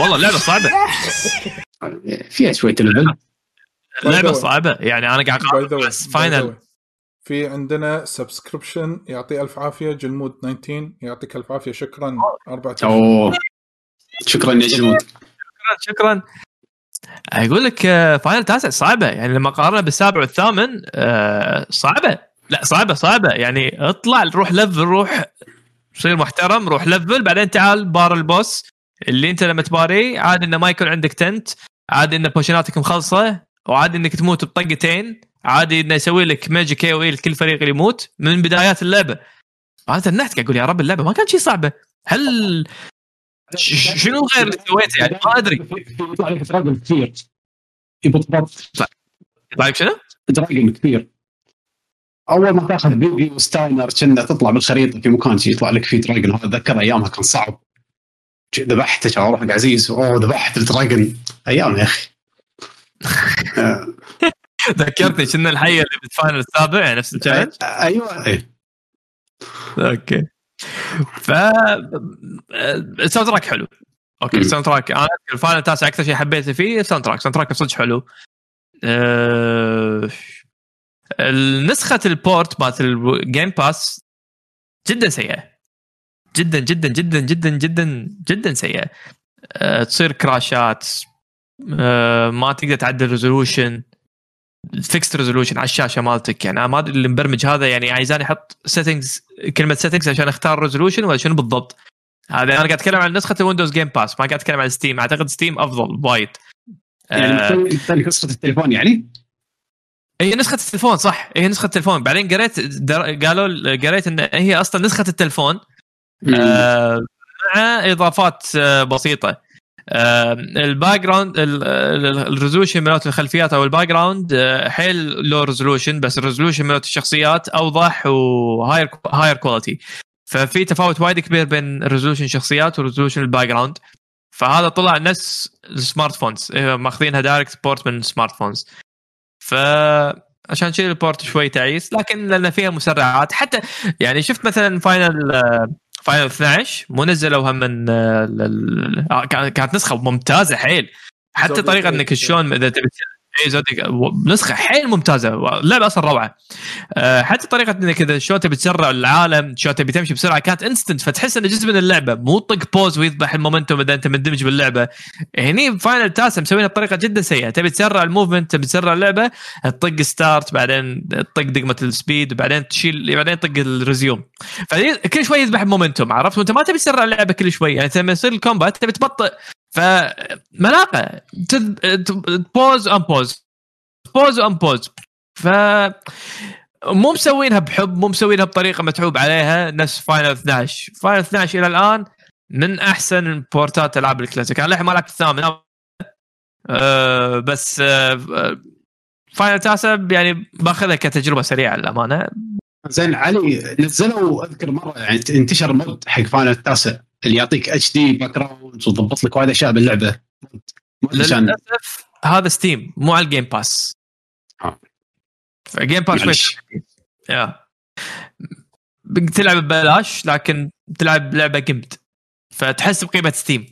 والله اللعبة صعبة. فيها شوية level اللعبة صعبة. يعني أنا قاعد اقارن بس Final. في عندنا subscription يعطي ألف عافية. جلمود 19 يعطيك ألف عافية. شكرا. أربعة أشهر. أوه. شكرا يا جلمود شكرا شكرا. أقول لك آه، Final تاسع صعبة. يعني لما قارنها بالسابع والثامن آه، صعبة. لا صعبة صعبة. يعني اطلع روح level روح صير محترم روح level. بعدين تعال بار ال boss اللي انت لما تباريه. عادي إنه ما يكون عندك tent. عادي إن potion اتك مخلصة. وعادي إنك تموت بطقتين. عادي إنه يسوي لك magic KO لكل فريق اللي يموت من بدايات اللعبة. أنا تنحت أقول يا رب اللعبة ما كانت شيء صعبة. هل شنو غير اللي سويته يعني؟ ما أدري. يطلع لك dragon كثير طيب شنو؟ dragon كثير أول ما تأخذ Vivi و Steiner كنا تطلع بالخريطة في مكان شي يطلع لك فيه dragon. هذا أتذكر أيامها كان صعب. ذبحته كان أروح حق عزيز. أوه ذبحت ال dragon. أيام يا أخي. ذكرتني كنا الحية اللي بال Final السابع نفس ال challenge أيوه إيه. okay. ف ال soundtrack حلو. okay. ال soundtrack أنا ال Final التاسع أكثر شيء حبيته فيه ال soundtrack ال soundtrack صدق حلو. أه... نسخة ال port مالت ال Game Pass جدا سيئة. جدا جدا جدا جدا جدا جدا سيئة. أه... تصير crash ات أه... ما تقدر تعدل resolution fixed resolution على الشاشة مالتك. يعني أنا ما أدري اللي مبرمج هذا يعني عايزاني أحط settings كلمة settings عشان أختار resolution ولا شنو بالضبط. هذا أنا قاعد أتكلم عن نسخة ال Windows Game Pass ما قاعد أتكلم عن Steam أعتقد Steam أفضل وايد. يعني آه، قصه التليفون يعني؟ هي نسخة التلفون صح. هي نسخة التلفون بعدين قريت در... قالوا قريت إن هي أصلا نسخة التلفون آه، مع إضافات آه، بسيطة. آه، ال background ال- ال- ال resolution مالت الخلفيات أو ال background آه، حيل low resolution بس ال resolution مالت الشخصيات أوضح و higher higher quality ففي تفاوت وايد كبير بين resolution الشخصيات و resolution ال background فهذا طلع نفس ال smartphones إيه، ماخذينها direct port من ال smartphones ف عشان كذا ال port شوي تعيس لكن لأن فيها مسرعات حتى يعني شفت مثلا Final Final 12 مو نزلوها من آه، آه، كانت نسخة ممتازة حيل حتى طريقة إيه. انك شلون إذا تبي اي Zodiac نسخة حيل ممتازة. اللعبه أصلا روعة. آه، حتى طريقة إنك إذا شلون تبي تسرع العالم شلون تبي تمشي بسرعة كانت instant فتحس انه جزء من اللعبة مو طق pause ويذبح ال momentum إذا أنت مندمج باللعبة. هني Final تاسع مسوينها بطريقة جدا سيئة. تبي تسرع ال movement تبي تسرع اللعبة تطق start بعدين تطق دقمة ال speed وبعدين تشيل بعدين تطق ال resume. فكل شوي يذبح ال momentum عرفت؟ وأنت ما تبي تسرع اللعبة كل شوي. يعني لما يصير ال combat تبي تبطئ. فملاقة pause unpause pause unpause ف مو مسوينها بحب مو مسوينها بطريقة متعوب عليها نفس Final 12 Final 12 إلى الآن من أحسن port ات ألعاب الكلاسيك. أنا للحين ما لعبت الثامن أه بس أه Final تاسع يعني باخذها كتجربة سريعة للأمانة. زين علي نزلوا أذكر مرة يعني انتشر mod حق Final التاسع اللي يعطيك HD background ويضبط لك وايد أشياء باللعبة. للأسف هذا Steam مو على ال Game Pass. ف Game Pass معلش. يا. تلعب ببلاش لكن تلعب لعبة gimped فتحس بقيمة Steam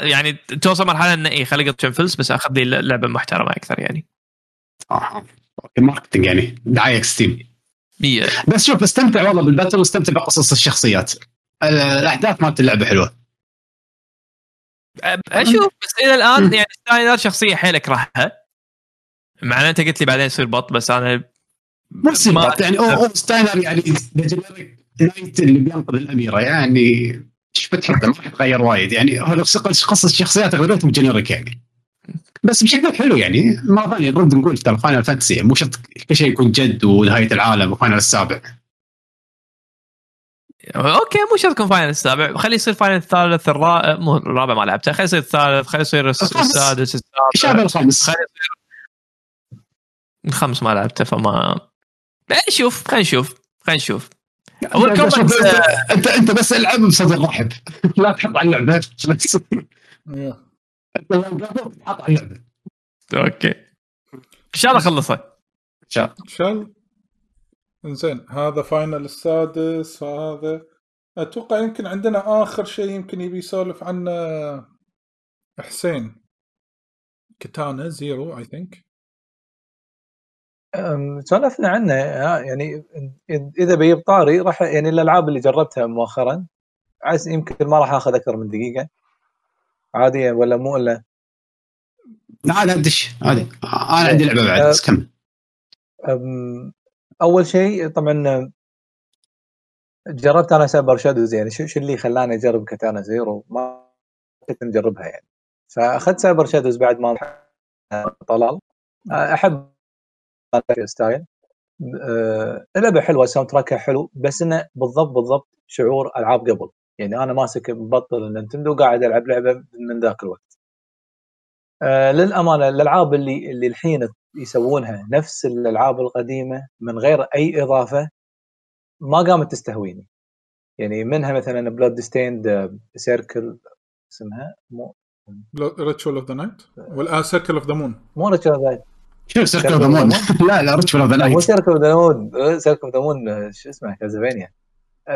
يعني توصل مرحلة إنه اي خلي اقط فلس بس أخذ لي لعبة محترمة أكثر يعني. okay marketing يعني. دعاية Steam. بس شوف استمتع والله بال battle واستمتع بقصص الشخصيات. ال- الأحداث مالت اللعبة حلوة. أشوف بس إلى الآن يعني Steiner شخصية حيل اكرهها مع ان انت قلت لي بعدين يصير بط بس أنا ما- بط يعني اوه Steiner يعني knight اللي بينقذ الأميرة يعني إيش بتحبه؟ ما يتغير وايد. يعني هذا قصص الشخصيات أغلبيتهم generic يعني. بس بشكل حلو يعني. مره ثانية نرد نقول ترى Final Fantasy مو شرط كل شيء يكون جد ونهايه العالم و Final السابع. okay مو شرط يكون Final السابع. خليه يصير فاينل الثالث الرابع مو الرابع ما لعبته. خليه يصير الثالث خليه يصير الس- الخامس. السادس شابه السابع الخامس خليه يصير الخامس ما لعبته فما لا، شوف خلينا نشوف خلينا نشوف. أنت أنت بس العب بصدر رحب لا تحط على اللعبة. أنت لو تحط على اللعبة. okay. إن شاء الله خلصت. إن شاء الله. انزين هذا Final السادس وهذا أتوقع يمكن عندنا آخر شيء يمكن يبي يسولف عنه حسين. Katana Zero I think سولفنا عنه يعني إذا بيجيب طاري راح يعني الألعاب اللي جربتها مؤخرا عايز يمكن ما راح آخذ أكثر من دقيقة. عاديه ولا مو إلا؟ لا لا دش عادي. أنا عندي لعبة بعد بس كمل. أول شيء طبعا جربت أنا Cyber Shadows يعني شو اللي خلاني أجرب Katana Zero؟ ما كنت نجربها يعني. فأخذت Cyber Shadows بعد ما طلال. أحب style. أه، اللعبه حلوة ال soundtrack ها حلو بس إنه بالضبط بالضبط شعور ألعاب قبل. يعني أنا ماسك مبطل ال Nintendo وقاعد ألعب لعبة من ذاك الوقت. آه للأمانة الألعاب اللي اللي الحين يسوونها نفس الألعاب القديمة من غير أي إضافة ما قامت تستهويني. يعني منها مثلا بلود ستيند سيركل اسمها مو ريتشوال اوف ذا نايت والان سيركل اوف ذا مون مو ريتشارد شوف سيركل اوف ذا مون لا لا ريتش اوف ذا مو نايت سيركل اوف ذا مون سيركل اوف ذا مون شو اسمه كازافينيا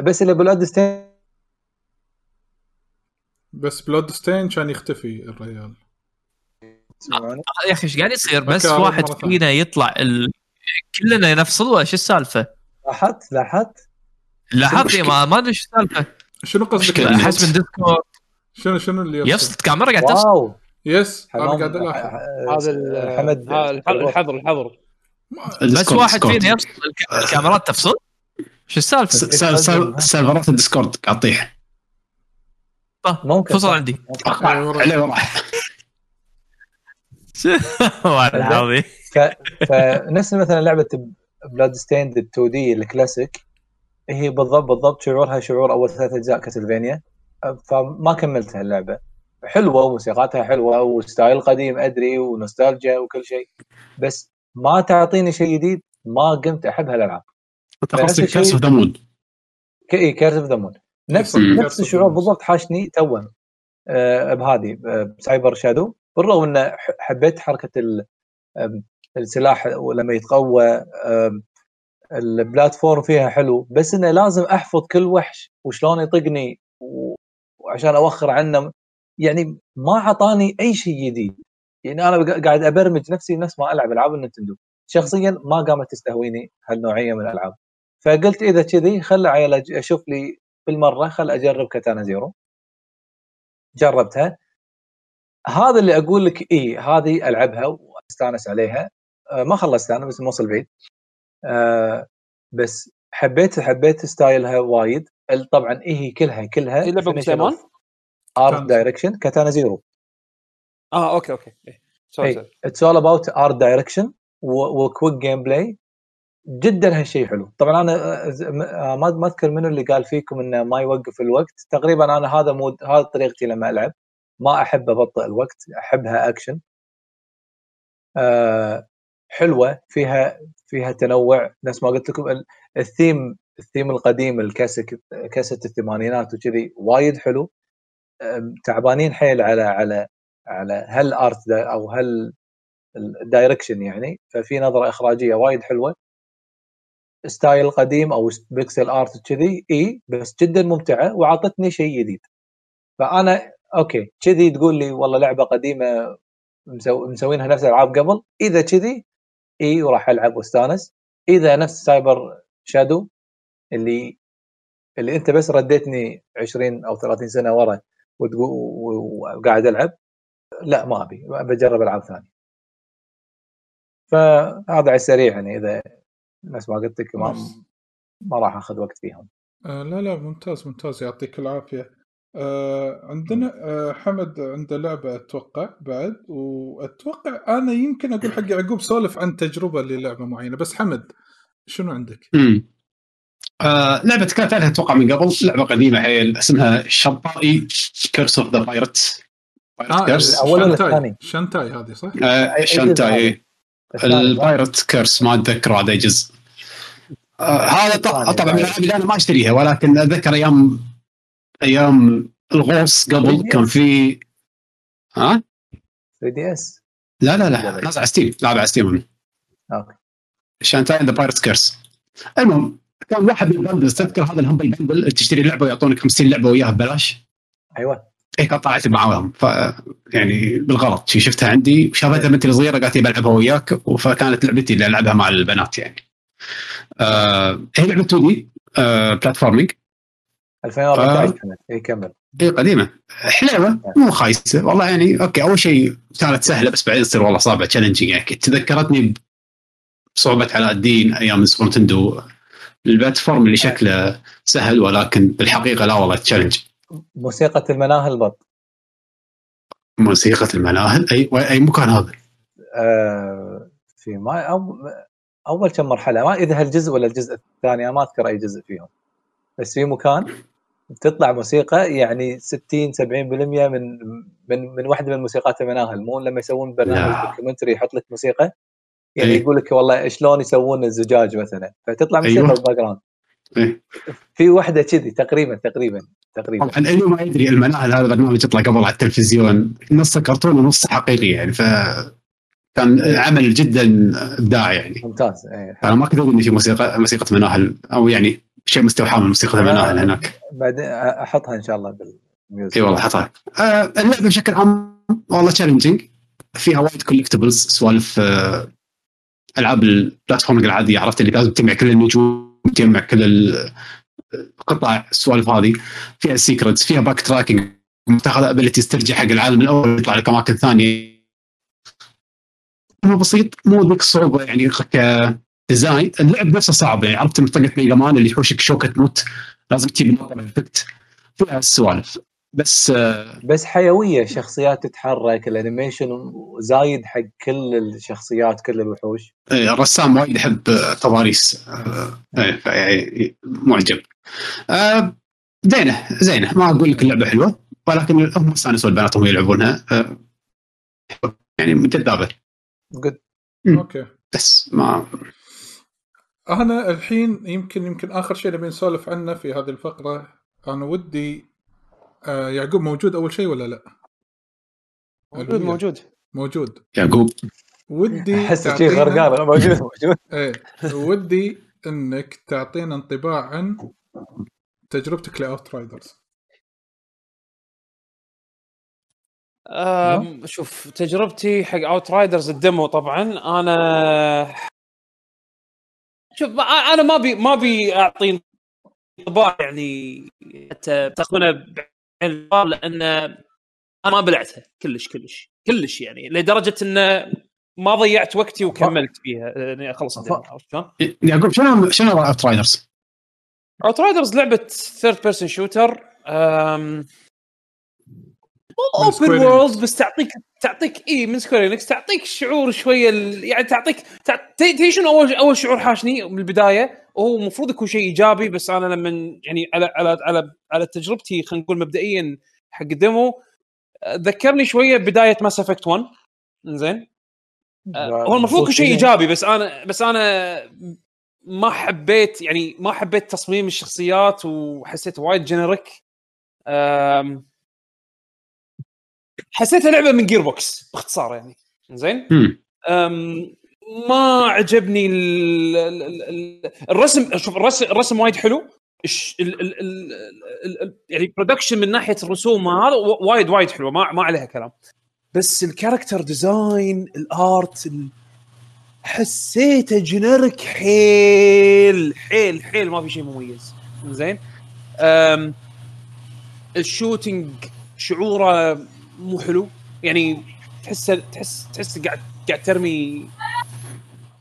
بس اللي بلود ستيند بس بلود ستين كان يختفي الرجال. تسمعوني؟ يا أخي إيش قاعد يصير بس واحد. فينا يطلع ال... كلنا نفصل ولا شو السالفة؟ لاحظت لاحظت لاحظت. ما ما أدري شو السالفة شنو قصدك؟ أحس من Discord شنو شنو اللي يفصل؟ يفصل كاميرا قاعد تفصل wow yes أنا قاعد ألاحظ هذا ال- حمد هذا الح- الحظر الحظر بس واحد. فينا يفصل الك- الكاميرات تفصل شو السالفة؟ سيرفرات ال Discord قاعد تطيح ممكن فصل. عندي. عليه وراح والله فنفس مثلا لعبة Bloodstained 2D ال classic. هي بالضبط بالضبط شعورها شعور أول ثلاث أجزاء Castlevania فما كملتها اللعبه حلوة وموسيقاتها حلوة و style قديم أدري ونوستالجيا وكل شيء. بس ما تعطيني شيء جديد ما قمت أحب هالألعاب. قصدك Curse of the Moon Curse of the Moon نفس. نفس الشعور. بالضبط حاشني تو آه، بهذه آه، Cyber Shadow بالرغم ان حبيت حركة السلاح ولما يتقوى ال platform فيها حلو بس إنه لازم أحفظ كل وحش وشلون يطقني وعشان أوخر عنه. يعني ما اعطاني أي شيء جديد. يعني أنا قاعد أبرمج نفسي نفس ما ألعب ألعاب ال Nintendo شخصيا ما قامت تستهويني هالنوعية من الألعاب. فقلت إذا كذي خل أشوف لي بالمرة خل أجرب Katana Zero. جربتها. هذا اللي أقول لك اي هذه ألعبها وأستانس عليها. آه، ما خلصت أنا بس موصل بعيد. آه، بس حبيت حبيت style ها وايد. طبعا إيه هي كلها كلها هي لعبة بسليمان؟ art direction Katana Zero آه okay okay. إيه. sorry اي sorry. it's all about art direction و quick gameplay جدا هالشيء حلو. طبعا أنا آه، آه، ما ما أذكر منو اللي قال فيكم إنه ما يوقف الوقت. تقريبا أنا هذا mood هذا طريقتي لما ألعب. ما أحب أبطئ الوقت أحبها اكشن آه حلوة فيها فيها تنوع. نفس ما قلت لكم ال- ال theme ال theme القديم الكاسيت كاسيت الثمانينات وكذي وايد حلو. تعبانين حيل على على على هال art أو هال ال direction يعني. ففي نظرة إخراجية وايد حلوة. style قديم أو pixel art كذي إي بس جدا ممتعة وعطتني شيء جديد. فأنا okay. كذي تقول لي والله لعبة قديمة مسو... مسوينها نفس الألعاب قبل. إذا كذي إي وراح ألعب واستانس إذا نفس Cyber Shadow اللي اللي أنت بس رديتني 20 أو 30 سنة ورا وقاعد ألعب لا ما أبي. بجرب ألعاب ثانية. فهذا على السريع يعني إذا نفس ما قلت لك ما. ما راح أخذ وقت فيهم. آه لا لا ممتاز ممتاز. يعطيك العافية. آه عندنا آه حمد عنده لعبة أتوقع بعد وأتوقع أنا يمكن أقول حق يعقوب سولف عن تجربة للعبة معينة بس حمد شنو عندك؟ امم آه لعبة كانت عليها أتوقع من قبل لعبة قديمة حيل اسمها شطائي كيرس اوف ذا بايرتس آه كيرس الثاني؟ شانتاي هذه صح؟ آه شانتاي البايرت كيرس ما أتذكر هذا يجز آه هذا طبعا من. الألعاب اللي أنا ما أشتريها ولكن أتذكر أيام أيام الغوص قبل كان في ها؟ 3 دي آس؟ لا لا لا نازل على ستيم. لعب على ستيم. okay. Shantae and the Pirate's Curse. المهم كان واحد من ال bundles تذكر هذا ال Humble Bundle تشتري لعبة ويعطونك 50 لعبة وياها ببلاش؟ أيوه. إيه كان طلعت معاهم. ف يعني بالغلط. شي شفتها عندي وشافتها بنتي الصغيرة قالت لي بلعبها وياك فكانت لعبتي اللي ألعبها مع البنات يعني. آه هي لعبة 2D آه platforming 2014 كانت اي كمل. هي قديمة. حلوة مو خايسة. والله يعني okay أول شيء كانت سهلة بس بعدين تصير والله صعبة challenging يعني. تذكرتني بصعوبة علاء الدين أيام Super Nintendo ال platform اللي شكله سهل ولكن بالحقيقة لا والله challenge موسيقى المناهل بط. موسيقى المناهل؟ أي أي مكان هذا؟ آه في ما أو أول كم مرحلة ما إذا هالجزء ولا الجزء الثاني ما أذكر أي جزء فيهم. بس في مكان تطلع موسيقى يعني 60 70% من من من واحدة من موسيقات المناهل مو لما يسوون. برنامج documentary يحط لك موسيقى يعني إيه. يقول لك والله شلون يسوون الزجاج مثلا فتطلع موسيقى أيوة. بال background إيه. في واحدة كذي تقريبا تقريبا تقريبا طبعا اللي ما يدري المناهل هذا برنامج يطلع قبل على التلفزيون نص كرتون ونص حقيقي يعني ف كان عمل جدا ابداعي يعني ممتاز إيه. أنا ما كنت أدري إن في موسيقى موسيقى مناهل أو يعني شيء مستوحى من موسيقى المناهل هناك بعدين أحطها إن شاء الله بال music. إي والله حطها آه اللعبة بشكل عام والله challenging فيها وايد collectibles سوالف آه ألعاب ال platforming العادية عرفت؟ اللي لازم تجمع كل النجوم تجمع كل ال- القطع السوالف هذه. فيها secrets فيها backtracking تاخذ abilities ترجع حق العالم الأول يطلع لك أماكن ثانية. هو بسيط مو ذيك الصعوبة يعني ك design اللعب نفسه صعب يعني عرفت منطقه Mega Man اللي يحوشك شوكة تموت لازم تجيب effect فيها السوالف بس آه، بس حيوية شخصيات تتحرك ال animation زايد حق كل الشخصيات كل الوحوش. إيه، الرسام وايد يحب آه، تضاريس آه، إيه، ف- يعني معجب. آه، زينة زينة. ما أقول لك اللعبة حلوة ولكن هم أستانسوا بيناتهم يلعبونها. آه، يعني جذابة. قد okay. بس ما أنا الحين يمكن يمكن آخر شيء نبي نسولف عنه في هذه الفقرة. أنا ودي آه يعقوب موجود أول شيء ولا لا؟ موجود موجود. موجود. يعقوب. ودي أحس شيء غرقان موجود موجود. إيه. ودي إنك تعطينا انطباع عن تجربتك لأوت رايدرز. شوف تجربتي حق أوت رايدرز الدمو طبعا. أنا شوف أنا ما ابي ما ابي أعطي انطباع يعني حتى تاخذونه بعين الاعتبار لأن أنا ما بلعتها كلش كلش كلش يعني لدرجة انه ما ضيعت وقتي وكملت فيها إني أخلص عرفت شلون؟ يعقوب شنو شنو Outriders؟ Outriders لعبه third person shooter open. world بس تعطيك تعطيك اي من Square Enix تعطيك شعور شوية ال- يعني تعطيك تدري شنو اول أول شعور حاشني من البداية؟ وهو المفروض يكون شيء إيجابي بس أنا لما يعني على على على على تجربتي خلينا نقول مبدئيا حق ال demo ذكرني شوية بداية Mass Effect 1 زين هو المفروض يكون شيء إيجابي بس أنا بس أنا ما حبيت يعني ما حبيت تصميم الشخصيات وحسيت وايد generic أم، حسيتها لعبة من Gearbox باختصار يعني. زين؟ ما عجبني ال- ال- ال- ال- الرسم شوف الرسم الرسم وايد حلو. الش- ال- ال- ال- ال- ال- يعني production من ناحية الرسوم هذا وايد وايد حلوة. ما ما عليها كلام. بس ال character design ال art ال- حسيته generic حيل حيل حيل ما في شيء مميز. زين؟ ال shooting شعوره مو حلو. يعني تحس تحس تحس قاعد قاعد ترمي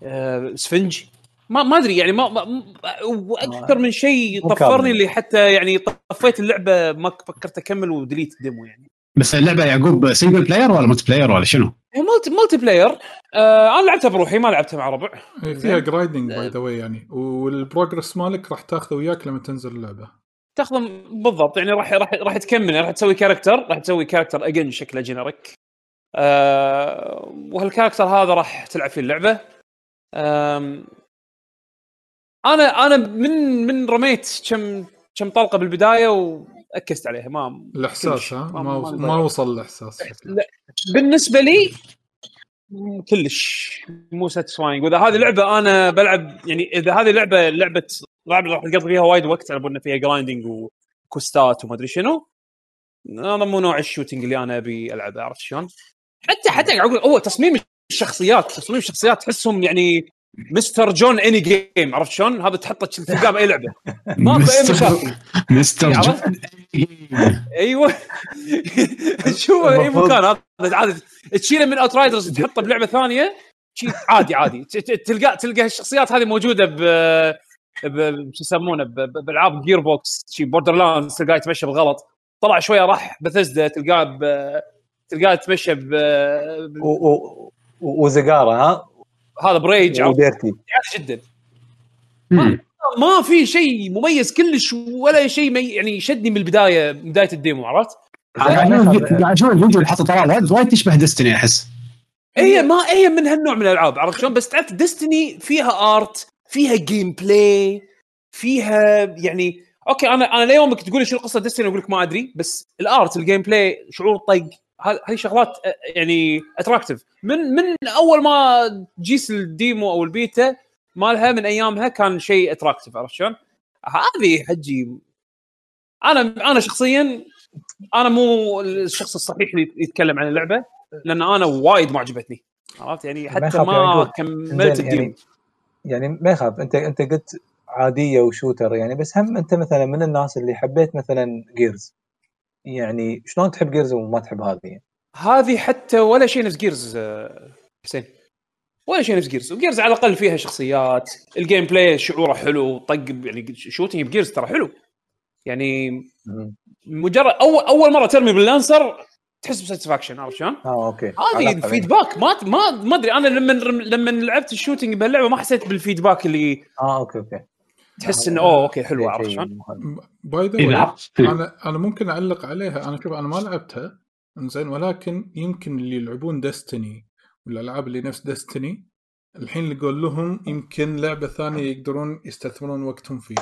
آه، اسفنج ما ما أدري يعني ما, ما وأكثر من شيء طفرني. اللي حتى يعني طفيت اللعبة ما فكرت أكمل و delete ال demo يعني. بس اللعبة يعقوب single player ولا multiplayer ولا شنو؟ هي multi multiplayer آه أنا لعبتها بروحي ما لعبتها مع ربع. فيها grinding by the way يعني. وال progress مالك راح تاخذه وياك لما تنزل اللعبة. تاخذه بالضبط يعني راح راح راح تكمل راح تسوي character راح تسوي character again شكله generic آه وهال character هذا راح تلعب فيه اللعبة. آم، أنا أنا من من رميت كم كم طلقة بالبداية وأكست عليها ما الإحساس. ها؟ ما- ما, ما- ما, وصل الإحساس لا بالنسبة لي كلش. مو satisfying وإذا هذه لعبة أنا بلعب يعني إذا هذه لعبة لعبة لعبة راح اقضي فيها وايد وقت على انه فيها grinding وكوستات وما أدري شنو. هذا مو نوع ال shooting اللي أنا أبي ألعبه عرفت شلون؟ حتى حتى هو تصميم الشخصيات تصميم الشخصيات تحسهم يعني Mr. John any game عرفت شلون؟ هذا تحطه تلقاه باي لعبة. ما في اي مشاكل. Mr. عرفت؟ جون أيوه. شوفه أي مكان هذا؟ عادي. تشيله من اوت رايدرز تحطه بلعبة ثانية عادي عادي. ت- ت- تلقى تلقى الشخصيات هذه موجودة ب ب- شو يسمونه؟ ب- ب- بألعاب جير بوكس شي بوردر لاندز تلقاه يتمشى بغلط. طلع شوية راح بثزدا تلقاه ب- تلقاه يتمشى ب ب- و- و- و- وزقارة ها؟ هذا بريج عرفت؟ وديرتي مم. ما في شيء مميز كلش ولا شيء مي يعني شدني من البداية من بداية ال demo عرفت؟ قاعد أشوف الفيديو اللي حطه طلال هذا وايد تشبه Destiny أحس هي ما هي من هالنوع من الألعاب عرفت شلون بس تعرف Destiny فيها art فيها gameplay فيها يعني okay أنا أنا ليومك تقول لي شو القصة Destiny أقول لك ما أدري بس ال art ال gameplay شعور الطق ه- هاي شغلات يعني attractive من من أول ما جيس ال demo أو البيتا مالها من أيامها كان شيء attractive عرفت شلون؟ هذه حجي. أنا أنا شخصيا أنا مو الشخص الصحيح اللي يتكلم عن اللعبة لأن أنا وايد ما عجبتني. عرفت؟ يعني ما حتى يخاف ما يعقوب. كملت ال demo. يعني يعني ما يخاف. أنت أنت قلت عادية و shooter يعني بس هم أنت مثلا من الناس اللي حبيت مثلا Gears يعني شلون تحب Gears وما تحب هذه؟ هذه حتى ولا شيء نفس Gears آه، حسين. ولا شيء نفس Gears و Gears على الأقل فيها شخصيات. ال gameplay شعوره حلو طق يعني shooting ب Gears ترى حلو. يعني. مجرد اول أول مرة ترمي بال Lancer تحس ب satisfaction عرفت شلون؟ آه okay. هذه ال feedback ما ما ما أدري. أنا لما لما لعبت ال shooting بهاللعبه ما حسيت بال feedback اللي آه okay okay. تحس إنه أوه okay حلوة عرفت شلون؟ by the اذا أنا أنا ممكن أعلق عليها. أنا شوف أنا ما لعبتها زين ولكن يمكن اللي يلعبون Destiny والألعاب اللي نفس Destiny الحين اللي يقول لهم يمكن لعبة ثانية يقدرون يستثمرون وقتهم فيه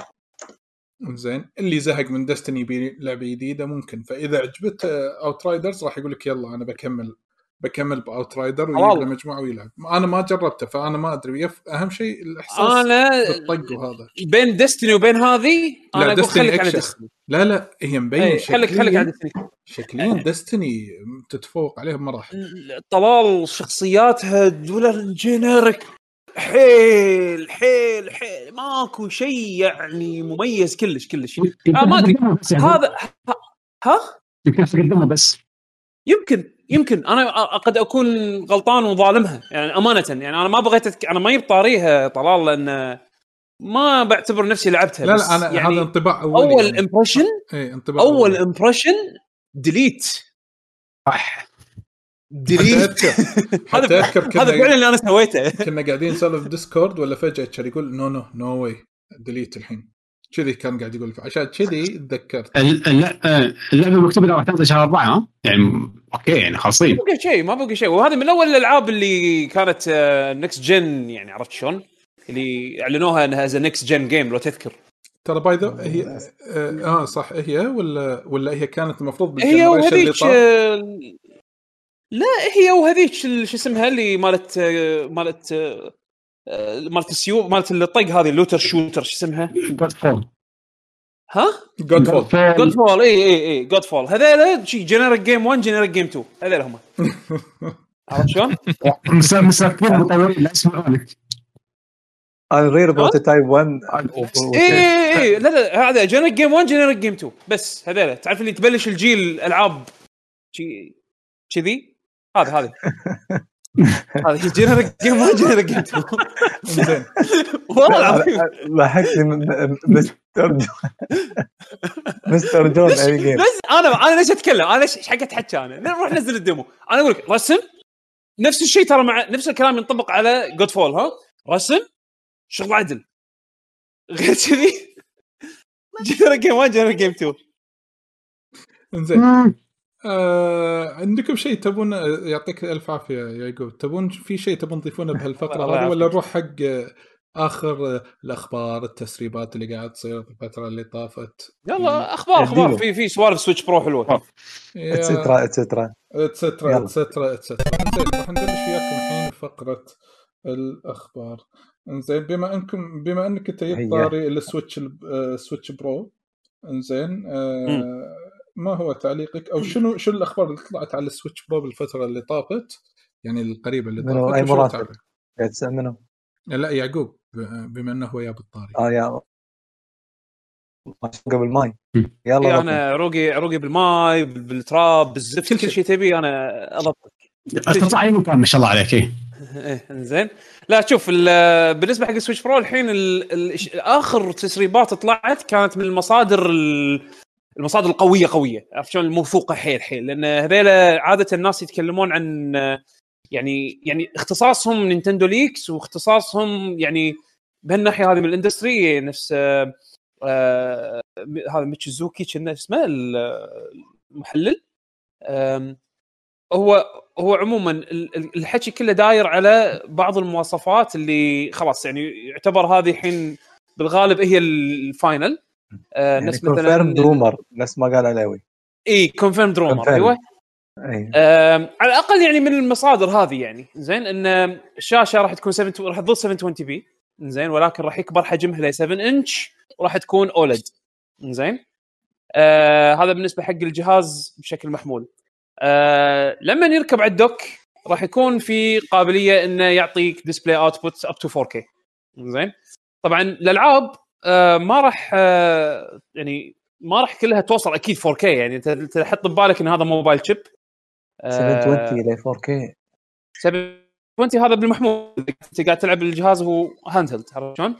زين اللي زهق من Destiny يبي لعبة جديدة ممكن. فإذا عجبته Outriders راح يقول لك يلا أنا بكمل. بكمل ب Outrider ويجيب. له مجموعة ويلعب. أنا ما جربته فأنا ما أدري. يف- أهم شيء الإحساس أنا بالطق وهذا. بين Destiny وبين هذه لا، أنا أقول Destiny خليك على. Destiny لا لا هي مبين إيه، خليك خليك على Destiny شكليا دستني تتفوق عليهم مراحل. طلال شخصياتها دولار generic حيل حيل حيل. ماكو شيء يعني مميز كلش كلش. آه، ما أدري. هذا ه- ها؟ يمكن بس. يمكن. يمكن أنا قد أكون غلطان وظالمها يعني أمانة يعني أنا ما بغيت أتك... أنا ما يب طاريها طلال لأن ما بعتبر نفسي لعبتها لا لا أنا يعني هذا انطباع أولي أول يعني. impression إيه انطباع أول أولي. impression delete صح delete هذا هذا فعلا اللي أنا سويته. كنا قاعدين نسولف Discord ولا فجأة كان يقول no no no why delete الحين. كذي كان قاعد يقول عشان كذي تذكرت. ال- الل- آه، اللعبة مكتوبة راح تنزل شهر أربعة ها؟ يعني okay يعني خالصين. ما بقى شيء ما بقى شيء. وهذه من أول الألعاب اللي كانت next gen يعني عرفت شلون؟ اللي أعلنوها إنها as next gen game لو تذكر. ترى by the هي آه آه، صح. هي ولا ولا هي كانت المفروض هي وهذيك آه، لا هي وهذيك ال- شو اسمها اللي مالت آه، مالت آه، آه، مالت السيوف مالت الطق هذه ال looter shooter شو اسمها؟ Godfall ها؟ Godfall Godfall اي اي اي Godfall هذول شي generic game 1 generic game 2 هذول هم. عرفت شلون؟ مسافرين مطورين لا يسمعونك. Unreal prototype 1 اي اي اي لا لا هذا generic game 1 generic game 2 بس هذول تعرف اللي تبلش الجيل العاب شي كذي هذا هذا. هذا generic game 1 generic game 2 زين. والله العظيم. م- مستر جون مستر جون اي game. بس أنا أنا ليش أتكلم؟ أنا ليش إيش حق اتحكى أنا نروح نزل ال demo. أنا أقول لك رسم نفس الشيء ترى مع نفس الكلام ينطبق على Godfall ها؟ رسم شغل عدل. غير كذي. generic game 1 generic game 2 زين. آه عندكم شيء تبون يعطيك ألف عافية يا يعقوب. تبون في شيء تبون تضيفونه بهالفترة الله هذه ولا. نروح حق آه، آخر آه، الأخبار التسريبات اللي قاعد تصير في الفترة اللي طافت؟ يلا أخبار أخبار. اديله. في في سوالف Switch Pro حلوة. etcetera etcetera etcetera. etcetera etcetera زين راح ندردش وياكم الحين فقرة الأخبار. انزين بما أنكم بما أنك أنت. طاري ال Switch ال- آه، ال Switch Pro انزين آه ما هو تعليقك أو شنو شنو الأخبار اللي طلعت على ال Switch Pro بالفترة اللي طافت يعني القريبة اللي منو؟ طافت أي وشنو مراتب؟ قاعد تسأل منو؟ لا يعقوب بما إنه هو يا بالطاري آه يا قبل ماي. يلا إيه. أنا روقي روقي بالماي بال- بالتراب بالزفت كل شيء. تبي أنا أضبط تطلع اي مكان ما شاء الله عليك إيه. إيه إنزين لا شوف ال- بالنسبة حق ال Switch Pro الحين ال ال آخر تسريبات طلعت كانت من المصادر ال- المصادر القوية قوية عرفت شلون؟ الموثوقة حيل حيل لأن هذيل عادة الناس يتكلمون عن يعني يعني اختصاصهم Nintendo leaks واختصاصهم يعني بهالناحية هذه من ال industry نفس آه، آه، هذا موتشيزوكي كنا اسمه المحلل. هو هو عموما ال- ال- الحكي كله داير على بعض المواصفات اللي خلاص يعني يعتبر هذه الحين بالغالب هي ال final. آه يعني نفس مثلا confirm rumor نفس ما قال علاوي. اي confirmed rumor Confirmed. أيوه. أي. آم، على الأقل يعني من المصادر هذه يعني زين إن الشاشة راح تكون 7 راح تظل 720 p زين ولكن راح يكبر حجمها ل 7 انش وراح تكون OLED زين. آه هذا بالنسبة حق الجهاز بشكل محمول. آه لما يركب على ال dock راح يكون في قابلية إنه يعطيك display output up to 4K زين. طبعا الالعاب آه ما راح آه يعني ما راح كلها توصل أكيد 4K يعني أنت حط ببالك إن هذا mobile chip آه، 720 ل 4K 720 هذا بالمحمول. انت قاعد تلعب الجهاز وهو handheld عرفت شلون؟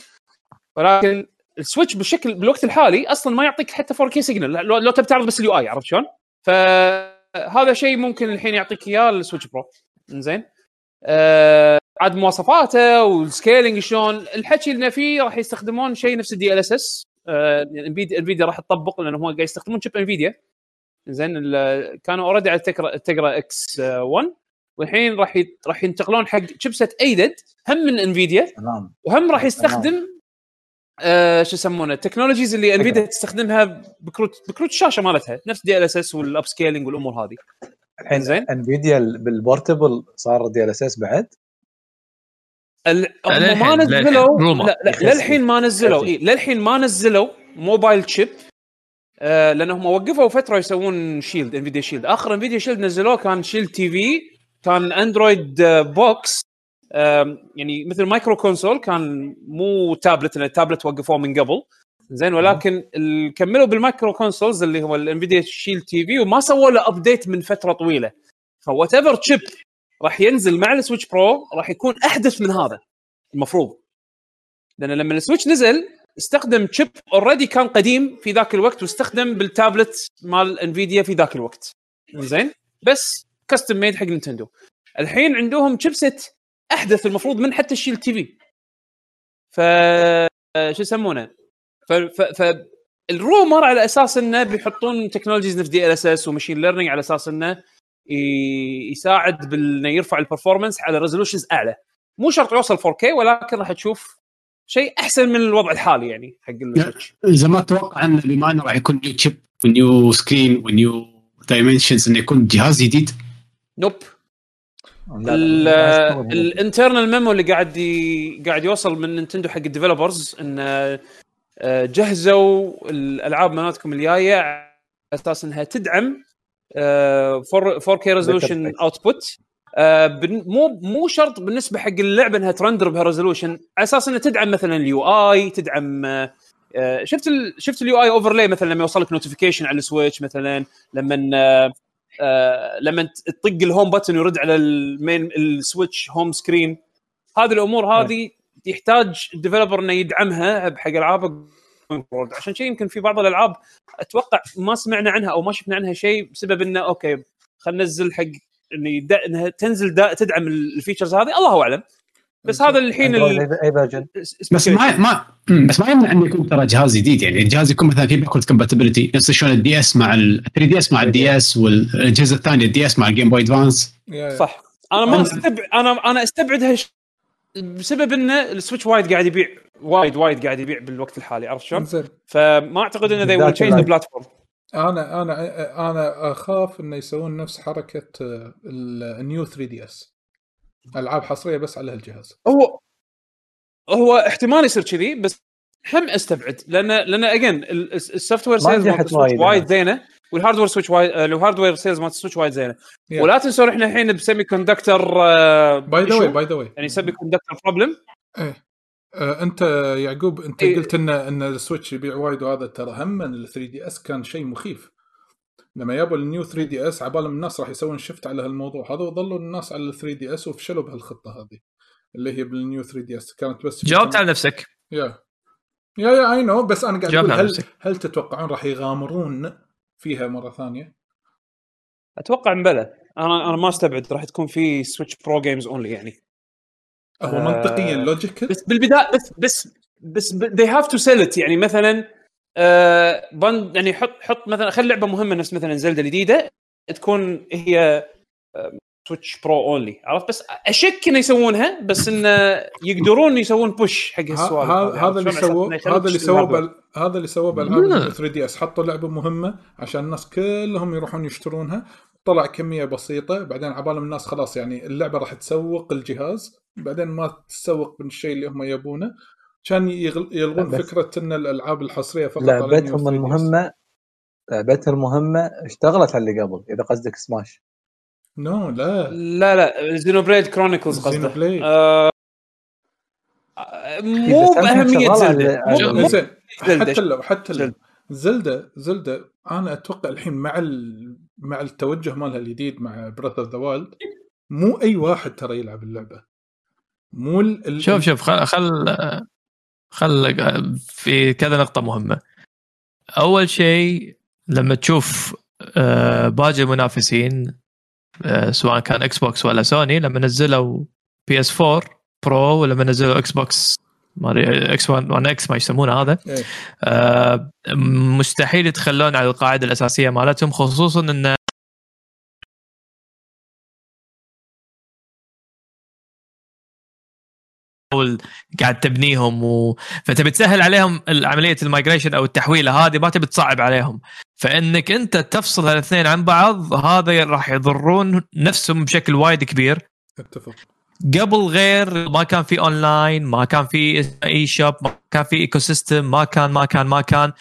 ولكن ال Switch بالشكل بالوقت الحالي أصلا ما يعطيك حتى 4K signal لو, لو تبي تعرض بس ال UI عرفت شلون؟ فهذا شيء ممكن الحين يعطيك إياه ال Switch Pro. زين آه عاد مواصفاته وال scaling شلون الحكي اللي فيه راح يستخدمون شيء نفس ال DLSS Nvidia راح تطبق لأنه هو قاعد يستخدمون chip Nvidia زين كانوا already على ال Tegra ال Tegra X1 والحين راح راح ينتقلون حق chipset ايدد هم من Nvidia وهم راح يستخدم آه شو يسمونه ال technologies اللي Nvidia. تستخدمها بكروت بكروت الشاشة مالتها. نفس DLSS وال upscaling والأمور هذه. الحين زين. Nvidia بال portable صار DLSS بعد. هم ما نزلوا للحين. rumor. لا لا يخزن. للحين ما نزلوا. اي للحين ما نزلوا موبايل chip آه لأنهم وقفوا فترة يسوون Shield Nvidia Shield آخر Nvidia Shield نزلوه كان Shield TV كان Android آه، box آم، يعني مثل micro console كان مو تابلت لأن التابلت وقفوه من قبل زين ولكن كملوا بال micro consoles اللي هو ال Nvidia Shield TV وما سووا له update من فترة طويلة ف whatever chip راح ينزل مع ال Switch Pro راح يكون أحدث من هذا المفروض. لأن لما ال Switch نزل استخدم chip already كان قديم في ذاك الوقت واستخدم بالتابلت مال Nvidia في ذاك الوقت. زين؟ بس custom made حق Nintendo. الحين عندهم chipset أحدث المفروض من حتى ال Shield TV ف شو يسمونه؟ ف, ف... ف... ال rumor على أساس إنه بيحطون technologies نفس DLSS و machine learning على أساس إنه يساعد بانه يرفع ال performance على resolutions أعلى. مو شرط يوصل 4K ولكن راح تشوف شيء أحسن من الوضع الحالي يعني حق ال Switch إذا ما أتوقع انه بما انه راح يكون new chip و new screen و new dimensions إنه يكون جهاز جديد. nope لا، لا، لا، ال internal memo اللي قاعد ي... قاعد يوصل من Nintendo حق ال developers انه آه، جهزوا الألعاب مالتكم الجاية على أساس إنها تدعم آه، 4K resolution output مو مو شرط بالنسبة حق اللعبة إنها ت render بهال resolution على أساس إنها تدعم مثلا ال UI تدعم آه، آه، شفت ال شفت ال UI overlay مثلا لما يوصل لك notification على ال Switch مثلا لما آه، لما تطق ال home button ويرد على ال main ال Switch home screen هذه الأمور هذه يحتاج ال developer إنه يدعمها بحق ألعابه. عشان شيء يمكن في بعض الألعاب أتوقع ما سمعنا عنها أو ما شفنا عنها شيء بسبب إنه okay خلينا ننزل حق يد- إنها تنزل دا تدعم ال features هذه. الله أعلم. بس هذا الحين أي version بس ما ما بس ما يمنع انه يكون ترى جهاز جديد. يعني الجهاز يكون مثلا في backward compatibility نفس شلون ال DS مع ال 3DS مع ال DS والاجهزه الثانية ال DS مع ال Game Boy Advance. صح. أنا ما استبعد أنا أنا أستبعد هالش بسبب ان ال Switch وايد قاعد يبيع وايد وايد قاعد يبيع بالوقت الحالي عرفت شلون؟ فما أعتقد إنه change the ال life. platform أنا أنا أنا أخاف إنه يسوون نفس حركة ال New 3DS ألعاب حصرية بس على هالجهاز هو هو احتمال يصير كذي بس هم استبعد لأن لأن again ال software وايد. زينة وال hardware Switch وايد ال hardware sales مالت ال Switch وايد زينه Yeah. ولا تنسون إحنا الحين ب semiconductor by the way by the way يعني semiconductor problem إيه آه، انت يعقوب انت إيه. قلت ان إن ال Switch يبيع وايد وهذا ترى هم ال 3DS كان شيء مخيف. لما جابوا ال New 3DS عبالهم الناس راح يسوون shift على هالموضوع هذا وظلوا الناس على ال 3DS وفشلوا بهالخطة هذه اللي هي بال New 3DS كانت بس جاوبت على نفسك. yeah yeah yeah I know بس أنا قاعد أقول على هل نفسك. هل تتوقعون راح يغامرون فيها مرة ثانية؟ أتوقع مبلى أنا أنا ما أستبعد راح تكون في Switch Pro games only يعني. هو آه، منطقيا logical بس بالبدايه بس بس بس they have to sell it يعني. مثلا آه bind يعني حط حط مثلا خلي لعبة مهمة نفس مثلا Zelda الجديدة تكون هي Switch Pro only عرفت؟ بس أشك إنه يسوونها بس انه يقدرون يسوون push حق هالسوالف ه- هذه، هذا اللي؟ سووه هذا اللي سووه هذا اللي سووه بالعاب لا. 3DS حطوا لعبة مهمة عشان الناس كلهم يروحون يشترونها. طلع كمية بسيطة بعدين عبالهم الناس خلاص يعني اللعبة راح تسوق الجهاز بعدين ما تسوق بالشيء اللي هم يبونه. كان يغل- يلغون فكرة إن الألعاب الحصرية فقط على لعبتهم New 3DS. المهمه لعبتهم المهمة اشتغلت على اللي قبل إذا قصدك سماش no لا لا لا Xenoblade Chronicles قصده Xenoblade. آه مو باهميه Zelda مو-. حتى لو حتى لو. Zelda Zelda أنا أتوقع الحين مع ال... مع التوجه مالها الجديد مع Breath of the Wild مو أي واحد ترى يلعب اللعبة مو ال... شوف شوف خل خل خل في كذا نقطة مهمة. أول شيء لما تشوف آه، باقي المنافسين سواء كان Xbox ولا سوني لما نزلوا PS 4 Pro ولما نزلوا إكس بوكس ما إكس 1 إكس ما يسمونه هذا إيه. آه، مستحيل يتخلون عن القاعدة الأساسية مالتهم خصوصا إن قاعد تبنيهم و... فتبي تسهل عليهم عملية ال migration أو التحويلة هذه ما تبي تصعب عليهم فإنك أنت تفصل هالاثنين عن بعض هذا راح يضرون نفسهم بشكل وايد كبير. أتفق. قبل غير ما كان في اونلاين ما كان في eShop ما كان في ecosystem ما كان ما كان ما كان.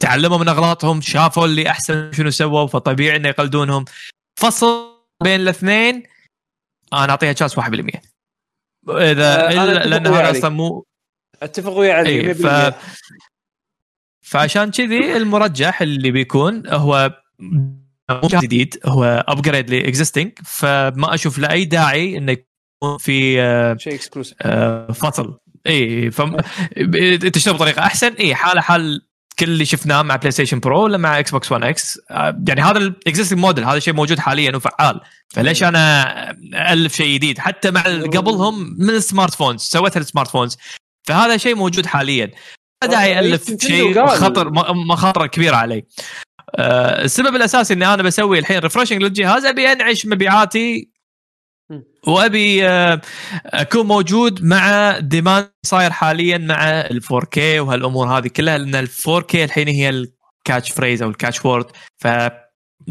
تعلموا من أغلاطهم شافوا اللي أحسن شنو سووا فطبيعي إنه يقلدونهم. فصل بين الاثنين أنا أعطيها chance 1% إذا آه، لأن هذا. أصلا مو أتفق ويا علي إي 100% ف فعشان كذي المرجح اللي بيكون هو مو جديد هو upgrade ل existing فما أشوف له أي داعي إنه يكون في آه، شيء exclusive آه، فصل إي فم... تشتغل بطريقة أحسن. إي حاله حال كل اللي شفناه مع PlayStation Pro ولا مع Xbox One X يعني هذا ال existing model هذا شيء موجود حاليا وفعال. فليش أنا ألف شيء جديد؟ حتى مع قبلهم من ال smart phones سوتها ال smart phones فهذا شيء موجود حاليا. داعي الف شيء. خطر مخاطرة كبيرة علي. آه، السبب الأساسي اني أنا بسوي الحين refreshing للجهاز أبي أنعش مبيعاتي. وأبي آه، أكون موجود مع demand صاير حاليا مع ال 4K وهالأمور هذه كلها لأن ال 4K الحين هي ال catch phrase أو ال catch word ف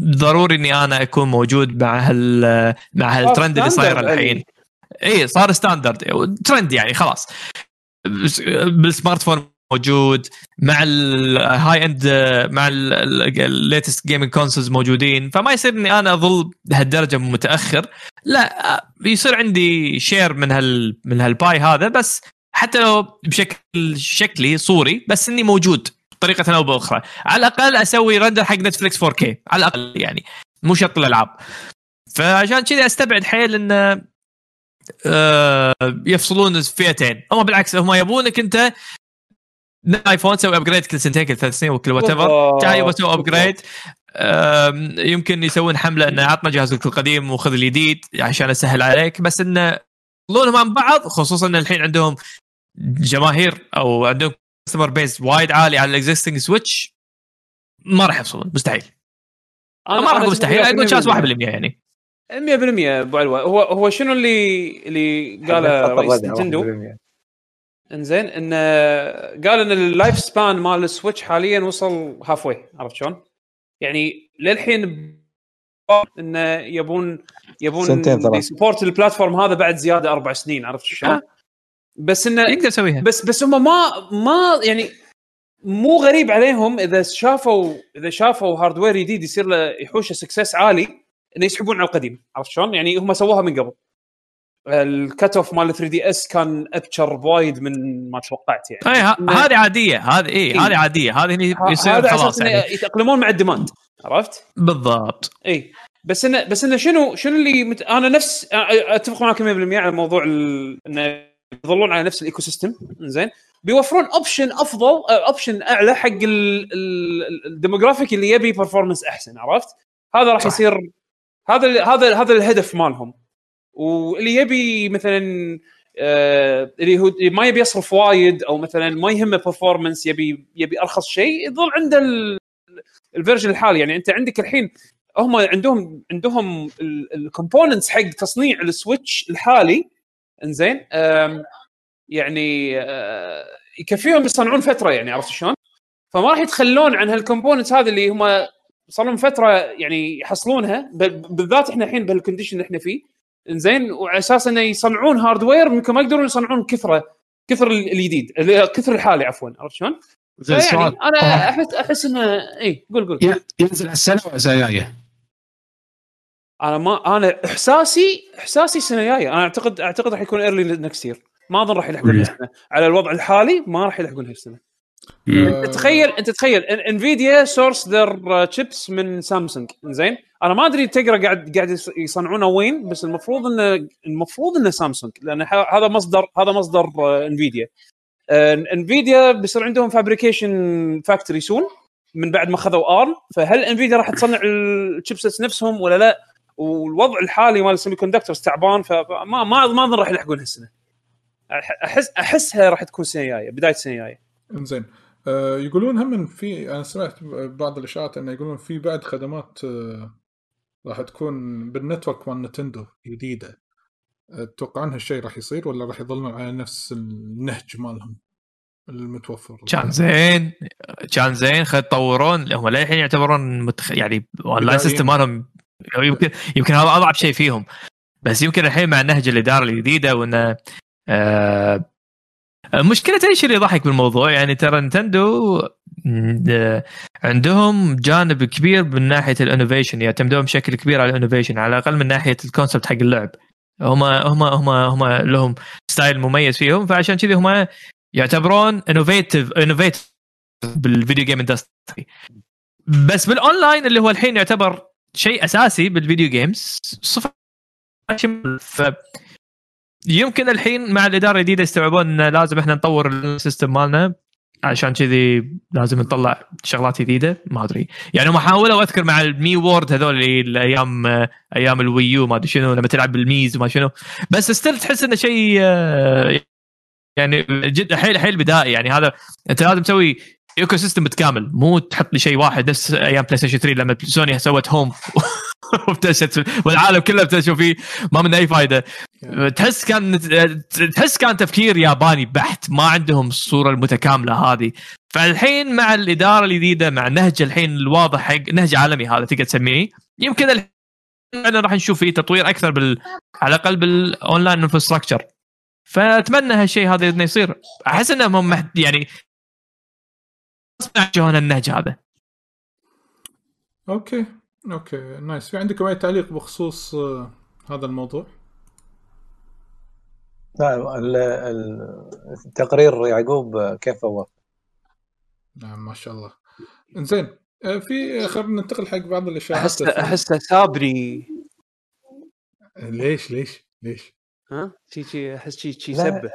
ضروري إني أنا أكون موجود مع هال مع هالترند اللي صاير الحين. اي صار standard trend يعني خلاص. بس- بال smart phone موجود مع ال high end مع ال latest gaming consoles موجودين. فما يصير إني أنا أظل بهالدرجة متأخر. لا يصير عندي share من هال من هال pie هذا بس حتى لو بشكل شكلي صوري بس إني موجود بطريقة أو بأخرى. على الأقل أسوي render حق Netflix 4K على الأقل يعني مو شرط الالعاب فعشان كذا أستبعد حيل انه آه، يفصلون فئتين هم بالعكس هم يبونك أنت even تسوي upgrade كل سنتين كل ثلاث سنين وكل whatever. جاي يبغى يسوي upgrade يمكن يسوون حملة إنه عطنا جهازك القديم وخذ الجديد عشان أسهل عليك. بس انه يفصلونهم عن بعض خصوصا إن الحين عندهم جماهير أو عندهم customer base وايد عالي على ال existing Switch ما راح يفصلون مستحيل. ما راح أقول مستحيل أقول chance 1% يعني. 100% أبو علوه هو هو شنو اللي اللي قاله رئيس 1%. إنزين انه قال إن ال life span مال ال Switch حاليا وصل halfway عرفت شلون؟ يعني للحين انه يبون يبون سنتين. ي support ال platform هذا بعد زيادة أربع سنين عرفت شلون؟ آه. بس انه يقدر يسويها بس بس هم ما ما يعني مو غريب عليهم إذا شافوا إذا شافوا hardware جديد يصير له يحوشه success عالي إنه يسحبون على القديم عرفت شلون؟ يعني هم سووها من قبل. ال cut off مال 3DS كان أبشر بوايد من ما توقعت يعني. اي هذه عادية هذه اي إيه. هذه عادية هذه يصير خلاص يعني يتأقلمون مع ال demand عرفت؟ بالضبط اي بس إنه بس إنه شنو شنو اللي مت... أنا نفس أتفق معك 100% على موضوع ال... إنه يظلون على نفس ال ecosystem زين بيوفرون option أفضل option أعلى حق ال demographic اللي يبي performance أحسن عرفت؟ هذا راح. يصير هذا ال- هذا هذا الهدف مالهم واللي يبي مثلا آه اللي هو ما يبي يصرف وايد أو مثلا ما يهمه performance يبي يبي أرخص شيء يظل عنده ال- version الحالي. يعني أنت عندك الحين هم عندهم عندهم ال components حق تصنيع ال Switch الحالي. إنزين يعني آه، يكفيهم يصنعون فترة يعني عرفت شلون؟ فما راح يتخلون عن هال components هذه اللي هم صار لهم فترة يعني يحصلونها بالذات إحنا الحين بهال condition اللي إحنا فيه. انزين وعلى أساس إنه يصنعون hardware يمكن ما يقدرون يصنعون كثرة كثر ال- الجديد كثر الحالي عفوا عرفت شلون؟ زين السؤال أنا احس أحس انه اي قول قول. ينزل هالسنه ولا السنة الجاية؟ أنا ما أنا احساسي إحساسي السنة الجاية. أنا اعتقد أعتقد راح يكون early next year ما أظن راح يلحقون. هالسنة. على الوضع الحالي ما راح يلحقون هالسنة. آه، تخيل أنت تخيل Nvidia source their chips من سامسونج زين؟ أنا ما أدري تقرأ قاعد قاعد يص- يصنعونه وين بس المفروض انه المفروض إنه سامسونج لأن هذا مصدر هذا مصدر آه، Nvidia آه، Nvidia بيصير عندهم fabrication factory soon من بعد ما خذوا Arm فهل Nvidia راح تصنع ال chipsets نفسهم ولا لا؟ والوضع الحالي مال ال semiconductors تعبان فما ما ما أظن راح يلحقون هالسنة. احس أحسها راح تكون السنة الجاية بداية السنة الجاية. إنزين. آه يقولون هم في أنا سمعت بعض الاشاعات إنه يقولون في بعد خدمات آه راح تكون بال network مال نتندو جديدة. تتوقعون هالشيء راح يصير ولا راح يظلون على نفس النهج مالهم المتوفر؟ كان زين كان زين خد يطورون هم للحين يعتبرون متخ... يعني online. system مالهم يمكن يمكن هذا أضعف شيء فيهم. بس يمكن الحين مع نهج الإدارة الجديدة وإنه آه مشكلة إيش اللي يضحك بالموضوع؟ يعني ترى نتندو عندهم جانب كبير من ناحية ال innovation يعتمدون بشكل كبير على ال innovation على الأقل من ناحية ال concept حق اللعب. هم هم هم هم لهم style مميز فيهم فعشان كذي هم يعتبرون innovative innovative بال video game industry بس بالاونلاين اللي هو الحين يعتبر شيء أساسي بال video games صفر. يمكن الحين مع الإدارة الجديدة يستوعبون إن لازم إحنا نطور ال system مالنا عشان كذي لازم نطلع شغلات جديدة. ما أدري. يعني هم حاولوا أذكر مع ال Mii World هذول الأيام أيام ال Wii U ما أدري شنو لما تلعب بال Miis وما شنو. بس still تحس إنه شيء يعني جد حيل حيل بدائي. يعني هذا أنت لازم تسوي ecosystem متكامل. مو تحط لي شيء واحد نفس أيام PlayStation 3 لما سوني سوت Home وابتدت والعالم كله ابتدى فيه. ما من أي فائده تحس كان تحس كان تفكير ياباني بحت. ما عندهم الصورة المتكاملة هذه. فالحين مع الإدارة الجديده مع النهج الحين الواضح حق نهج عالمي هذا تقدر تسميه. يمكن الحين فعلا راح نشوف فيه تطوير أكثر بال على الأقل بال online infrastructure فأتمنى هالشيء هذا إنه يصير. أحس إنهم هم محت- يعني يتوجهون النهج هذا. okay okay nice في عندكم أي تعليق بخصوص آه هذا الموضوع؟ ال- التقرير يعقوب كيف هو؟ نعم ما شاء الله إنزين آه في خلينا ننتقل حق بعض الاشاعات أحس احسه سابري ليش ليش ليش؟ ها شي شي أحس شي شي سبه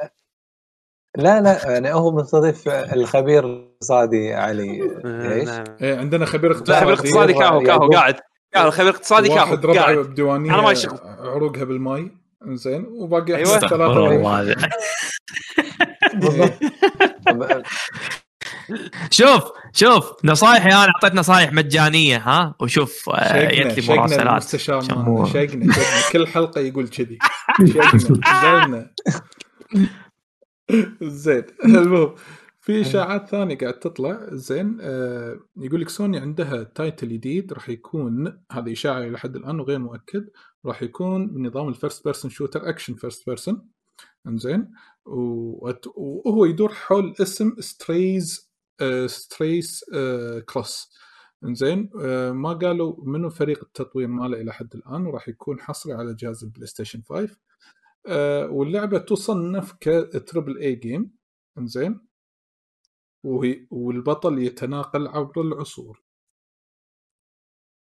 لا لا يعني هو مستضيف الخبير الاقتصادي علي آه، إيش؟ نعم. إيه عندنا خبير لا اقتصادي خبير اقتصادي. كاهو كاهو. قاعد قاعد خبير اقتصادي كاهو واحد ربعه قاعد. بديوانيه أنا ما. عروقها بالماي. إنزين وباقي استغفر ثلاثة شوف شوف نصايحي أنا أعطيت نصايح مجانية ها؟ وشوف آه، يكتب مراسلات. المستشار شقنا شقنا كل حلقة يقول كذي. شقنا زين. المهم في إشاعات ثانية قاعد تطلع. زين آه يقول لك سوني عندها تايتل جديد راح يكون هذه إشاعة إلى حد الآن وغير مؤكد راح يكون بنظام ال first person shooter action first person إنزين. وهو يدور حول اسم ستريز آه ستريس آه كروس إنزين آه ما قالوا منو فريق التطوير ماله إلى حد الآن وراح يكون حصري على جهاز البلاي ستيشن 5 آه واللعبه تصنف ك triple A game انزين وهي والبطل يتناقل عبر العصور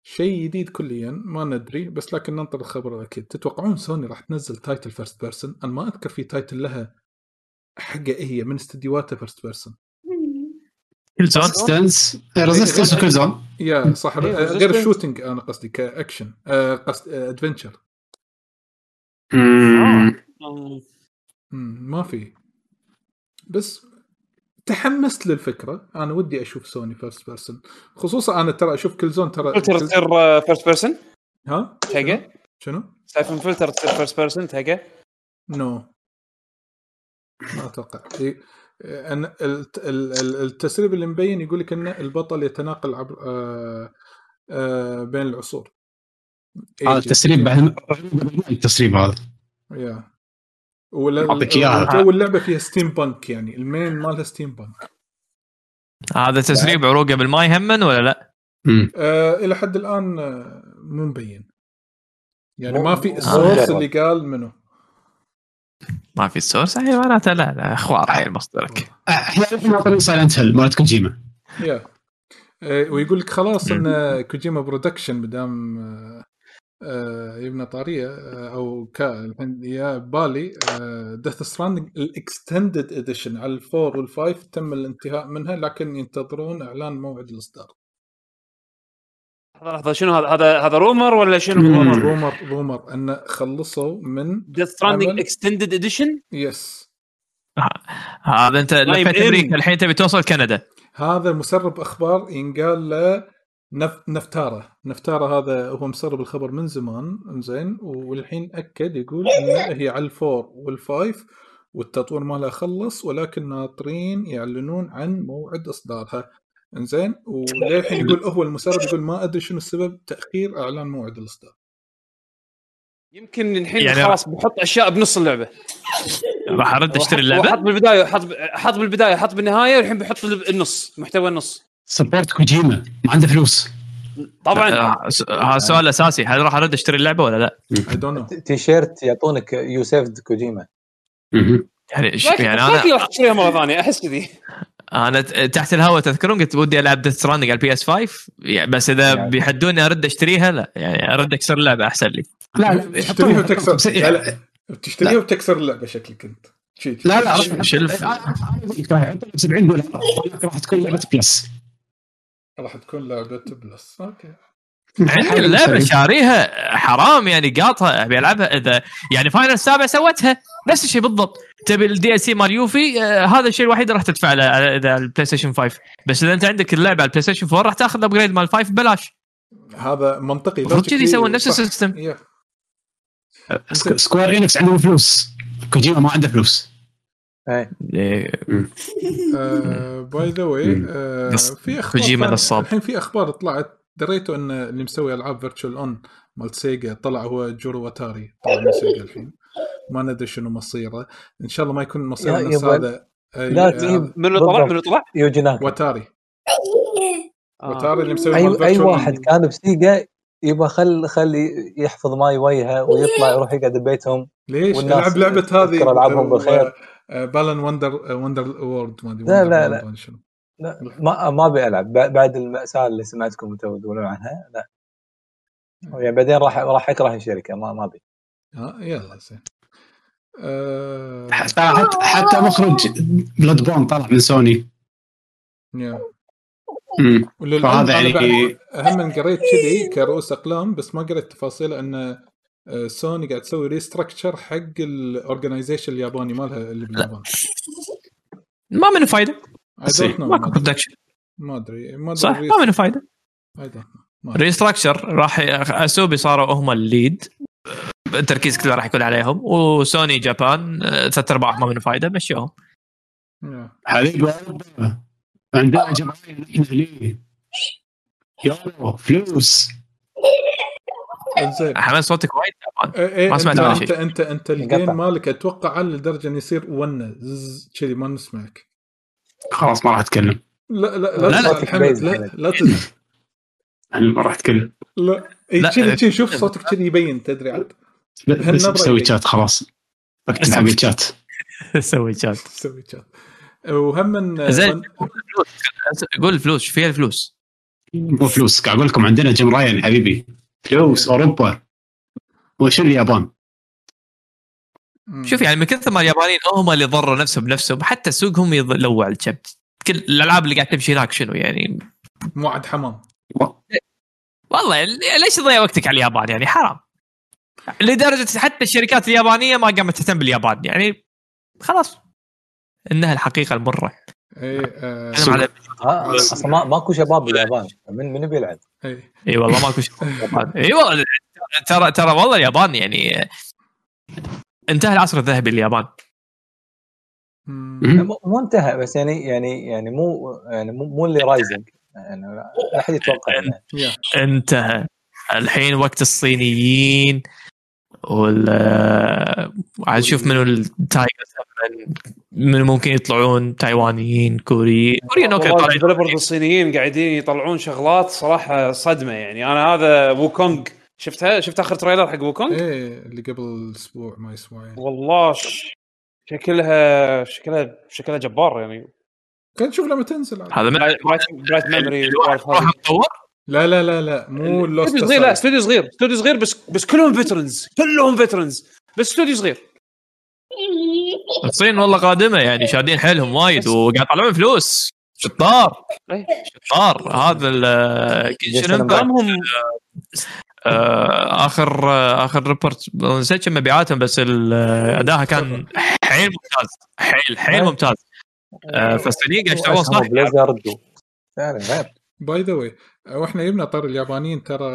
شيء جديد كليا ما ندري بس لكن ننطر الخبر أكيد تتوقعون سوني راح تنزل title first person أنا ما اذكر في title لها حقه هي من استديوهاتها first person Killzone Resistance Resistance و Killzone يا صح إيه، غير. ال shooting أنا قصدي كاكشن آه، قصد adventure. آه. ما في. بس تحمست للفكرة. أنا ودي أشوف سوني first person خصوصا أنا ترى أشوف Killzone ترى فلتر تصير first person ها؟ تلقى شنو؟ Syphon Filter تصير first person تلقى no ما أتوقع. أن الت- ال- ال- التسريب اللي مبين يقول لك إن البطل يتناقل عبر آه آه بين العصور. هذا. التسريب بعد التسريب هذا؟ yeah. ولا أعطيك إياها. جو اللعبة فيها steampunk يعني المين مالها steampunk هذا تسريب عروقة بالما يهمن ولا لا؟ آه إلى حد الآن آه مو مبين. يعني ما في ال source مجرد. اللي قال منه. ما في ال source يعني معناته لا لا أخبار هاي مصدرك. إحنا الحين ناطرين Silent Hill مالت كوجيما yeah. آه، ويقول لك خلاص إن Kojima Production مدام آه، آه، يبنى طارية آه، أو كا الحين يا بالي Death Stranding ال extended edition على ال four وال five تم الانتهاء منها لكن ينتظرون إعلان موعد الإصدار لحظة لحظة شنو هذا هذا هذا rumor ولا شنو. rumor? rumor rumor إن خلصوا من Death Stranding. extended edition yes هذا انت نايم لفيت. أمريكا الحين تبي توصل كندا هذا مسرب أخبار ينقال له نف... نفتاره. نفتاره هذا هو مسرب الخبر من زمان زين والحين أكد يقول ان هي على ال four وال five والتطوير مالها خلص ولكن ناطرين يعلنون عن موعد إصدارها. انزين وللحين يقول هو المسرب يقول ما أدري شنو السبب تأخير إعلان موعد الإصدار. يمكن الحين يعني- خلاص بحط أشياء بنص اللعبة. راح أرد أشتري هو حط اللعبه بالبداية حط حط بالبداية حط بالنهاية والحين بيحط النص محتوى النص. support كوجيما ما عنده فلوس طبعا آه، س- هذا السؤال الاساسي هل راح ارد اشتري اللعبه ولا لا؟ اي don't know T-shirt يعطونك you saved كوجيما. يعني يعني يعني أنا راح تشتريها مره ثانية احس كذي أنا ت- تحت الهواء تذكرون قلت ودي العب Death Stranding على ال PS 5 يعني بس اذا يعني. بيحدوني ارد اشتريها لا يعني ارد اكسر اللعبه احسن لي لا لا تشتريها وتكسر لا لا تشتريها وتكسر اللعبه شكلك انت لا لا shelf. 70 دولار راح تكون لعبه plus راح تكون لعبة plus okay. عندي اللعبة شاريها حرام يعني قاطها أبي ألعبها. إذا يعني Final السابع سوتها نفس الشيء بالضبط. تبي ال DLC مال يوفي آه هذا الشيء الوحيد اللي راح تدفع له على- إذا البلاي ستيشن 5 بس إذا أنت عندك اللعبة على البلاي ستيشن 4 راح تأخذ ال upgrade مال 5 ببلاش. هذا منطقي المفروض كذي يسوون نفس. ال system. Square Enix عندهم فلوس. كوجيما ما عنده فلوس. by the way في أخبار كوجيما ثانية. نصاب. الحين في أخبار طلعت. دريتوا إن اللي مسوي ألعاب Virtual On مال سيجا طلع هو جورو واتاري طلع من سيجا الحين. ما ندري شنو مصيره. إن شاء الله ما يكون مصيره نفس هذا آه، لا آه، تجيب من اللي طلع؟ بالضبط. من اللي طلع؟ يوجي ناكا واتاري. آه. واتاري اللي مسوي أي أي Virtual واحد On. كان بسيجا يبغى خل خلي يحفظ ماي وجهه ويطلع يروح يقعد ببيتهم. ليش؟ العب لعبة هذه. ألعابهم بالخير. بالن وندر وندر وورد ما أدري لا، Wonder لا، World لا. ما لا ما ما أبي ألعب. بعد المأساة اللي سمعتكم تقولون عنها لا. يعني بعدين راح راح أكره الشركة ما ما أبي. ها يلا زين. آه، حتى حتى حتى مخرج Bloodborne طلع من سوني. وللعلم فهذا يعني- بعد هم قريت كذي كرؤوس أقلام بس ما قريت تفاصيل ان آه، سوني قاعد تسوي restructure حق ال organization الياباني مالها اللي باليابان ما منه فايدة I don't know، ماكو ما أدري. production ما أدري ما أدري صح ما منه فايدة I don't know. ما أدري. ريستراكشر راح أسوبي صاروا هم الليد التركيز كله راح يكون عليهم وسوني جابان آه، ثلاث أرباع ما منه فايدة مشيهم. حبيبي. عندنا جماهير نحن ليه يورو فلوس زين حمد صوتك وايد. تعبان إيه إيه ما إنت سمعت ولا إنت شيء. إنت إنت إنقطع. الجيم مالك أتوقع على لدرجه انه يصير ونه زز كذي ما نسمعك. خلاص ما راح أتكلم. لا لا لا لا، لا لا. لا ما راح أتكلم. لا إيه، لا، كذي كذي شوف صوتك كذي يبين تدري عاد. بس هالنبرة بسوي. شات خلاص. بكتب حق الشات سوي شات تسوي شات وهم من زين. قول الفلوس شو فيها الفلوس؟ مو فلوس. قاعد أقول لكم عندنا جيم راين حبيبي. فلوس أوروبا. وش اليابان؟ شوف يعني من كثر ما اليابانيين هم اللي ضروا نفسهم بنفسهم حتى سوقهم يلوع الكبت كل الألعاب اللي قاعد تمشي هناك شنو يعني؟ موعد حمام. والله ليش تضيع وقتك على اليابان؟ يعني حرام. لدرجة حتى الشركات اليابانية ما قامت تهتم باليابان. يعني خلاص انها الحقيقة المرة. اي آه، على ها أصلا ما ماكو شباب باليابان من من بيلعب؟ اي اي والله ماكو باليابان. اي والله ترى ترى والله اليابان يعني انتهى العصر الذهبي. مم. مو مو انتهى بس يعني يعني يعني مو يعني مو, مو اللي rising يعني لا أحد يتوقع. يا. انتهى. الحين وقت الصينيين. وال عاد شوف منو ال tigers من من ممكن يطلعون تايوانيين كوريين. كوريين okay والله طالعين. ال developers الصينيين قاعدين يطلعون شغلات صراحة صدمة يعني. أنا هذا ووكونج شفتها؟ شفت آخر trailer حق ووكونج إيه اللي قبل أسبوع ما أسبوعين والله ش... شكلها شكلها شكلها جبار يعني. كان نشوف لما تنزل. هذا من Bright Memory لا لا لا لا مو Lost استوديو صغير لا استوديو صغير استوديو صغير بس بس كلهم veterans كلهم veterans بس استوديو صغير. الصين والله قادمة يعني شادين حيلهم وايد وقاعد يطلعون فلوس. شطار. إيه. شطار. هذا ال- آه، آخر آه، آخر report نسيت كم مبيعاتهم بس ال- ادائها كان حيل ممتاز. حيل حيل ممتاز. آه، فالصينيين قاعد يشتغلون صح. بليزرد by the way وإحنا جبنا طار اليابانيين ترى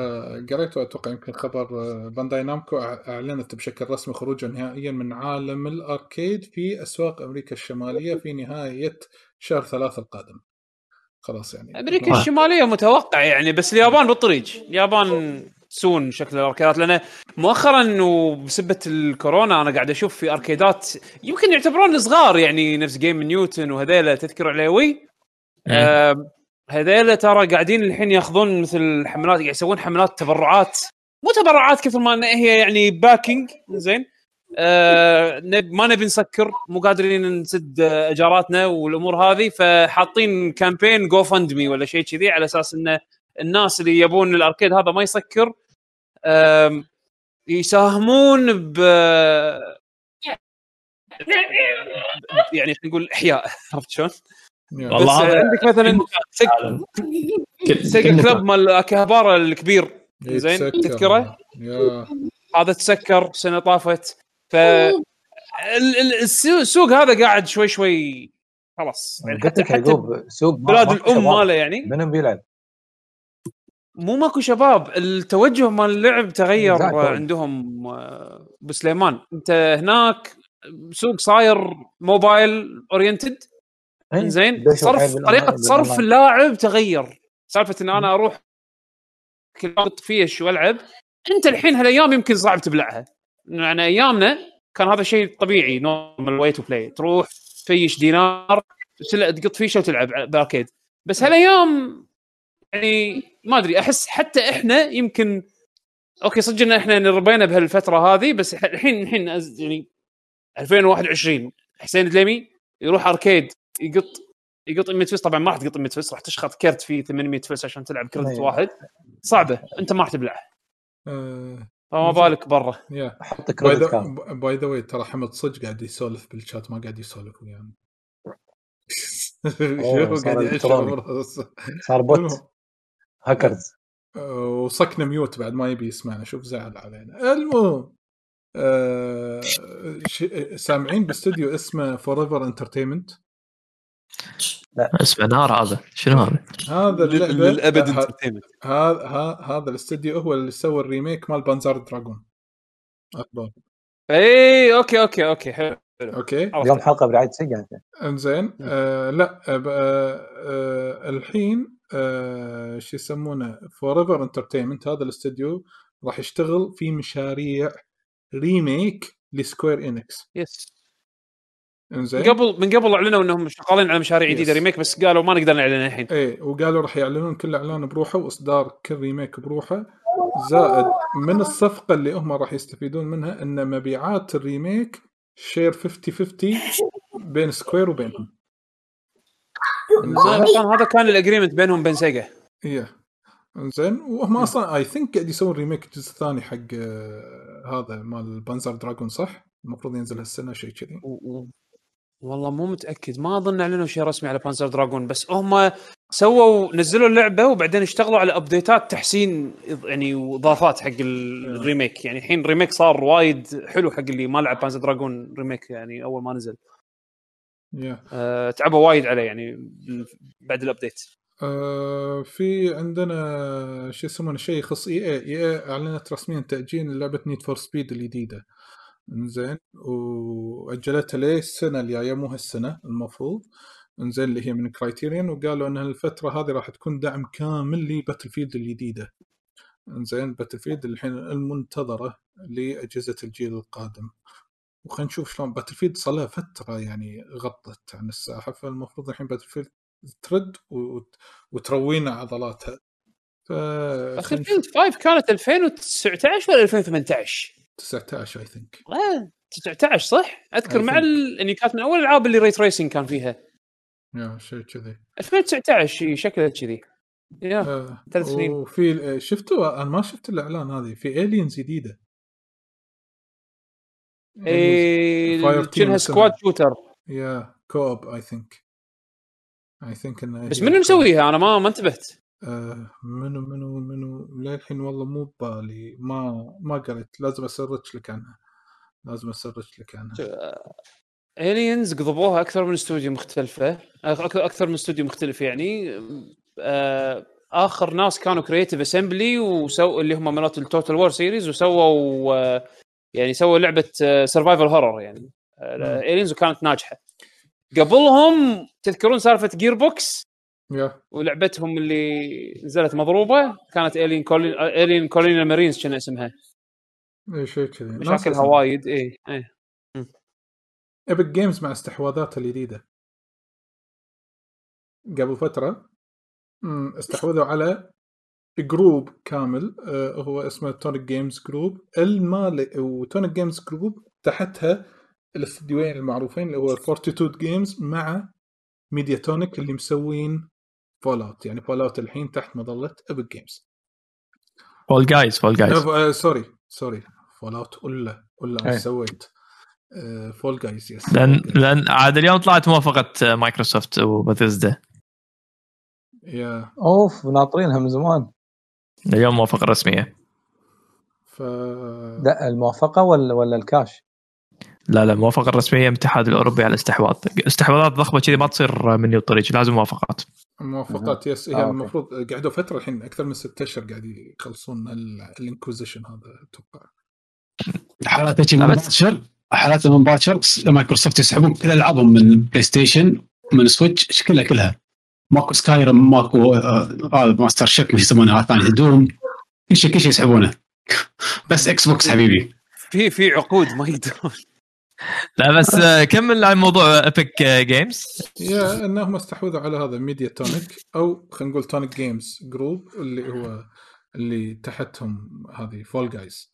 قريت أتوقع يمكن خبر آه، بانداي نامكو أعلنت بشكل رسمي خروجها نهائيا من عالم ال arcade في أسواق أمريكا الشمالية في نهاية شهر ثلاثة القادم. خلاص يعني. أمريكا الشمالية متوقع يعني بس اليابان بالطريق اليابان soon شكل ال arcadeات لأن مؤخرا وبسبة الكورونا أنا قاعد أشوف في arcadeات يمكن يعتبرون صغار يعني نفس جيم نيوتن وهذيلا تذكر عليوي آه هذيلا ترى قاعدين الحين ياخذون مثل حملات قاعد يسوون حملات تبرعات. مو تبرعات كثر ما إن هي يعني backing زين. آه نب ما نبي نسكر مو قادرين نسد آه، إيجاراتنا والأمور هذه فحاطين campaign GoFundMe ولا شيء كذي على أساس انه الناس اللي يبون ال arcade هذا ما يسكر. آم، يساهمون ب يعني خلينا نقول إحياء عرفت شلون؟ بس والله هذا عندك مثلا سك... سيجا club مال اكيهابارا الكبير. إيه، زين. تذكرة؟ هذا تسكر سنة طافت. ف ال- ال- السو- السوق هذا قاعد شوي شوي خلاص. يعني قلت حتى لك حتى يعقوب سوق بلاد الأم. ماله يعني. منو بيلعب؟ مو ماكو شباب. التوجه مال اللعب تغير. عندهم. بسليمان انت هناك سوق صاير mobile oriented زين بيشوف صرف طريقة صرف. اللاعب تغير. سالفة إن أنا أروح كل فيش وألعب أنت الحين هالأيام يمكن صعب تبلعها. يعني أيامنا كان هذا شيء طبيعي normal way to play تروح تفيش دينار تقط فيشه وتلعب ب arcade بس هالأيام يعني ما أدري أحس حتى إحنا يمكن okay صدق إن إحنا ربينا بهالفترة هذه بس الحين الحين أز- يعني 2021 حسين دليمي يروح arcade يقط يقط 100 فلس طبعا ما راح تقط 100 فلس راح تشخط كرت فيه 800 فلس عشان تلعب كرت أيوة. واحد. صعبة. أنت ما راح تبلعها آه، فما بالك برا. حط credit card by the way ترى حمد صدق قاعد يسولف بالشات ما قاعد يسولف ويانا. قاعد. صار bot. hackers. آه، وصكنا mute بعد ما يبي يسمعنا. شوف زعل علينا. المهم آه، ش- سامعين باستوديو اسمه Forever Entertainment اسمه نار هذا. شنو هذا؟ هذا اللعبة للأبد entertainment هذا هذا الاستوديو هو اللي سوى ال remake مال بانزار دراجون أكبر. اي okay okay okay حلو okay. اليوم حلقة برعايه سيجا انت إنزين آه لا آه ب- آه الحين آه شو يسمونه؟ Forever Entertainment هذا الاستوديو راح يشتغل في مشاريع remake لسكوير إنكس. yes إنزين. قبل من قبل أعلنوا إنهم شغالين على مشاريع جديدة. remake بس قالوا ما نقدر نعلن الحين. إيه وقالوا راح يعلنون كل إعلان بروحه وإصدار كل remake بروحه. زائد من الصفقة اللي هم راح يستفيدون منها إن مبيعات ال remake share 50 50 بين سكوير وبينهم. هذا كان ال agreement بينهم وبين سيجا إيه. إنزين. وهم أصلا I think قاعد يسوون remake الجزء الثاني حق آه، هذا مال بانزر دراجون صح؟ المفروض ينزل هالسنة شيء كذي. والله مو متأكد. ما أظن إعلنوا شيء رسمي على بانزر دراجون بس هم سووا نزلوا اللعبه وبعدين اشتغلوا على updateات تحسين يعني وإضافات حق ال- ال remake يعني الحين ال remake صار وايد حلو حق اللي ما لعب بانزر دراجون remake يعني أول ما نزل. يا أه تعبوا وايد عليه يعني بعد ال update آه في عندنا شو يسمونه شيء يخص EA EA أعلنت رسميا تأجيل لعبة نيد فور سبيد الجديدة. إنزين. واجلتها ليه السنة الجاية مو هالسنة المفروض. إنزين اللي هي من كرايتيريون وقالوا إن الفترة هذه راح تكون دعم كامل لباتل فيلد الجديدة. إنزين باتل فيلد الحين المنتظرة لأجهزة الجيل القادم. وخلينا نشوف شلون. Battlefield صار لها فترة يعني غطت عن الساحة فالمفروض الحين Battlefield ترد وت- وتروينا عضلاتها. ف أخي Field 5 كانت 2019 ولا 2018 19 I think آه 19 صح؟ أذكر مع. ال... يعني كانت من أول الألعاب اللي ray tracing كان فيها يا شيء كذي 2019 إي، شكلها كذي yeah آه، ثلاث سنين. وفي شفتوا أنا ما شفت الإعلان هذه في Aliens جديدة إي اسمها. squad shooter يا co-op I think I think انه بس منو. مسويها أنا ما ما انتبهت آه منو منو منو للحين والله مو ببالي. ما ما قريت. لازم ا search لك عنها. لازم ا search لك عنها. Aliens قضبوها أكثر من استوديو مختلفة. أكثر من استوديو مختلف يعني. آه، آخر ناس كانوا Creative Assembly وسووا اللي هم مرات ال Total War series وسووا آه، يعني سووا لعبة survival horror يعني. Aliens وكانت ناجحة. قبلهم تذكرون سالفة Gearbox yeah. ولعبتهم اللي نزلت مضروبة كانت Aliens Colonial Aliens Colonial Marines كان اسمها. اي شيء كذي. مشاكلها وايد اي اي Epic Games مع استحواذاتها الجديدة. قبل فترة استحوذوا على group كامل آه، هو اسمه Tonic Games Group المال و Tonic Games Group تحتها الاستديوين المعروفين اللي هو Fortitude Games مع Mediatonic اللي مسوين Fallout يعني Fallout الحين تحت مظلة Epic Games Fall Guys Fall Guys sorry sorry Fallout ولا ولا أي. إيش سويت Fall Guys yes لأن لأن عاد اليوم طلعت موافقة Microsoft و Bethesda yeah أوف ناطرينها من زمان. اليوم موافقة رسمية. ف لا الموافقة ولا ولا الكاش؟ لا لا موافقة رسميه من الاتحاد الأوروبي على الاستحواذ. استحواذات ضخمة كذي ما تصير مني وطريق لازم موافقات. موافقات yes هي آه، okay. المفروض قعدوا فترة الحين أكثر من ستة أشهر قاعد يخلصون ال- ال acquisition هذا أتوقع. حالات من باكر حالات من باكر مايكروسوفت يسحبون كل ألعابهم من PlayStation من Switch كلها كلها. ماكو Skyrim ماكو آه، هذا Master Chief مش يسمونه هذا ثاني Doom كل شيء كل شيء يسحبونه. بس Xbox حبيبي. في في عقود ما يقدرون. لا بس آه، كمل عن موضوع Epic Games yeah أنهم استحوذوا على هذا Mediatonic أو خلينا نقول Tonic Games Group اللي هو اللي تحتهم هذه Fall Guys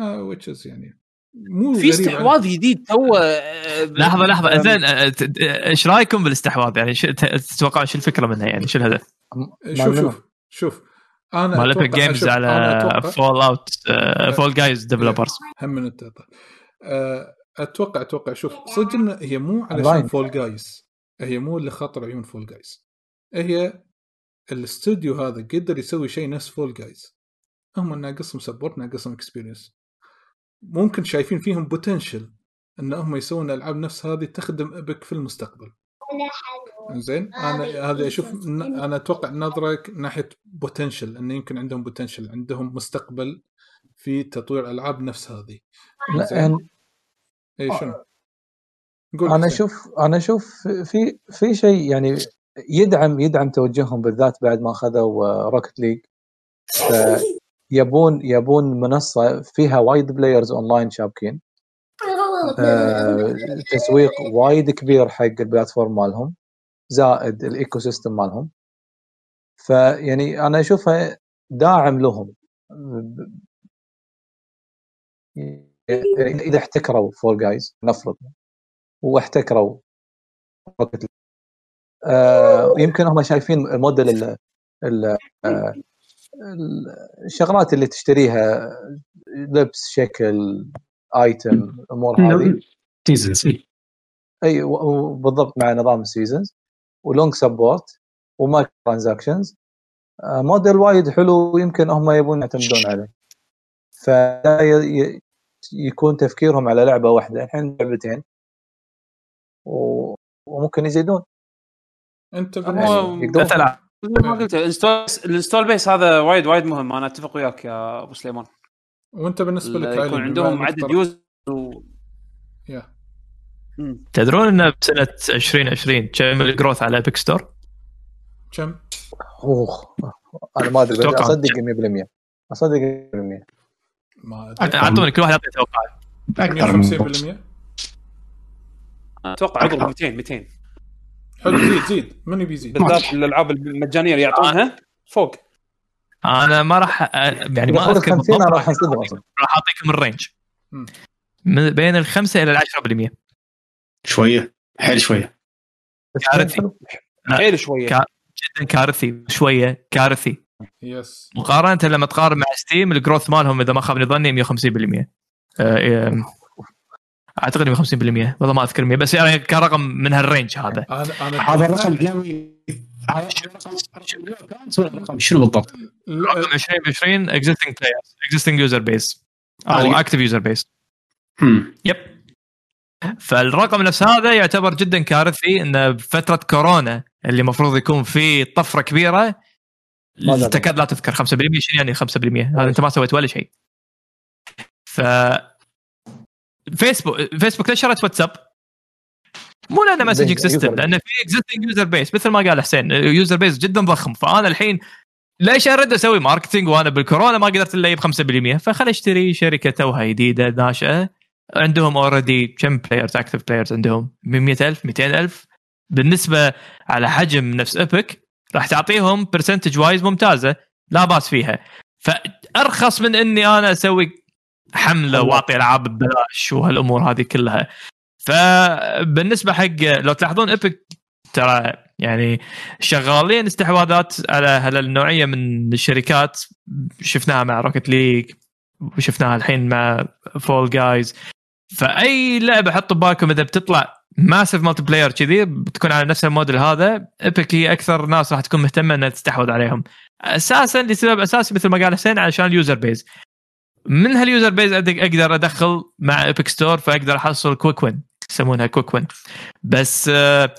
which is يعني مو في استحواذ جديد تو آه، لحظة لحظة. زين آه، إيش رأيكم بالاستحواذ؟ يعني تتوقعون شو الفكرة منها؟ يعني شو الهدف؟ شوف؟ شوف. شوف أنا مال Epic Games على فول Out Fall Guys developers هم من. أه، أتوقع أتوقع. شوف صدق إن هي مو علشان. Fall Guys هي مو اللي خاطر عيون Fall Guys هي الاستوديو هذا قدر يسوي شيء نفس Fall Guys هم ناقصهم support ناقصهم experience ممكن شايفين فيهم potential إن هم يسوون ألعاب نفس هذه تخدم Epic في المستقبل. زين أنا هذا أشوف أنا أتوقع نظره ناحية potential انه يمكن عندهم potential عندهم مستقبل في تطوير ألعاب نفس هذه. لا اي شنو؟ قول أنا. أشوف أنا أشوف في في شيء يعني يدعم يدعم توجههم بالذات بعد ما أخذوا Rocket League يبون يبون منصة فيها وايد players online شابكين. آه، تسويق وايد كبير حق ال platform مالهم زائد ال ecosystem مالهم فيعني أنا أشوفها داعم لهم. اذا احتكروا Fall Guys نفرض. واحتكروا Rocket آه يمكن هم شايفين الموديل ال- الشغلات اللي تشتريها لبس شكل item الأمور هذه. seasons إي. بالضبط مع نظام ال seasons و long support و microtransactions. آه، موديل وايد حلو ويمكن هم يبون يعتمدون عليه. ي- يكون تفكيرهم على لعبة واحدة الحين لعبتين و- وممكن يزيدون انت. مثل ما قلت ال install base هذا وايد وايد مهم أنا أتفق وياك يا أبو سليمان وأنت بالنسبة لك يكون عندهم عدد يوز و... مم. تدرون ان بسنة 2020 كم ال growth على Epic Store؟ كم؟ اوه أنا ما أدري. أصدق 100% أصدق 100% ما أعطوني كل واحد يعطي توقعات. أكثر من 150% أتوقع عقب 200 200 حلو زيد زيد. من يبي يزيد بالذات الألعاب المجانية اللي يعطونها فوق. أنا ما راح يعني ما أذكر 50 أنا بالضبط، راح راح أعطيكم ال range. من بين الخمسة إلى العشرة بالمية. شوية. حيل شوية. كارثي. حيل شوية. جدا كارثي. شوية كارثي. yes مقارنة لما تقارن مع Steam ال growth مالهم إذا ما خابني ظني 150% آه، آه، أعتقد 150% والله ما أذكر 100 بس يعني كرقم من هالرينج هذا. هذا الرقم رقم شنو بالضبط؟ رقم 2020 existing players existing user base. أو active user base. هم. يب فالرقم نفس هذا يعتبر جدا كارثي انه بفتره كورونا اللي المفروض يكون في طفرة كبيرة. تكاد لا تذكر 5% شنو يعني 5% هذا أنت ما سويت ولا شيء. ف فيسبوك فيسبوك ليش شريت واتساب؟ مو لأنه messaging system. لأنه في existing user base مثل ما قال حسين user base جدا ضخم. فأنا الحين ليش ارد أسوي marketing وأنا بالكورونا ما قدرت إلا أجيب 5% فخل أشتري شركة توها جديدة ناشئة. عندهم already كم players active players عندهم؟ من 100000 200000 بالنسبة على حجم نفس Epic راح تعطيهم percentage wise ممتازة لا بأس فيها. فأرخص من إني أنا أسوي حملة واعطي ألعاب ببلاش وهالأمور هذه كلها. فبالنسبة حق لو تلاحظون Epic ترى يعني شغالين استحواذات على هالنوعيه من الشركات. شفناها مع Rocket League وشفناها الحين مع Fall Guys فأي لعبة حطوا ببالكم إذا بتطلع massive multiplayer كذي بتكون على نفس الموديل هذا Epic هي أكثر ناس راح تكون مهتمة إنها تستحوذ عليهم. أساسا لسبب أساسي مثل ما قال حسين علشان ال user base من هال user base أقدر أدخل مع Epic Store فأقدر أحصل quick win يسمونها quick win بس آه،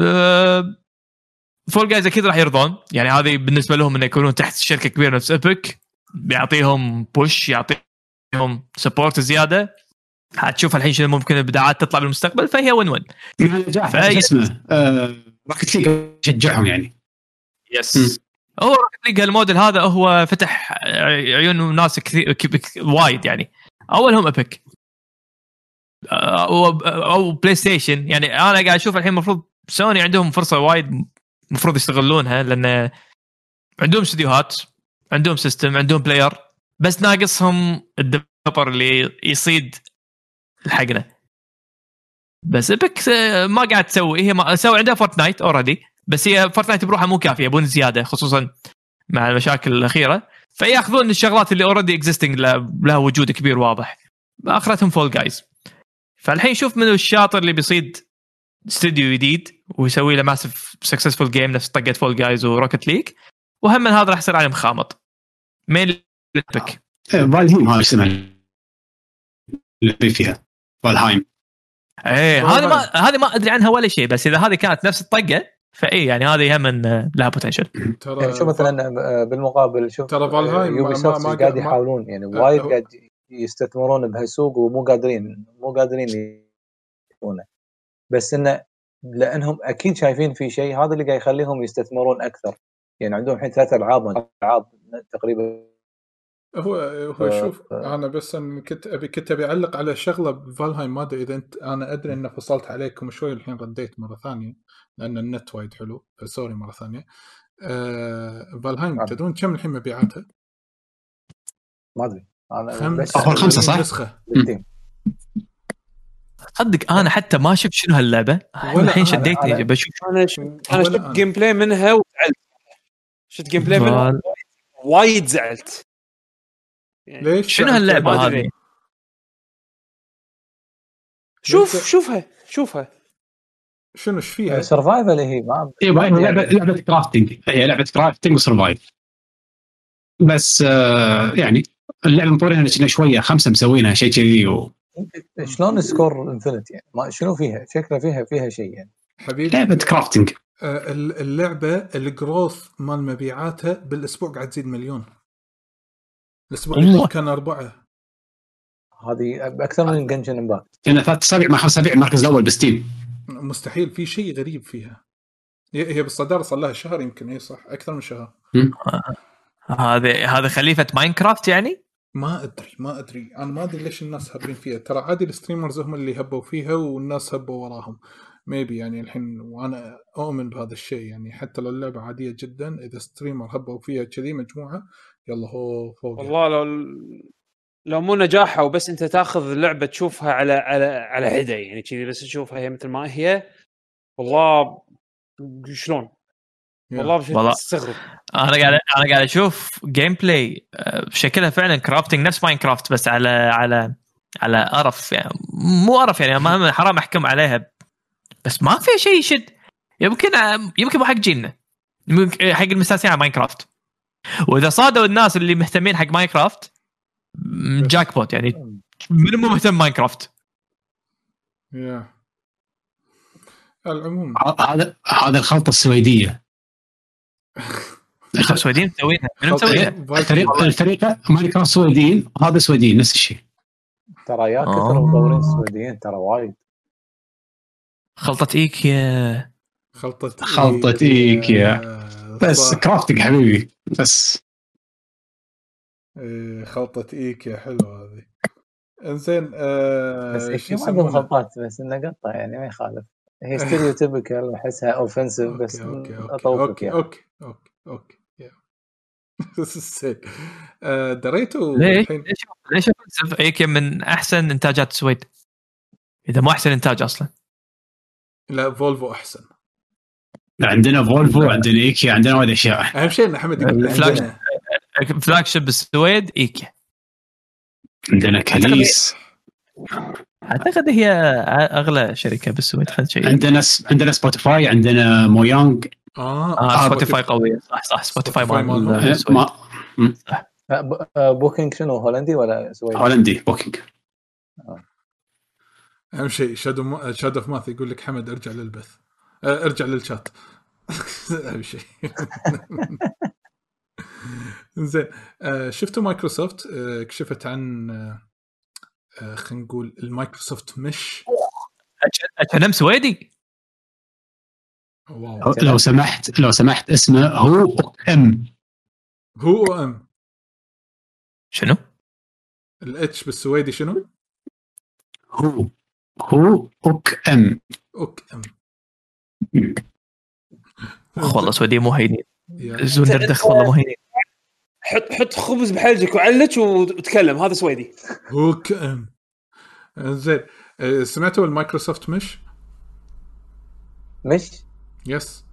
آه، Fall Guys أكيد راح يرضون. يعني هذه بالنسبة لهم إنه يكونون تحت شركة كبيرة نفس Epic بيعطيهم push يعطيهم support زيادة. حتشوف الحين شنو ممكن الإبداعات تطلع بالمستقبل فهي win win مع نجاح فأي- اسمه؟ آه، Rocket League شجعهم يعني. yes هو Rocket League الموديل هذا هو فتح عيون ناس كثير وايد يعني. أولهم Epic أو أو PlayStation يعني أنا قاعد أشوف الحين المفروض سوني عندهم فرصة وايد المفروض يستغلونها لأن عندهم استديوهات عندهم system عندهم player بس ناقصهم الدبر اللي يصيد لحقنا بس Epic ما قاعد تسوي. هي ما سوي عندها Fortnite already بس هي Fortnite بروحها مو كافية يبون زيادة خصوصا مع المشاكل الأخيرة. فيأخذون الشغلات اللي already existing لها وجود كبير واضح. أخرتهم Fall Guys فالحين شوف منو الشاطر اللي بيصيد استوديو جديد ويسوي له massive successful game نفس طقة Fall Guys و Rocket League وهم من هذا راح يصير عليه مخامط مين إيه، فالهيم هذا اسمها اللي فيها. فالهايم إيه هذه ما هذه ما أدري عنها ولا شيء بس إذا هذه كانت نفس الطقة فاي يعني هذه هم من لها بوتنشل ترى يعني شوف مثلا آه، بالمقابل شوف ترى فالهايم يوبي ما- سوفت ما- قاعد يحاولون يعني آه، وايد قاعد يستثمرون بهالسوق ومو قادرين مو قادرين يشوفونه بس إنه لأنهم أكيد شايفين في شيء هذا اللي قاعد يخليهم يستثمرون أكثر. يعني عندهم الحين ثلاث ألعاب ألعاب تقريبا هو هو ف- شوف ف- أنا بس كنت أبي كنت أبي أعلق على شغلة بفالهايم ما أدري إذا أنت أنا أدري ان فصلت عليكم شوي الحين رديت مرة ثانية لأن النت وايد حلو فسوري مرة ثانية آه فالهايم. تدرون كم الحين مبيعاتها؟ ما أدري أنا خمس بس أول خمسة صح؟ نسخة. صدق أنا حتى ما شفت شنو هاللعبة الحين شديتني أنا- بشوف أنا. أنا شفت أنا. gameplay منها وزعلت شفت gameplay منها وايد زعلت يعني ليش؟ شنو هاللعبة ما أدري. هذه؟ شوف شوفها شوفها. شنو إيش فيها؟ survival هي ما اي لعبة لعبة crafting هي لعبة crafting و survive بس آه يعني اللعبة مطورينها شوية خمسة مسوينها شيء كذي و- شلون سكور انفنتي يعني ما شنو فيها؟ شكله فيها فيها شيء يعني. حبيبي لعبة كرافتنج آه، ال- اللعبة الجروث مال مبيعاتها بالأسبوع قاعد تزيد مليون. الأسبوع اللي كان أربعة. هذه أكثر من جنشن امباكت لأن ثلاث اسابيع مع خمس اسابيع المركز الأول بستيم. مستحيل في شيء غريب فيها. هي هي بالصدارة صار لها شهر يمكن اي صح؟ أكثر من شهر. هذا هذا خليفة ماينكرافت يعني؟ ما أدري ما أدري. أنا ما أدري ليش الناس هابين فيها. ترى عادي ال streamers هم اللي هبوا فيها والناس هبوا وراهم. maybe يعني الحين وأنا أؤمن بهذا الشيء يعني حتى لو اللعبة عادية جدا إذا streamer هبوا فيها كذي مجموعة يلا هو فوق والله لو لو مو نجاحها وبس أنت تأخذ اللعبه تشوفها على على على حده يعني كذي بس تشوفها هي مثل ما هي والله شلون؟ والله والله. تستغرب أنا قاعد أنا قاعد أشوف gameplay شكلها فعلا crafting نفس Minecraft بس على على على قرف يعني مو قرف يعني ما حرام أحكم عليها بس ما فيها شيء يشد. يمكن آه، يمكن مو حق جيلنا. يمكن حق المستانسين على Minecraft وإذا صادوا الناس اللي مهتمين حق Minecraft jackpot يعني من مو مهتم Minecraft يا. العموم. هذا هذا الخلطة السويدية. السويدين مسوينها. من مسويها؟ الفريق الفريق Minecraft سويديين هذا سويديين نفس الشيء. ترى يا كثر آه. المطورين السعوديين ترى وايد. خلطة إيكيا خلطة خلطة إيكيا. بس. crafting حبيبي بس إيه، خلطة إيكيا حلوة هذه إنزين آه بس يسمونه؟ خلطات بس إنه قطة يعني ما يخالف هي stereotypical أحسها offensive بس okay okay أطوفك أوكي يعني okay okay. آه، دريتوا ليش؟ ليش offensive؟ إيكيا من أحسن إنتاجات السويد إذا مو أحسن إنتاج أصلا لا فولفو أحسن. عندنا فولفو عندنا إيكيا عندنا وايد أشياء. أهم شيء إن أحمد يقول. flagship بالسويد إيكيا. عندنا كاليس. أعتقد هي أغلى شركة بالسويد خلينا نشيك عندنا س... عندنا Spotify عندنا Mojang آه آه، Spotify قوية. صح صح سبوتيفاي مال مالهم. آه، السويد ما Booking شنو هولندي ولا سويدي؟ هولندي Booking أهم شيء Shadow Shadow of Math يقول لك حمد ارجع للبث. آه، ارجع للشات. أهم شيء. زين. آه، شفتوا مايكروسوفت؟ آه، كشفت عن خلينا نقول ال Microsoft Mesh. اتش ان ام سويدي؟ wow. لو سمحت لو سمحت اسمه هو إم. هو إم. شنو؟ ال H بالسويدي شنو؟ هو. هو أوك أم. أوك أم. والله سويدي مو هينين yeah. زوندردخ والله مو هينين حط حط خبز بحلجك وعلج وتكلم. هذا سويدي. هوك أم. زين. آه، سمعتوا ال Microsoft Mesh؟ Mesh؟ yes.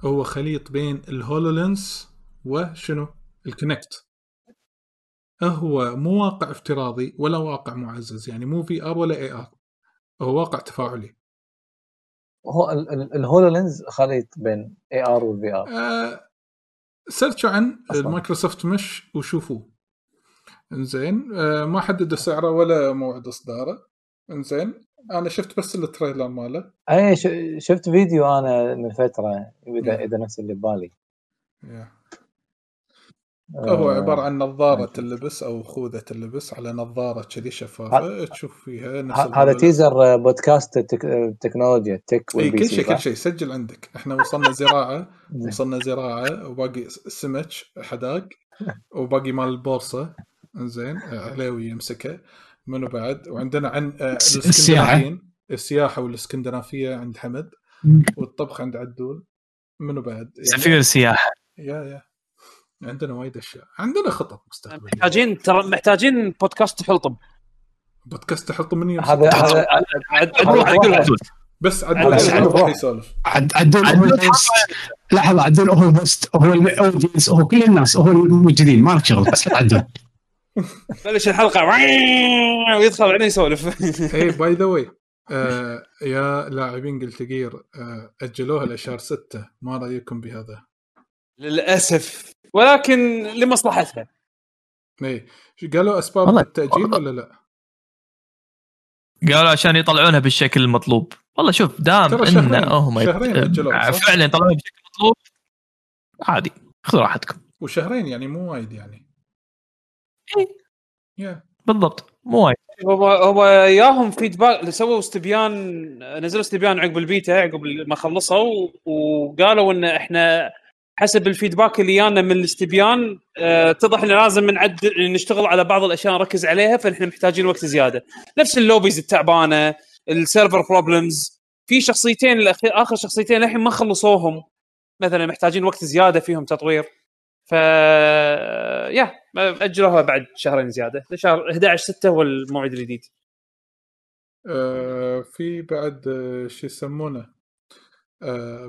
هو خليط بين ال HoloLens وشنو؟ ال Kinect. هو مو واقع افتراضي ولا واقع معزز يعني مو VR ولا AR هو واقع تفاعلي هو ال- ال- ال HoloLens خليط بين AR وال VR آه سيرشوا عن. ال Microsoft Mesh وشوفوه إنزين آه ما حددوا سعره ولا موعد إصداره إنزين أنا شفت بس ال trailer ماله اي شفت فيديو أنا من فترة اذا مم. إذا نفس اللي ببالي يا. هو آه، عبارة عن نظارة. اللبس أو خوذة اللبس على نظارة كذي شفافة. تشوف فيها نفس هذا. تيزر بودكاست التك- التكنولوجيا التك إي كل شيء كل؟ شيء. سجل عندك. إحنا وصلنا زراعة. زين. وصلنا زراعة. وباقي سمك حداق. وباقي مال البورصه إنزين. آه، عليوي يمسكه. منو بعد؟ وعندنا عن آه، الإسكندنافيين. السياحة. والإسكندنافية عند حمد. والطبخ عند عدول. منو بعد؟ سفير السياحة. yeah yeah. عندنا وايد أشياء. عندنا خطط مستقبلية. محتاجين ترى محتاجين بودكاست حلطم. بودكاست تحط من يمسك هذا هذا عد- عدول عد- عد- عدول بس عدول. يسولف. عدول هو ال host لحظة عدول هو ال host هو ال audience هو كل الناس. هو الموجودين ما لك شغل بس عدول بلش الحلقة. ويدخل بعدين يسولف. اي by the way يا لاعبين Guilty Gear آه أجلوها لشهر ستة. ما رأيكم بهذا؟ للأسف. ولكن لمصلحتها. إيه. قالوا أسباب والله- التأجيل ولا لا؟ قالوا عشان يطلعونها بالشكل المطلوب. والله شوف دام إن شهرين- هم صح؟ فعلا يطلعونها بالشكل المطلوب عادي. خذوا راحتكم. وشهرين يعني مو وايد يعني. إيه. yeah. بالضبط. مو وايد. هو هو ياهم feedback سووا استبيان نزلوا استبيان عقب البيتا عقب ما خلصوا وقالوا إن إحنا حسب ال feedback اللي جانا من الاستبيان آه، اتضح ان لازم نعدل نشتغل على بعض الأشياء نركز عليها فاحنا محتاجين وقت زيادة. نفس ال lobbies التعبانة ال server problems في شخصيتين الاخير آخر شخصيتين الحين ما خلصوهم. مثلا محتاجين وقت زيادة فيهم تطوير. ف yeah أجلوها بعد شهرين زيادة. شهر 11 6 هو الموعد الجديد. آه في بعد آه شو يسمونه؟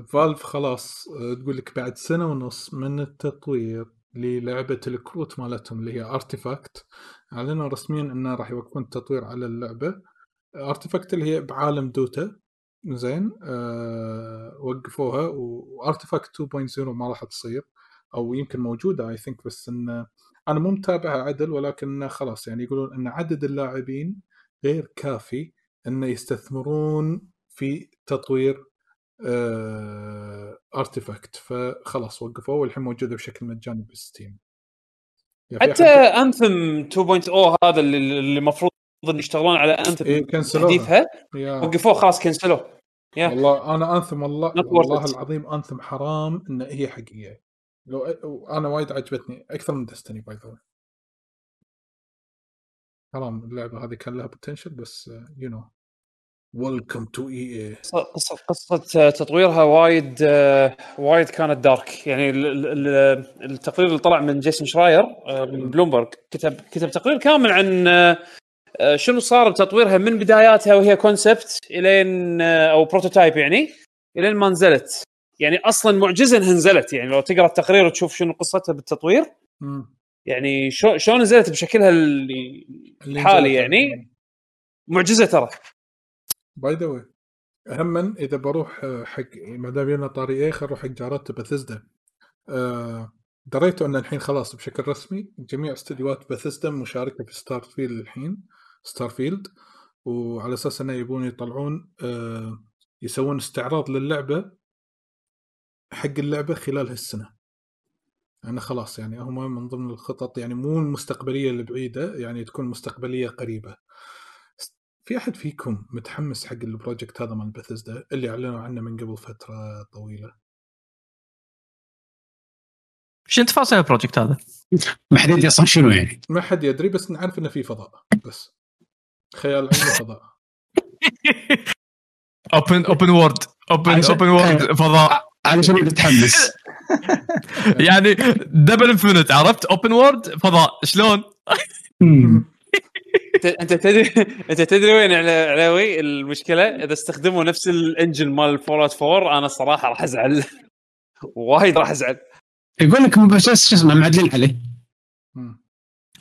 Valve خلاص آه تقول لك بعد سنة ونص من التطوير للعبة الكروت مالتهم اللي هي Artifact أعلنوا رسميا إنه راح يوقفون التطوير على اللعبة. Artifact اللي هي بعالم Dota زين آه وقفوها و Artifact 2.0 ما راح تصير أو يمكن موجودة I think بس إن أنا مو متابعها عدل ولكن خلاص يعني يقولون إن عدد اللاعبين غير كافي ان يستثمرون في تطوير Artifact فخلاص وقفوه والحين موجودة بشكل مجاني بال Steam. حتى Anthem 2.0 هذا اللي المفروض إن يشتغلون على Anthem إيه،. تحديثها وقفوه خلاص كنسلوه. والله أنا Anthem والله والله. العظيم Anthem حرام إن هي حقيقية. لو أنا وايد عجبتني أكثر من Destiny by the حرام اللعبة هذه كان لها potential بس you know welcome to EA قصه قصه تطويرها وايد آه، وايد كانت dark يعني ال- ال- ال- التقرير اللي طلع من جيسون شراير آه، من بلومبرج كتب كتب تقرير كامل عن آه، آه، شنو صار بتطويرها من بداياتها وهي concept إلين آه، أو prototype يعني إلين ما نزلت. يعني أصلا معجزه انها نزلت يعني لو تقرأ التقرير وتشوف شنو قصتها بالتطوير يعني شلون نزلت بشكلها الحالي يعني معجزة ترى. by the way إذا بروح آه، حق ما دام يلا طاري إيه خل أروح حق جارات بثزدا آه دريتوا أن الحين خلاص بشكل رسمي جميع استديوهات بثزدا مشاركة في Starfield الحين Starfield وعلى أساس إنه يبون يطلعون آه يسوون استعراض للعبة حق اللعبة خلال هالسنة. يعني خلاص يعني هم من ضمن الخطط يعني مو المستقبلية البعيدة يعني تكون مستقبلية قريبة. في أحد فيكم متحمس حق ال project هذا مال بثزدا اللي أعلنوا عنه من قبل فترة طويلة؟ شو تفاصيل ال project هذا؟ ما حد يدري أصلا شنو يعني. ما حد يدري بس نعرف إنه في فضاء بس. خيال علمي فضاء. open open world open open world فضاء. أنا شنو متحمس يعني double infinite عرفت؟ open world فضاء. شلون؟ انت أنت تدري أنت تدري وين علا- علاوي المشكلة إذا استخدموا نفس ال engine مال Fallout 4 أنا الصراحه راح أزعل. وايد راح أزعل. يقول لك بس شو اسمه معدلين عليه.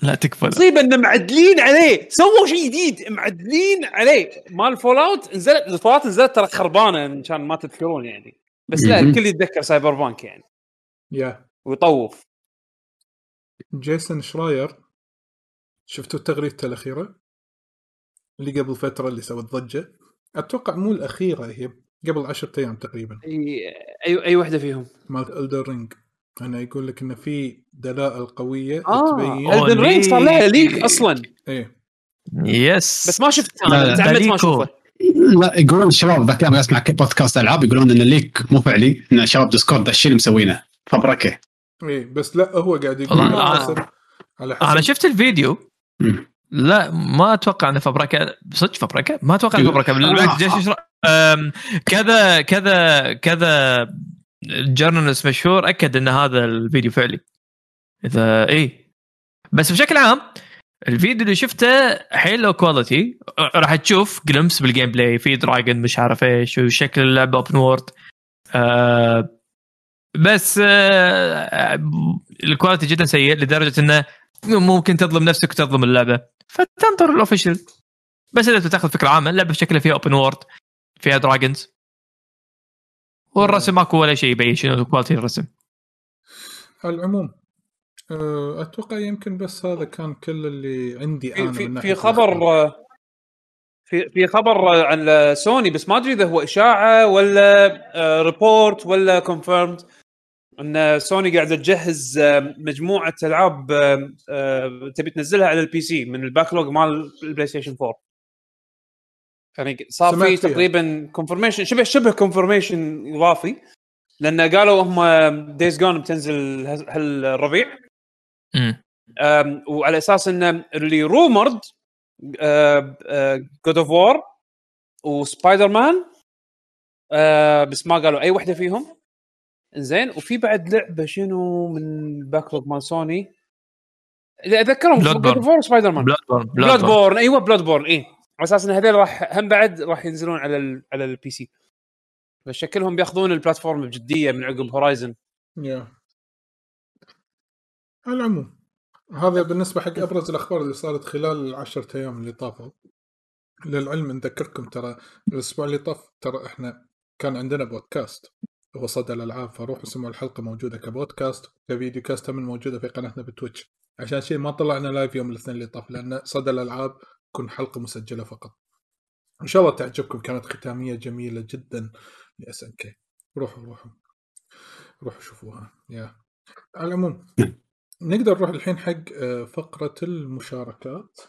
لا تكفى. مصيبه ان معدلين عليه. سووا شيء جديد. معدلين عليه. مال Fallout نزلت ال Fallout نزلت ترى خربانة إن كان ما تذكرون يعني. بس لا. الكل يتذكر Cyberpunk يعني. yeah. ويطوف. جيسون شراير شفتوا تغريدته الأخيرة؟ اللي قبل فترة اللي سوت ضجة. أتوقع مو الأخيرة هي قبل عشرة أيام تقريبا. أي أي, أي وحدة فيهم. مال Elden Ring أنا يقول لك انه في دلائل قوية آه تبين. Elden Ring صار لها leak. أصلا. إيه. yes بس ما شفت لا، تعمدت ما. اشوفه لا يقولون الشباب ذاك اليوم اسمع بودكاست ألعاب يقولون إن ال leak مو فعلي إن شباب Discord ذا الشيء اللي مسوينه. فبركة. إيه بس لا هو قاعد يقول والله على أنا- حسب على حسب. أنا شفت الفيديو. لا ما أتوقع انه فبركه صدق فبركه ما أتوقع انه فبركه. بالعكس جيش كذا كذا كذا journalist مشهور أكد أن هذا الفيديو فعلي. إذا اي بس بشكل عام الفيديو اللي شفته حيل low quality راح تشوف glimpse بال gameplay في dragon مش عارف إيش وشكل اللعبة open world آه بس آه ال quality جدا سيء لدرجة إنه ممكن تظلم نفسك وتظلم اللعبة. فتنطر ال official بس إذا تاخذ فكرة عامة اللعبه بشكلها فيها open world فيها dragons والرسم ماكو ولا شيء يبين شنو quality الرسم. على العموم أه، أتوقع يمكن بس هذا كان كل اللي عندي أنا في من في, في خبر. في في خبر عن سوني بس ما أدري إذا هو إشاعة ولا report ولا confirmed إن سوني قاعدة تجهز آه، مجموعة ألعاب آه، آه، تبي تنزلها على ال PC من ال backlog مال ال PlayStation 4 يعني صار في. تقريبا confirmation شبه شبه confirmation إضافي لأن قالوا هم Days Gone بتنزل هال- هالربيع. امم وعلى أساس إن اللي rumored God of War و Spider-Man بس ما قالوا أي وحدة فيهم. زين. وفي بعد لعبة شنو من ال backlog مال سوني إذا اذكرهم God of War و Spider-Man Bloodborne Bloodborne أيوه Bloodborne اي على أساس إن هذول راح هم بعد راح ينزلون على ال على ال PC فشكلهم بياخذون ال platform بجدية من عقب Horizon yeah على العموم هذا بالنسبة حق أبرز الأخبار اللي صارت خلال العشرة أيام اللي طافوا. للعلم نذكركم ترى الأسبوع اللي طاف ترى إحنا كان عندنا بودكاست هو صدى الألعاب فروحوا سمعوا الحلقة موجودة ك podcast ك video cast هم موجودة في قناتنا ب Twitch. عشان شيء ما طلعنا live يوم الاثنين اللي طاف لأن صدى الألعاب تكون حلقة مسجلة فقط. إن شاء الله تعجبكم كانت ختامية جميلة جدا ل SNK روحوا روحوا. روحوا شوفوها. yeah. على العموم نقدر نروح الحين حق آه، فقرة المشاركات.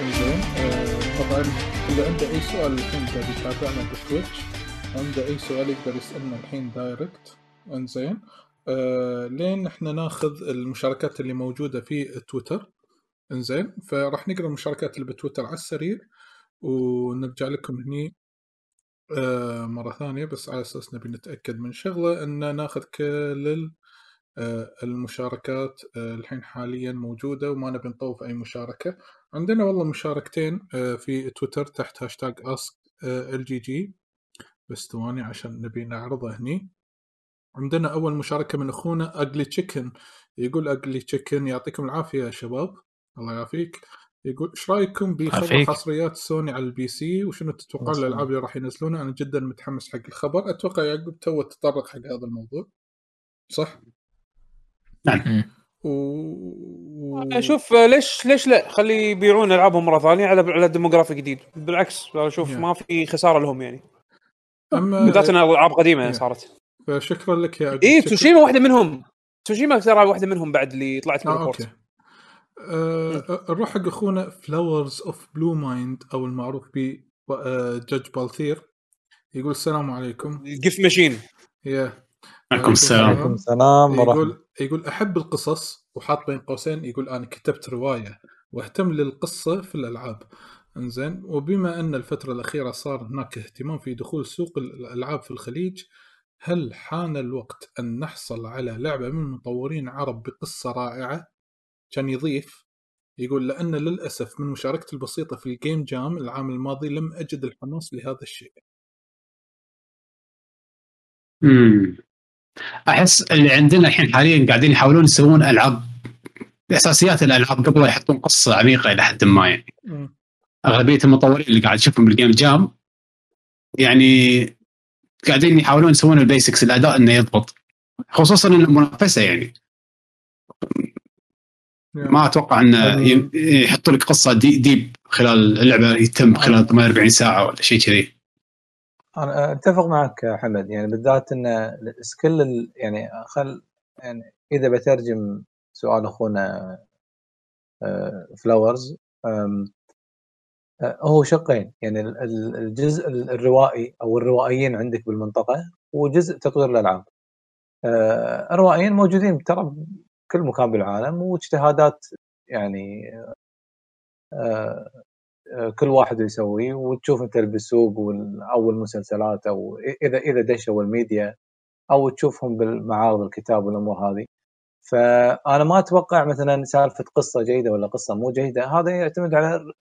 إنزين آه، طبعا اللي عنده أي سؤال الحين قاعد يتابعنا ب Twitch. عنده أي سؤال يقدر يسألنا الحين direct إنزين. آه لين إحنا ناخذ المشاركات اللي موجودة في تويتر. إنزين. فراح نقرأ المشاركات اللي بتويتر على السريع ونرجع لكم هني آه مرة ثانية بس على أساس نبي نتأكد من شغلة أن ناخذ كل آه، المشاركات آه، الحين حاليا موجودة وما نبي نطوف أي مشاركة. عندنا والله مشاركتين آه، في تويتر تحت هاشتاج Ask ال GG بس ثواني عشان نبي نعرضه هني. عندنا أول مشاركة من أخونا أجلي تشيكن. يقول أجلي تشيكن يعطيكم العافية يا شباب. الله يعافيك. يقول إيش رأيكم بخبر. حصريات سوني على ال PC؟ وشنو تتوقعون. الألعاب اللي راح ينزلونها؟ أنا جدا متحمس حق الخبر. أتوقع يعقوب تو تطرق حق هذا الموضوع. صح؟ نعم. و... أشوف ليش ليش لا؟ خلي يبيعون ألعابهم مرة ثانية على على ديموغرافي جديد بالعكس أنا أشوف Yeah. ما في خسارة لهم يعني. أما بالذات ان ألعاب قديمة Yeah. صارت. فشكرا لك يا اي. توشيما واحدة منهم. توشيما ترى واحدة منهم بعد اللي طلعت آه بال report okay. آه نروح حق أخونا Flowers of Blue Mind أو المعروف ب آه، جج بالثير يقول السلام عليكم. الجيف ماشين يا. عليكم السلام. عليكم السلام يقول يقول أحب القصص وحاط بين قوسين. يقول أنا كتبت رواية واهتم للقصة في الألعاب. انزين. وبما أن الفترة الأخيرة صار هناك اهتمام في دخول سوق الألعاب في الخليج هل حان الوقت أن نحصل على لعبة من مطورين عرب بقصة رائعة؟ كان يضيف يقول لأن للأسف من مشاركتي البسيطة في الجيم جام العام الماضي لم أجد الحماس لهذا الشيء. امم أحس اللي عندنا الحين حاليا قاعدين يحاولون يسوون ألعاب اساسيات الألعاب قبل يحطون قصة عميقة إلى حد ما يعني. مم. أغلبية المطورين اللي قاعد أشوفهم بالجيم جام يعني قاعدين يحاولون يسوون ال basics الأداء إنه يضبط. خصوصا المنافسه يعني. ما أتوقع إنه يحط لك قصة دي deep خلال اللعبة يتم خلال 48 ساعة ولا شيء كذي. أنا أتفق معك حمد يعني بالذات إن scale ال- يعني خل يعني إذا بترجم سؤال أخونا Flowers هو شقين يعني ال- ال- الجزء ال- الروائي أو الروائيين عندك بالمنطقة وجزء تطوير الألعاب. آه، الروائيين موجودين ترى بكل مكان بالعالم واجتهادات يعني آه، آه، كل واحد يسويه وتشوف انت بالسوق أو المسلسلات أو إذا إذا دشوا الميديا أو تشوفهم بالمعارض الكتاب والأمور هذه. فأنا ما أتوقع مثلا سالفة قصة جيدة ولا قصة مو جيدة هذا يعتمد على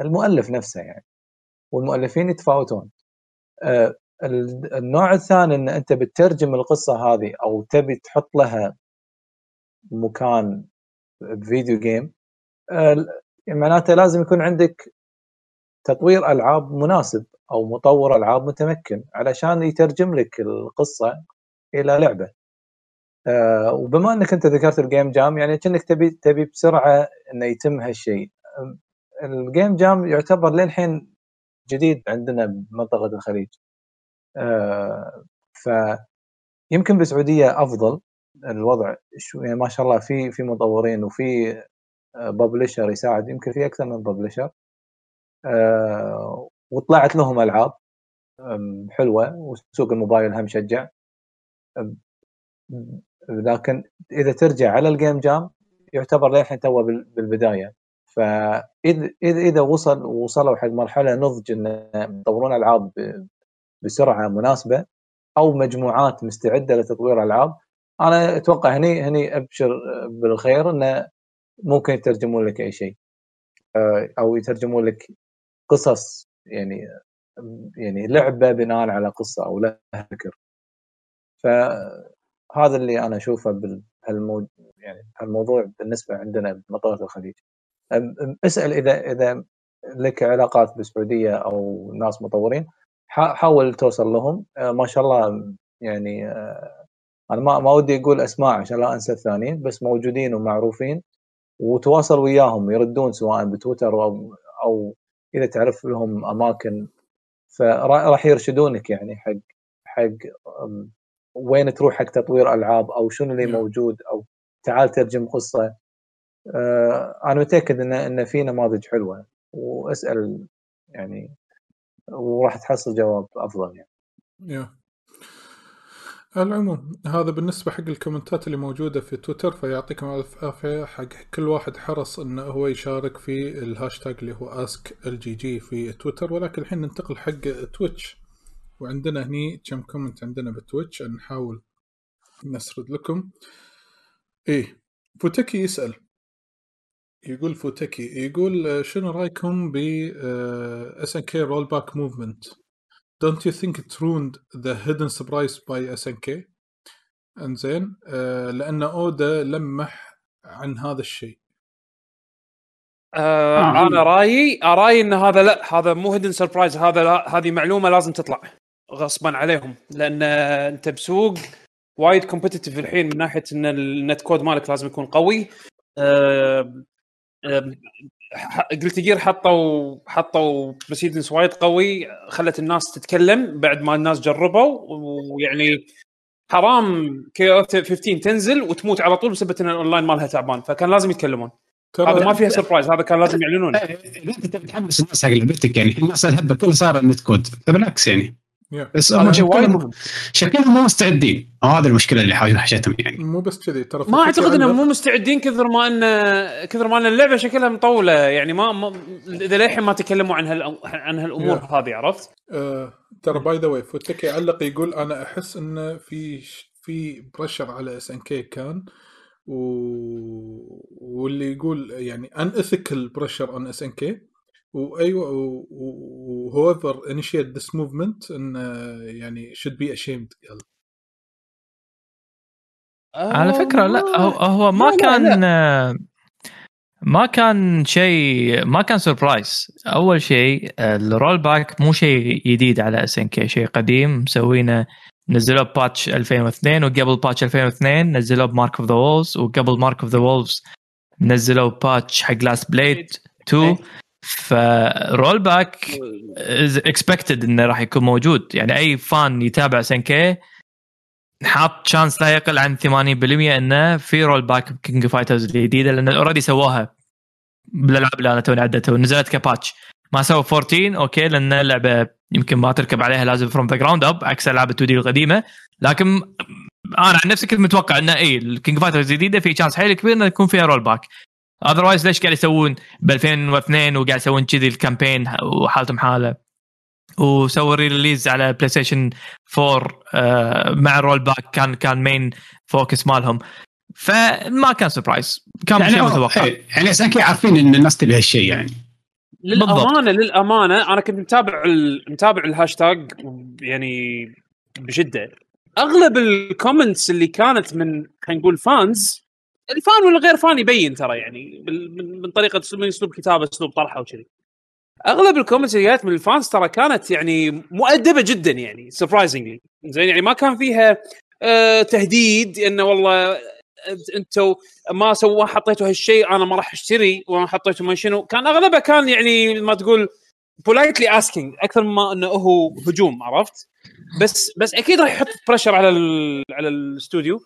المؤلف نفسه يعني. والمؤلفين يتفاوتون. آه، ال- النوع الثاني إن أنت بتترجم القصة هذه أو تبي تحط لها مكان بفيديو جيم آه، معناته لازم يكون عندك تطوير ألعاب مناسب أو مطور ألعاب متمكن علشان يترجم لك القصة إلى لعبة. آه، وبما إنك أنت ذكرت الجيم جام يعني كأنك تبي تبي بسرعة إنه يتم هالشيء. الجيم جام يعتبر للحين جديد عندنا بمنطقة الخليج. آه، فيمكن بالسعوديه أفضل. الوضع شو يعني ما شاء الله في في مطورين وفي ببلشر يساعد. يمكن في أكثر من ببلشر وطلعت لهم ألعاب حلوة. وسوق الموبايل هم شجع. لكن إذا ترجع على ال game jam يعتبر للحين تو بال- بالبداية. فاذا إذا وصل وصلوا حق مرحلة نضج إن يطورون ألعاب بسرعة مناسبة أو مجموعات مستعدة لتطوير ألعاب أنا أتوقع هني هني أبشر بالخير انه ممكن يترجمون لك أي شيء. آه، أو يترجمون لك قصص يعني يعني لعبة بناء على قصة أو لها فكر. فهذا اللي أنا أشوفه يعني هالموضوع بالنسبة عندنا بمنطقه الخليج. اسأل إذا إذا لك علاقات بالسعودية أو ناس مطورين حا- حاول توصل لهم. آه، ما شاء الله يعني آه، أنا ما ما ودي أقول أسماء عشان لا أنسى الثانيين بس موجودين ومعروفين وتواصل وياهم يردون سواء بتويتر أو أو إذا تعرف لهم أماكن. فراح يرشدونك يعني حق حق وين تروح حق تطوير ألعاب أو شنو اللي نعم. موجود أو تعال ترجم قصة. أنا متأكد ان إن في نماذج حلوة وأسأل يعني وراح تحصل جواب أفضل يعني. يا. على العموم هذا بالنسبة حق الكومنتات اللي موجودة في تويتر فيعطيكم ألف عافية. حق كل واحد حرص إنه هو يشارك في الهاشتاج اللي هو Ask LG في تويتر ولكن الحين ننتقل حق تويتش وعندنا هني كم comment عندنا بتويتش نحاول نسرد لكم. إيه فوتكي يسأل. يقول فوتكي يقول آه، شنو رأيكم ب SNK rollback movement Don't you think it ruined the hidden surprise by SNK؟ انزين آه لأن أودا لمح عن هذا الشيء آه آه. أنا رأيي رايي إن هذا لا هذا مو hidden surprise هذا لا هذه معلومة لازم تطلع غصبا عليهم لأن أنت بسوق وايد competitive الحين من ناحية إن ال net code مالك لازم يكون قوي آه Guilty Gear حطوا حطوا precedence وايد قوي خلت الناس تتكلم بعد ما الناس جربوا ويعني حرام KOF 15 تنزل وتموت على طول بسبب ان الاونلاين مالها تعبان فكان لازم يتكلمون هذا ما فيها surprise هذا كان لازم يعلنونه اذا انت تبي تحمس الناس حق لعبتك يعني الناس الهبه كلها صار ال net code فبالعكس يعني. بس هذا هم شكلهم مهم شكلهم مو مستعدين. هذه المشكلة اللي حاج- حاجتهم يعني. مو بس كذي ترى ما أعتقد إنهم مو مستعدين كثر ما ان كثر ما إن اللعبة شكلها مطولة. يعني ما, إذا للحين ما تكلموا عن هال عن هالأمور Yeah. هذه عرفت؟ آه ترى by the way فوتكي علق يقول أنا أحس انه في في pressure على SNK كان و... واللي يقول يعني unethical pressure on SNK وأيوة whoever initiate this movement إن يعني should be ashamed قال على فكرة لا هو, هو ما لا، لا، كان ما كان شيء ما كان surprise أول شيء ال rollback مو شيء جديد على SNK شيء قديم. مسوينه نزلوه patch 2002 وقبل patch 2002 نزلوه ب Mark of the Wolves وقبل Mark of the Wolves نزلوا patch حق Last Blade 2 إيه. ف rollback is expected إنه راح يكون موجود. يعني أي fan يتابع SNK حاط chance لا يقل عن 80% إنه في rollback ب King Fighters الجديدة لأن already سووها بالألعاب اللي أنا توني عدتها ونزلت ك patch ما سووا 14 أوكي لأن اللعبة يمكن ما تركب عليها لازم from the ground up عكس ألعاب 2D القديمة. لكن أنا عن نفسي كنت متوقع إنه اي ال King Fighters الجديدة في chance حيل كبير إنه يكون فيها rollback otherwise ليش قاعد يسوون ب 2002 وقاعد يسوون كذي ال campaign وحالتهم حالة؟ وسووا release على PlayStation 4 آه، مع ال rollback كان كان main focus مالهم. فما كان surprise كان يعني شيء متوقع. إيه، يعني أساسا عارفين إن الناس تبي هالشيء يعني. للامانه للأمانة أنا كنت متابع. متابع الهاشتاج يعني بشدة. أغلب ال comments اللي كانت من خلينا نقول fans ال fan ولا غير fan يبين ترى يعني من طريقة من أسلوب كتابة أسلوب طرحه وكذي. أغلب ال comments اللي جات من ال fans ترى كانت يعني مؤدبة جدا يعني surprisingly زين يعني ما كان فيها آه تهديد انه والله أنت- أنتوا ما سووا حطيتوا هالشيء أنا ما راح أشتري وما حطيتوا ما شنو. كان أغلبها كان يعني ما تقول politely asking أكثر ما إنه هو هجوم عرفت؟ بس بس أكيد راح يحط pressure على ال على الاستوديو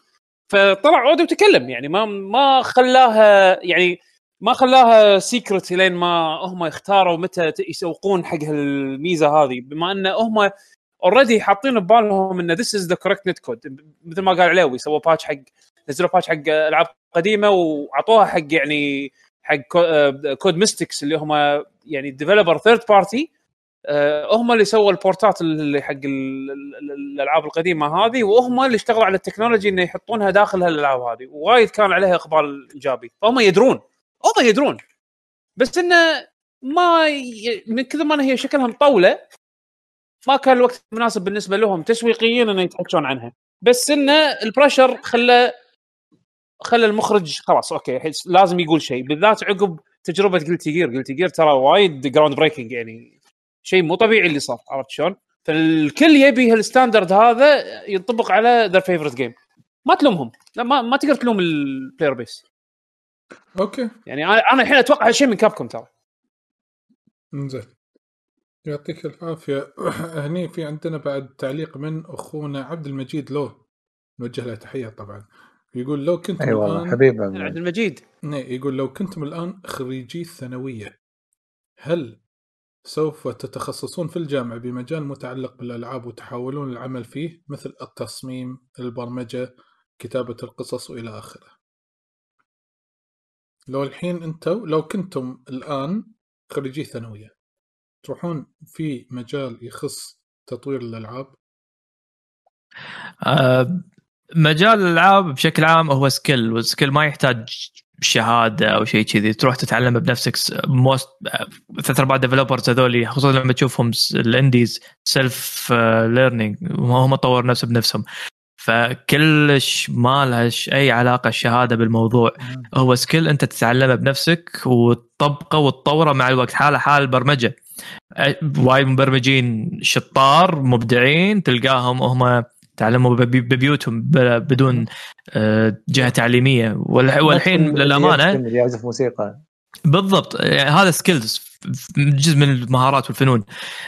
فطلع عود وتكلم يعني ما ما خلاها يعني ما خلاها secret لين ما هم يختاروا متى يسوقون حق هالميزة هذه بما إن هم already حاطين ببالهم إن this is the correct net code مثل ما قال عليوي سووا patch حق نزلوا patch حق ألعاب قديمة وأعطوها حق يعني حق Code Mystics اللي هم يعني developer third party هم اللي سووا البورتات اللي حق ال- ال- ال- الألعاب القديمة هذه وهم اللي اشتغلوا على ال technology إنه يحطونها داخل هالألعاب هذه. وايد كان عليها إقبال إيجابي. فهم يدرون. هم يدرون. بس إنه ما ي... من كثر ما هي شكلها مطوله ما كان الوقت مناسب بالنسبة لهم تسويقيا إنه يتحكون عنها. بس إنه ال pressure خلى خلى المخرج خلاص أوكي لازم يقول شيء. بالذات عقب تجربة Guilty Gear Guilty Gear ترى وايد groundbreaking يعني. شيء مو طبيعي اللي صار عرفت شلون؟ فالكل يبي هال standard هذا ينطبق على their favorite game ما تلومهم. لا ما, ما تقدر تلوم ال player base أوكي. يعني أنا أنا الحين أتوقع هالشيء من Capcom ترى. إنزين. يعطيك العافية. هني في عندنا بعد تعليق من أخونا عبد المجيد لو. نوجه له تحية طبعا. يقول لو كنتم أي والله الان حبيب عبد المجيد. إيه، يقول لو كنتم الآن خريجي الثانوية هل سوف تتخصصون في الجامعة بمجال متعلق بالألعاب وتحاولون العمل فيه مثل التصميم البرمجة كتابة القصص وإلى آخره. لو الحين أنتم لو كنتم الآن خريجي ثانوية تروحون في مجال يخص تطوير الألعاب؟ آه، مجال الألعاب بشكل عام هو skill وال skill ما يحتاج شهاده أو شيء كذي تروح تتعلم بنفسك most ثلاث ارباع developers هذول خصوصا لما تشوفهم ال indies self learning هم طور نفسه بنفسهم. فكلش ما لها ش- أي علاقة الشهادة بالموضوع. هو skill أنت تتعلمه بنفسك وتطبقه وتطوره مع الوقت. حالة حال البرمجه وايد مبرمجين شطار مبدعين تلقاهم هم تعلموا ببي- ببيوتهم بدون آه، جهة تعليمية. والح- والحين للامانه يعزف موسيقى. بالضبط. يعني هذا skills جزء من المهارات والفنون.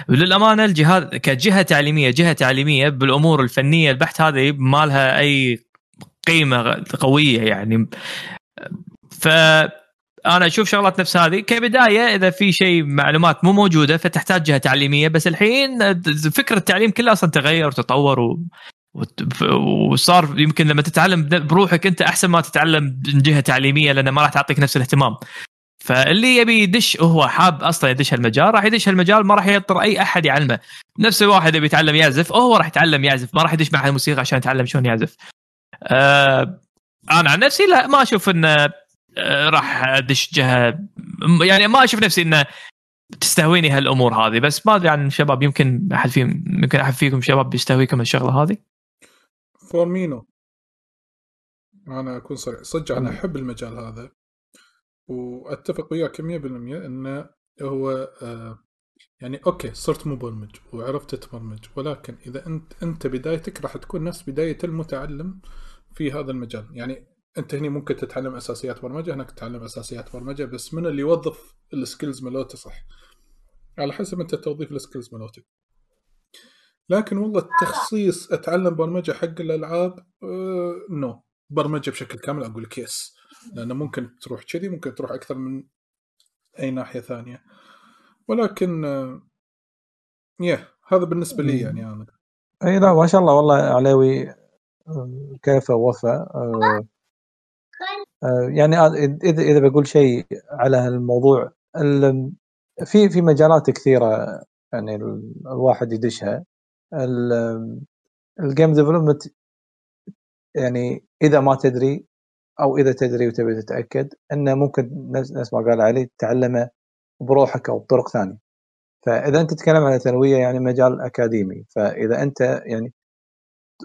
للأمانة الجهاز كجهة تعليمية جهة تعليمية بالأمور الفنية البحت هذه ما لها أي قيمة قوية يعني. ف أنا أشوف شغلات نفس هذه. كبداية إذا في شيء معلومات مو موجودة فتحتاج جهة تعليمية. بس الحين فكرة التعليم كلها أصلا تغير وتطور و... وصار يمكن لما تتعلم بروحك أنت أحسن ما تتعلم من جهة تعليمية لأن ما راح تعطيك نفس الاهتمام. فاللي يبي يدش هو حاب أصلا يدش هالمجال. راح يدش هالمجال ما راح يضطر أي أحد يعلمه. نفس الواحد يبي يتعلم يعزف هو راح يتعلم يعزف. ما راح يدش معهد الموسيقى عشان يتعلم شلون يعزف. آه أنا عن نفسي لا ما أشوف انه راح أدش جهة. يعني ما أشوف نفسي إنه تستهويني هالأمور هذه بس ما أدري عن الشباب يمكن أحد فيهم يمكن أحد فيكم شباب بيستهويكم الشغله هذه؟ for me no أنا أكون صريح. صدق أنا أحب المجال هذا. وأتفق وياك 100% انه هو آه يعني أوكي صرت مبرمج وعرفت تبرمج ولكن إذا أنت أنت بدايتك راح تكون نفس بداية المتعلم في هذا المجال. يعني أنت هنا ممكن تتعلم أساسيات برمجة هناك تتعلم أساسيات برمجة بس من اللي يوظف ال skills مالوته صح؟ على حسب أنت توظيف ال skills مالوتك لكن والله التخصيص أتعلم برمجة حق الألعاب no برمجة بشكل كامل أقول لك yes لأنه ممكن تروح كذي ممكن تروح أكثر من أي ناحية ثانية. ولكن آه، يا هذا بالنسبة لي يعني أنا. أي لا ما شاء الله والله عليوي آه، كفى ووفى آه، آه، يعني أنا إذا إذا بقول شيء على هالموضوع ال- في في مجالات كثيرة يعني ال- الواحد يدشها. ال game development يعني إذا ما تدري أو إذا تدري وتبي تتأكد إنه ممكن نفس ما قال علي تتعلمه بروحك أو بطرق ثانية. فإذا أنت تتكلم عن ثانوية يعني مجال أكاديمي. فإذا أنت يعني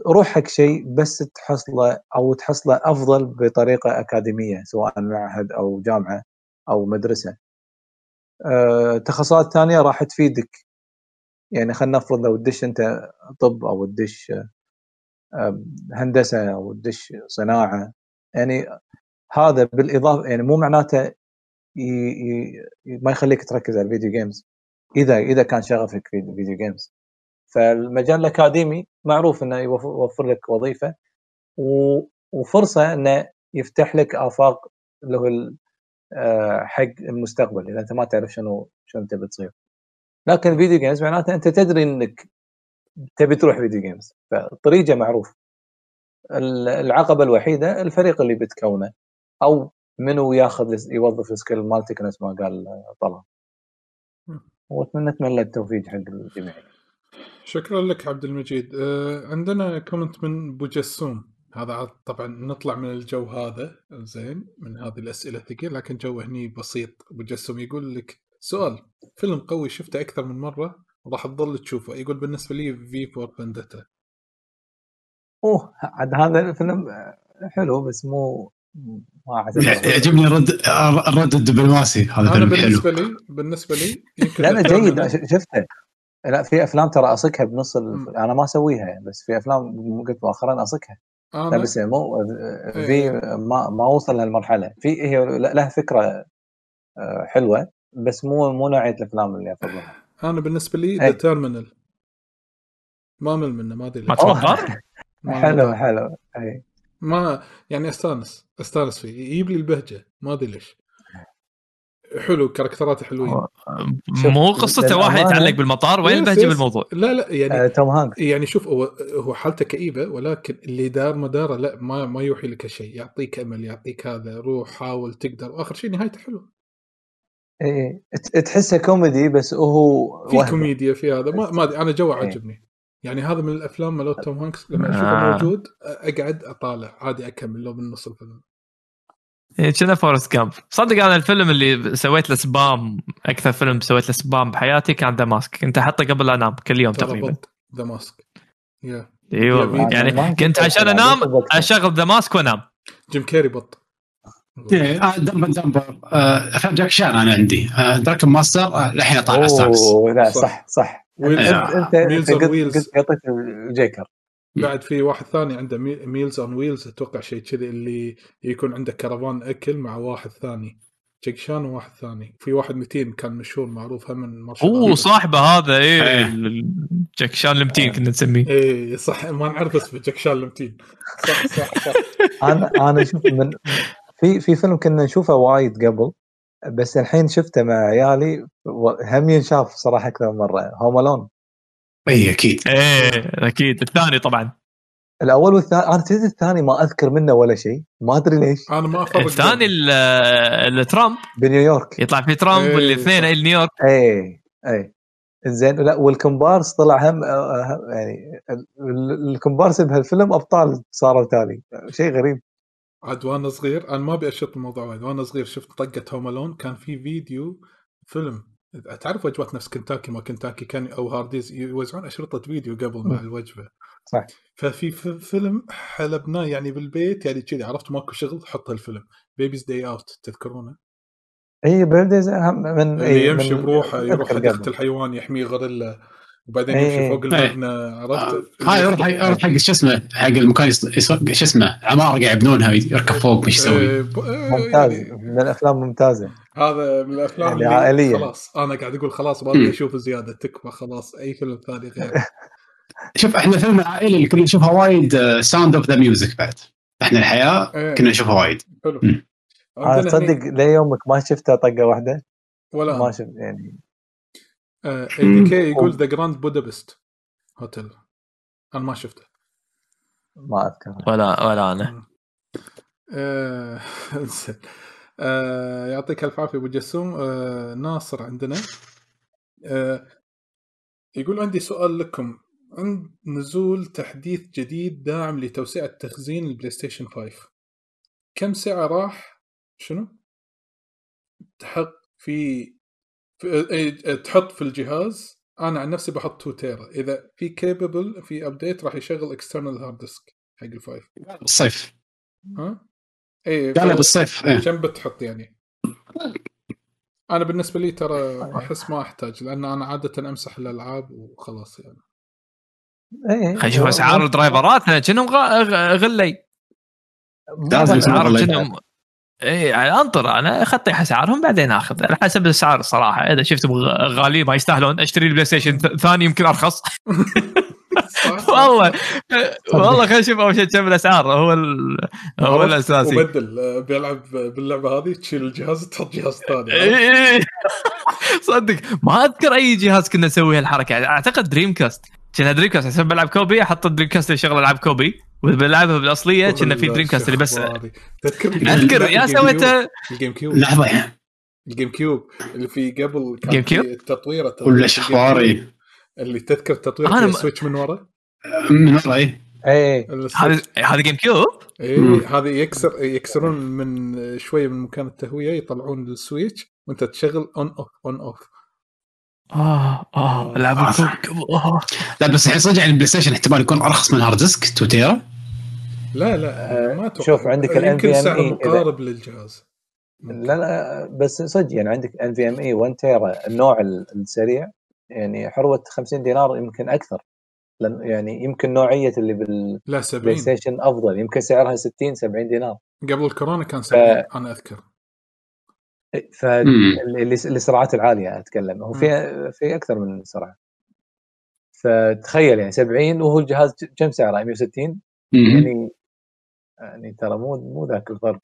روح حق شيء بس تحصله أو تحصله أفضل بطريقة أكاديمية سواء معهد أو جامعة أو مدرسة. آه، تخصصات ثانية راح تفيدك. يعني خلينا نفرض لو تدش أنت طب أو تدش هندسة أو تدش صناعة. يعني هذا بالإضافة يعني مو معناته. ما يخليك تركز على ال video games إذا إذا كان شغفك في ال video games فالمجال الأكاديمي معروف إنه يوفر لك وظيفة. وفرصة إنه يفتح لك آفاق اللي هو آه، حق المستقبل إذا أنت ما تعرف شنو شنو تبي تصير. لكن ال video games معناته أنت تدري إنك تبي تروح video games فالطريقة معروف. ال- العقبة الوحيدة الفريق اللي بتكونه أو منو ياخذ يوظف ال skill مالتك نفس ما قال طلال. وأتمنى أتمنى التوفيق حق الجميع. شكرا لك عبد المجيد. آه، عندنا comment من أبو جسوم. هذا عاد طبعا نطلع من الجو هذا. زين من هذه الأسئلة الثقيلة لكن جو هني بسيط. أبو جسوم يقول لك سؤال فيلم قوي شفته أكثر من مرة؟ وراح تظل تشوفه. يقول بالنسبة لي V for Vendetta أوه عاد هذا الفيلم حلو بس مو ما يعجبني الرد الرد الدبلوماسي. هذا أنا فيلم حلو. بالنسبة لي بالنسبة لي يمكن لا لا جيد. شفته. لا في أفلام ترى اصكها بنص ال... أنا ما أسويها بس في أفلام قلت مؤخرا اصكها لا أنا بس مو إيه. في ما ما وصل لهالمرحله في هي لها فكرة آه، حلوة بس مو مو نوعية الأفلام اللي أفضلها. أنا بالنسبة لي إيه. The Terminal ما مل منه ما أدري ما. تفضل؟ حلو. حلو. اي ما يعني أستانس أستانس فيه. يجيب لي البهجة ما أدري ليش. حلو character اته حلوين. مو قصته واحد يتعلق بالمطار؟ وين البهجه yes. بالموضوع لا لا يعني آه، توم هانكس. يعني شوف هو هو حالته كئيبة ولكن اللي دار مداره لا ما ما يوحي لك شيء. يعطيك أمل يعطيك هذا روح حاول تقدر. وآخر شيء نهايته حلوة. اي ت- تحسه كوميدي بس هو في. كوميديا في هذا. ما ما أدري أنا جو إيه. عاجبني يعني هذا من الأفلام مالت توم هانكس. لما أشوفه آه. موجود أقعد أطالع. عادي أكمل لو بالنص الفيلم. إيه، كذا Forrest Gump صدق أنا الفيلم اللي سويت له spam أكثر فيلم سويت له spam بحياتي كان The Mask كنت أحطه قبل لا أنام كل يوم تقريبا. The Mask يا اي والله أنا يعني كنت عشان أنام. أشغل The Mask وأنام. جيم كيري بط. آه، Dumb and Dumber آه، افلام جاك شان أنا عندي. دراكن ماستر ستارز أوه لا صح. صح انت. قلت قطيت الجيكر. بعد في واحد ثاني عنده ميلز اون ويلز أتوقع شيء كذي اللي يكون عنده كرفان أكل مع واحد ثاني. جكشان وواحد ثاني. في واحد متين كان مشهور معروف هم من مارشال أوه. صاحبه هذا إيه إيه. ال- جاك شان المتين كنا نسميه. إيه صح ما نعرف اسمه جكشان المتين. صح صح صح. أنا أنا شوف من في في فيلم كنا نشوفه وايد قبل بس الحين شفته مع عيالي هم ينشاف صراحة أكثر من مرة. Home Alone إي أكيد. إيه أكيد. الثاني طبعا. الأول والثاني أنا الثاني ما أذكر منه ولا شيء. ما أدري ليش. أنا ما أفرق الثاني ال- ال- ترامب بنيويورك. يطلع في ترامب إيه، والاثنين. إيه، نيويورك. اي اي زين لا والكومبارس طلع هم آه، هم- يعني ال- ال- الكومبارس بهالفيلم أبطال صاروا تالي شيء غريب. عاد وأنا صغير أنا ما أبي أشط الموضوع وايد. وأنا صغير شفت طقة Home Alone كان في فيديو فيلم تعرف وجبات نفس كنتاكي ما كنتاكي كان أو هارديز يوزعون أشرطة فيديو قبل مع مم. الوجبة صح. ففي فيلم حلبناه يعني بالبيت يعني كذي عرفت ماكو شغل حط الفيلم Baby's Day Out تذكرونه؟ اي بيرديز هم من اللي إي يمشي من- بروحه يروح حديقه. الحيوان يحميه غوريلا وبعدين إيه، يمشي إيه. فوق المبنى عرفت؟ آه، هاي يروح يروح حق شو اسمه حق المكان يص- يص- شو اسمه عمارة قاعد يبنونها يركب فوق إيش يسوي؟ إيه، إيه، ممتاز يعني من الأفلام ممتازه هذا من الأفلام يعني اللي عائلية. خلاص أنا قاعد أقول خلاص ما. ابي أشوف زياده تكفى خلاص أي فيلم ثاني غير. شوف إحنا فيلم العائلي اللي كنا نشوفها وايد Sound of the Music بعد. إحنا الحياة إيه. كنا نشوفها وايد. حلو. عندنا تصدق هني- ليومك ما شفتها طقة واحدة؟ ولا ما. شفت يعني. ADK يقول The Grand Budapest Hotel أنا ما شفته. ما أذكر. ولا ولا أنا. آه،. آه، يعطيك ألف عافية أبو جسوم. آه، ناصر عندنا. آه، يقول عندي سؤال لكم. عند نزول تحديث جديد داعم لتوسعة تخزين ال PlayStation 5 كم سعة راح؟ شنو؟ تحط في, في تحط في الجهاز. أنا عن نفسي بحط 2 tera. إذا في كيبل في update راح يشغل external hard disk حق ال five بالصيف ها؟ اي قال بالصيف إيه. كم بتحط يعني أنا بالنسبة لي ترى أحس ما أحتاج لأن أنا عادة أمسح الألعاب وخلاص يعني إيه. خلينا نشوف أسعار الدرايفرات كأنهم غلي لازم. كأنهم اي يعني أنطر أنا أخذت أسعارهم بعدين أخذ على حسب الأسعار الصراحه إذا شفتهم غ- غاليين ما يستاهلون أشتري ال PlayStation ثاني يمكن أرخص؟ والله. والله خلينا نشوف أول شيء كم الأسعار. هو ال... هو الأساسي. وبدل آه، بيلعب باللعبة هذه تشيل الجهاز تحط جهاز ثاني. إيه. صدق. ما أذكر أي جهاز كنا نسوي هالحركة. أعتقد Dreamcast كنا Dreamcast عشان بلعب copy أحط ال Dreamcast اللي شغل العاب copy. وبلعبها بالأصلية كنا في Dreamcast اللي بس تذكر أذكر يا سويته الجيم كيوب. لحظة. يعني الجيم كيوب اللي في قبل كان جيم في كيوب؟ التطويره ولا اخباري اللي تذكر التطوير أنا فيها ما- سويتش من ورا؟ من ورا اي هذا هذا جيم كيوب مم. إيه هذه يكسر يكسرون من شوية من مكان التهوية يطلعون السويتش وأنت تشغل اون اوف اون اوف آه آه لعب آه. الكوكب آه. لا بس الحين صدق يعني البلاي ستيشن احتمال يكون أرخص من هارد ديسك 2 تيرا لا لا آه، ما أتوقع. شوف، عندك ال يمكن NVMe سعر إذا- مقارب للجهاز. لا لا بس صدق يعني عندك NVMe 1 tera النوع ال- السريع. يعني حروة 50 دينار يمكن أكثر. لأن يعني يمكن نوعية اللي بال Play لا 70 Station أفضل. يمكن سعرها 60 70 دينار. قبل الكورونا كان 70 أنا أذكر. مم. فاللي السرعات العالية أتكلم. هو في في أكثر من سرعة. فتخيل يعني 70 وهو الجهاز كم سعره؟ 160 مم. يعني يعني ترى مو مو ذاك الفرق.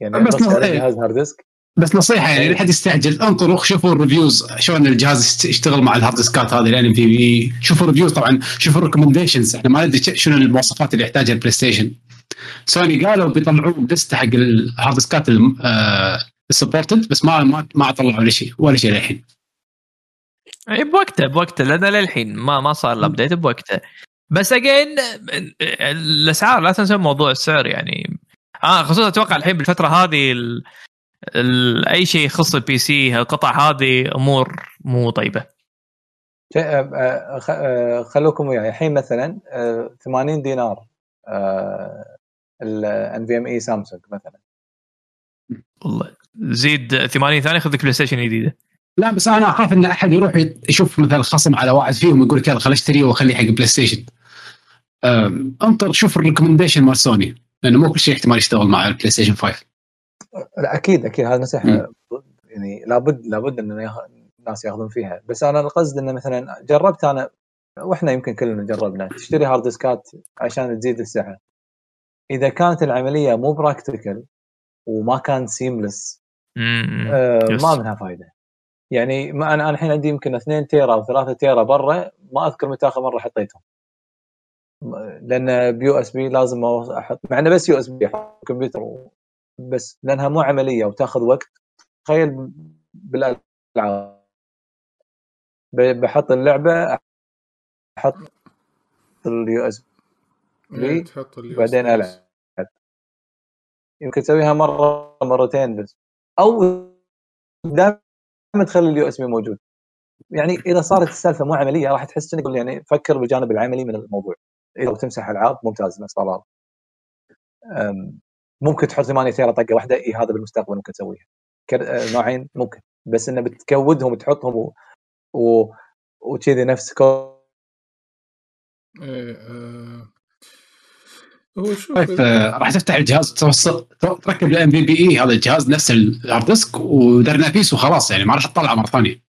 يعني بس إيه. الجهاز hard disk. بس نصيحة يعني لا حد يستعجل انطروا شوفوا ال reviews شلون الجهاز يشتغل مع الهارد ديسكات هذه ال NVMe شوفوا ال reviews طبعا شوفوا ال recommendations إحنا ما ندري شنو المواصفات اللي يحتاجها ال PlayStation Sony قالوا بيطلعون لسته حق الهارد ديسكات ال supported بس ما ما ما طلعوا ولا شيء ولا شيء للحين. اي إيه، بوقته بوقته لأن للحين ما ما صار ال update بوقته. بس again الأسعار لا تنسى موضوع السعر يعني. آه خصوصا أتوقع الحين بالفترة هذه. أي شيء يخص ال PC القطع هذه أمور مو طيبة. خلوكم وياي. الحين مثلا آه، 80 دينار ال NVMe Samsung مثلا. والله. زيد 80 ثانية خذ لك PlayStation جديدة. لا بس أنا أخاف إن أحد يروح يشوف مثلا خصم على واحد فيهم يقول لك يلا خل اشتريه واخليه حق PlayStation انطر شوف ال recommendation مال سوني لأنه مو كل شيء احتمال يشتغل مع ال PlayStation 5 لا أكيد أكيد. هذا نصيحة. يعني لابد لابد إن الناس ياخذون فيها. بس أنا القصد انه مثلا جربت أنا وإحنا يمكن كلنا جربنا تشتري هارد ديسكات عشان تزيد السعه إذا كانت العملية مو practical وما كان seamless آه. ما منها فايدة. يعني ما أنا الحين عندي يمكن 2 tera أو 3 tera برا ما أذكر متى آخر مرة حطيتهم. لأن ب USB لازم أحط مع إنه بس USB كمبيوتر و- بس لأنها مو عملية وتاخذ وقت. تخيل بالألعاب. بحط اللعبة أحط ال US؟ إيه، ال بعدين. ألعب. يمكن تسويها مرة مرتين بس. أو دائما تخلي ال USB موجود. يعني إذا صارت السالفة مو عملية راح تحس إنك يعني فكر بالجانب العملي من الموضوع. إذا تمسح ألعاب ممتاز أم، ممكن تحط 8 tera طقه واحدة اي هذا بالمستقبل ممكن تسويها. كر- آه، نوعين ممكن. بس إنه بتكودهم وتحطهم و... و... وكذي نفس كو... إيه، آه، هو شوف طيب آه، راح تفتح الجهاز توصل تركب الام بي بي اي هذا الجهاز نفس الهارد ديسك ودرنا بيس وخلاص يعني ما راح تطلع مرة ثانية.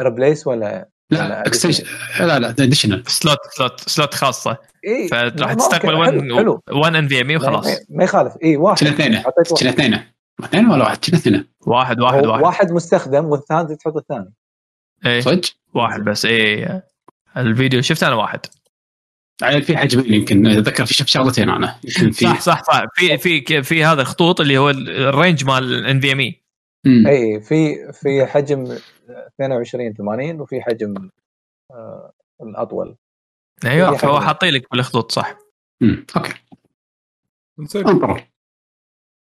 ريبليس ولا لا اكستنشن لا لا اديشنال سلوت سلوت سلوت خاصة. إي فراح تستقبل أوكي، حلو, 1 حلو. 1 ان في ام اي وخلاص. ما- يخالف. إي واحد. كنا اثنين. كنا اثنين. اثنين ولا واحد؟ كنا اثنين. واحد واحد واحد. واحد مستخدم والثاني تحط الثاني. إيه صدق؟ واحد بس إيه الفيديو شفت أنا واحد. يعني في حجمين يمكن. أتذكر في شفت شغلتين أنا. يمكن في صح صح صح. في في في هذا الخطوط اللي هو ال range مال ال NVMe مم. اي في في حجم 22 80 وفي حجم آه الأطول أيوه فهو حجم. حاطين لك بالخطوط صح مم. okay زين انطر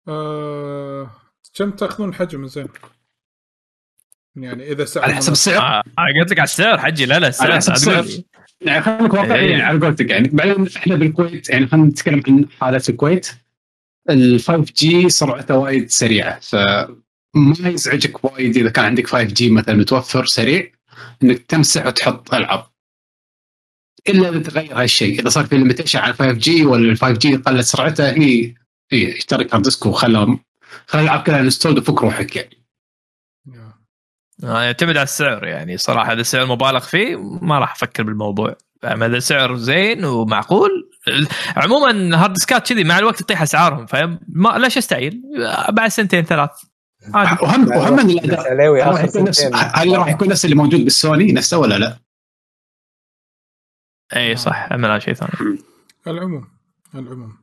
آه، كم تأخذون حجم زين؟ يعني إذا سعر على حسب. السعر آه أنا قلت لك على السعر حجي لا لا السعر على حسب السعر. يعني خليك واقعي إيه. يعني على قولتك يعني بعدين إحنا بالكويت يعني خلينا نتكلم عن حاله الكويت ال 5G سرعته وايد سريعة ف ما يزعجك وايد إذا كان عندك 5G مثلا متوفر سريع إنك تمسح وتحط ألعاب. إلا إذا تغير هالشيء. إذا صار في limitation على 5G ولا ال 5G قلت سرعته هي هي اشتر لك hard disk وخلى خلى الألعاب كلها installed وفك روحك يعني. آه، يعتمد على السعر يعني. صراحة اذا السعر مبالغ فيه ما راح أفكر بالموضوع. اما إذا سعر زين ومعقول عموما hard disk ات كذي مع الوقت تطيح أسعارهم فما ليش أستعيل؟ بعد سنتين ثلاث. عادي وهم وهم ان الأداء. هل راح يكون نفس اللي موجود بالسوني نفسه ولا لا؟ اي صح. اما لا شيء ثاني. العموم العموم.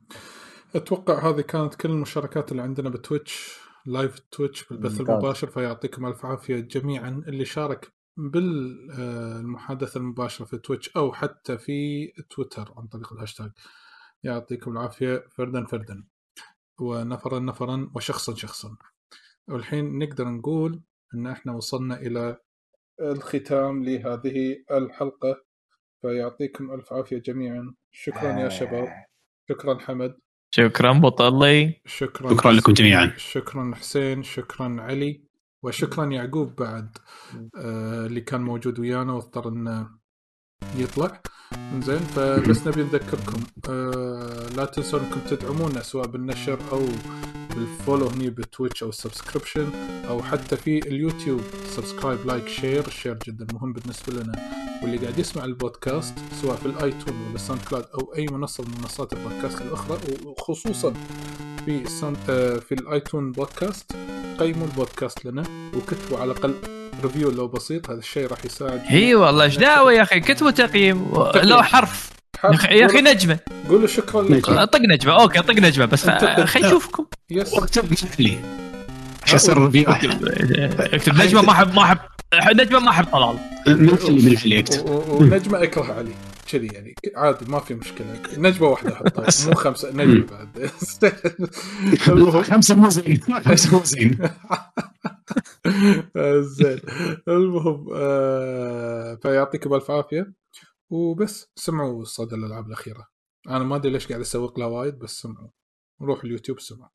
أتوقع هذه كانت كل المشاركات اللي عندنا ب Twitch live Twitch بالبث. المباشر فيعطيكم ألف عافية جميعا. اللي شارك بالمحادثه المباشرة في Twitch أو حتى في تويتر عن طريق الهاشتاج يعطيكم العافية. فردا فردا. ونفرا نفرا وشخصا شخصا. والحين نقدر نقول إن إحنا وصلنا إلى الختام لهذه الحلقة. فيعطيكم ألف عافية جميعا. شكرا يا شباب. شكرا حمد. شكرا بطلي. شكرا شكرا لكم جميعا. شكرا حسين. شكرا علي. وشكرا يعقوب بعد آه اللي كان موجود ويانا واضطر إنه يطلع. زين فبس نبي نذكركم آه لا تنسوا إنكم تدعمونا سواء بالنشر أو بال follow هني ب Twitch أو ال subscription أو حتى في اليوتيوب subscribe like share ال share جدا مهم بالنسبة لنا. واللي قاعد يسمع البودكاست سواء في ال iTunes ولا ال SoundCloud أو أي منصة من منصات البودكاست الأخرى وخصوصا في آه، في ال iTunes بودكاست قيموا البودكاست لنا وكتبوا على الأقل review لو بسيط هذا الشيء راح يساعد. اي والله إيش دعوة يا أخي؟ كتبوا تقييم. لو حرف. يا أخي نجمة. قولوا شكرا لكم. طق نجمة. okay طق نجمة. بس خلينا نشوفكم yes. واكتب محلي عشان يصير review أكتب نجمة ما احب ما احب نجمة ما أحب طلال. من اللي من اللي يكتب ونجمه أكره علي. كذي يعني. عادي ما في مشكلة. نجمة واحدة أحطها. مو خمسة نجمة بعد. خمسة مو زين. خمسة مو زين. زين. المهم آه، فيعطيكم ألف عافية. وبس سمعوا صدى الألعاب الأخيرة. أنا ما أدري ليش قاعد أسوق لها وايد بس سمعوا. روحوا اليوتيوب سمعوا.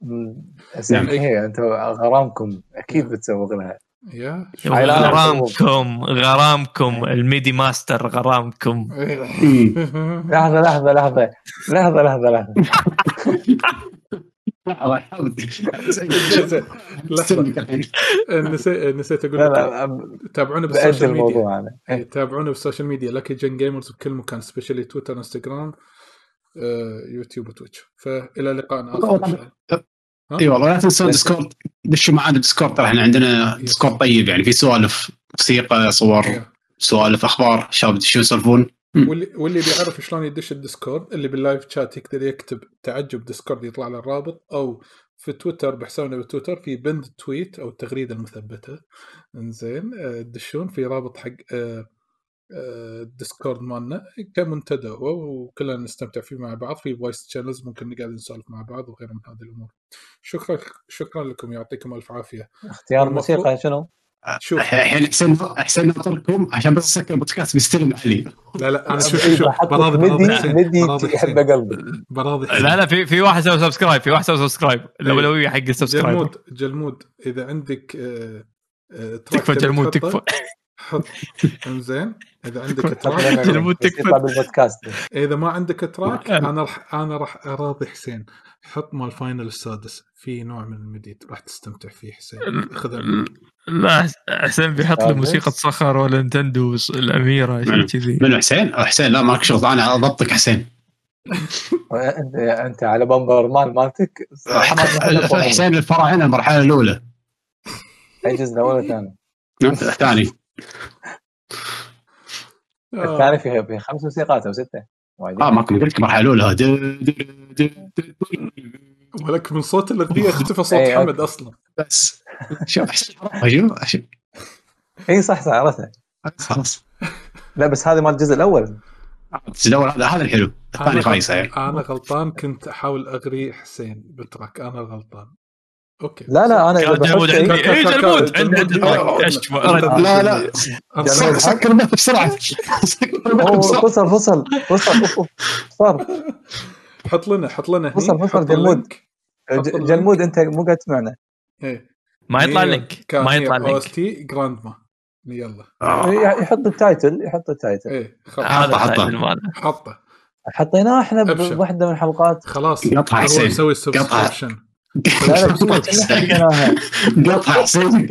زين هي أنت غرامكم. أكيد بتسوق لها يا غرامكم. غرامكم. ال MIDI master غرامكم. لحظه لحظة لحظة لحظة. لحظة لحظة لحظة. نسيت أقول لا لكم لا تابعونا بال social media. إيه، تابعونا بال social media. لكي جن gamers بكل مكان especially تويتر انستغرام يوتيوب و Twitch فإلى لقاء آخر. ان شاء الله اي والله لا تنسون Discord دشوا معنا Discord ترى إحنا عندنا Discord طيب يعني في سوالف موسيقى صور إيه. سوالف أخبار. شباب شو يسولفون؟ واللي واللي بيعرف شلون يدش ال Discord اللي بال live chat يقدر يكتب تعجب Discord يطلع له الرابط أو في تويتر بحسابنا بتويتر في pinned tweet أو التغريدة المثبتة. إنزين آه، تدشون في رابط حق آه، آه، ال Discord مالنا كمنتدى هو وكلنا نستمتع فيه مع بعض. في voice channels ممكن نقعد نسولف مع بعض وغيرها من هذه الأمور. شكرا شكرا لكم يعطيكم ألف عافية. اختيار الموسيقى شنو؟ شوف. الحين أحسن أحسن ناطركم عشان بس أسكر البودكاست بيستلم علي لا لا أنا شوف شوف براضي براضي مدي يحب قلبي. براضي لا لا في في واحد سوى subscribe في واحد سوى subscribe الاولويه حق ال subscribe. جلمود جلمود إذا عندك آه، آه، تكفى جلمود تكفى. حط إنزين إذا عندك. تراك. يطلع بالبودكاست إذا ما عندك تراك لا. أنا راح أنا راح أراضي حسين حط مال فاينل السادس في نوع من المديد راح تستمتع فيه حسين خذها منك. لا حسين بيحط لي موسيقى. صخر ولا نتندو الأميرة شيء نعم. كذي منو حسين؟ حسين لا مالك شغل أنا أضبطك حسين انت أنت على بمبر مان مالتك حسين الفراعنه المرحلة الأولى أي جزء الأول الثاني آه، الثاني في في خمس موسيقات أو ستة. وايد. آه ماكو قلت لك المرحله الاولى ولك من صوت الأغنية اختفى صوت إيه، حمد أصلا. بس. شوف شوف شوف اي صح صح عرفتها. خلاص لا بس هذا مال الجزء الأول. الأول هذا هذا الحلو. الثاني أنا خايسه يعني أنا غلطان كنت أحاول أغري حسين. بتراك أنا الغلطان أوكي. لا لا أنا إذا بحط عندي اي جلمود. عندي لا لا. جلمود. سكر النفس بسرعة. فصل فصل فصل. صار. حط لنا حط لنا فصل- فصل جلمود. جلمود أنت مو قاعد تسمعنا. إيه. ما يطلع لينك. كان ما يطلع أو اس تي جراند ما يلا يحط ال title يحط ال title. إيه حطه. ماله. حطه. حطيناه إحنا. بواحدة من الحلقات. خلاص. قطع هو حسين. يسوي قطع. قطع حسين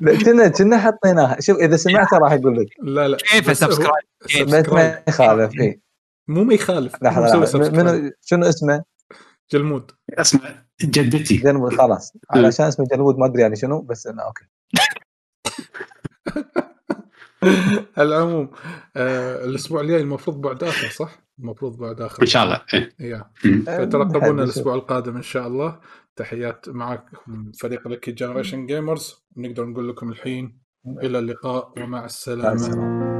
لا، كنا كنا حطيناها. شوف إذا سمعتها راح أقول لك. لا لا. كيف subscribe؟ ما يخالف اي مو ما يخالف. لحظة. منو شنو اسمه؟ جلمود. اسمع جدتي. جنود خلاص. علشان اسمه جنود ما أدري يعني شنو بس إنه okay. العموم آه الأسبوع الجاي المفروض بعد آخر صح؟ المفروض بعد آخر إن شاء الله إيه. يا مم. فترقبونا. الأسبوع القادم إن شاء الله تحيات معكم فريق لكي generation gamers نقدر نقول لكم الحين إلى اللقاء ومع مع السلامه السلامة.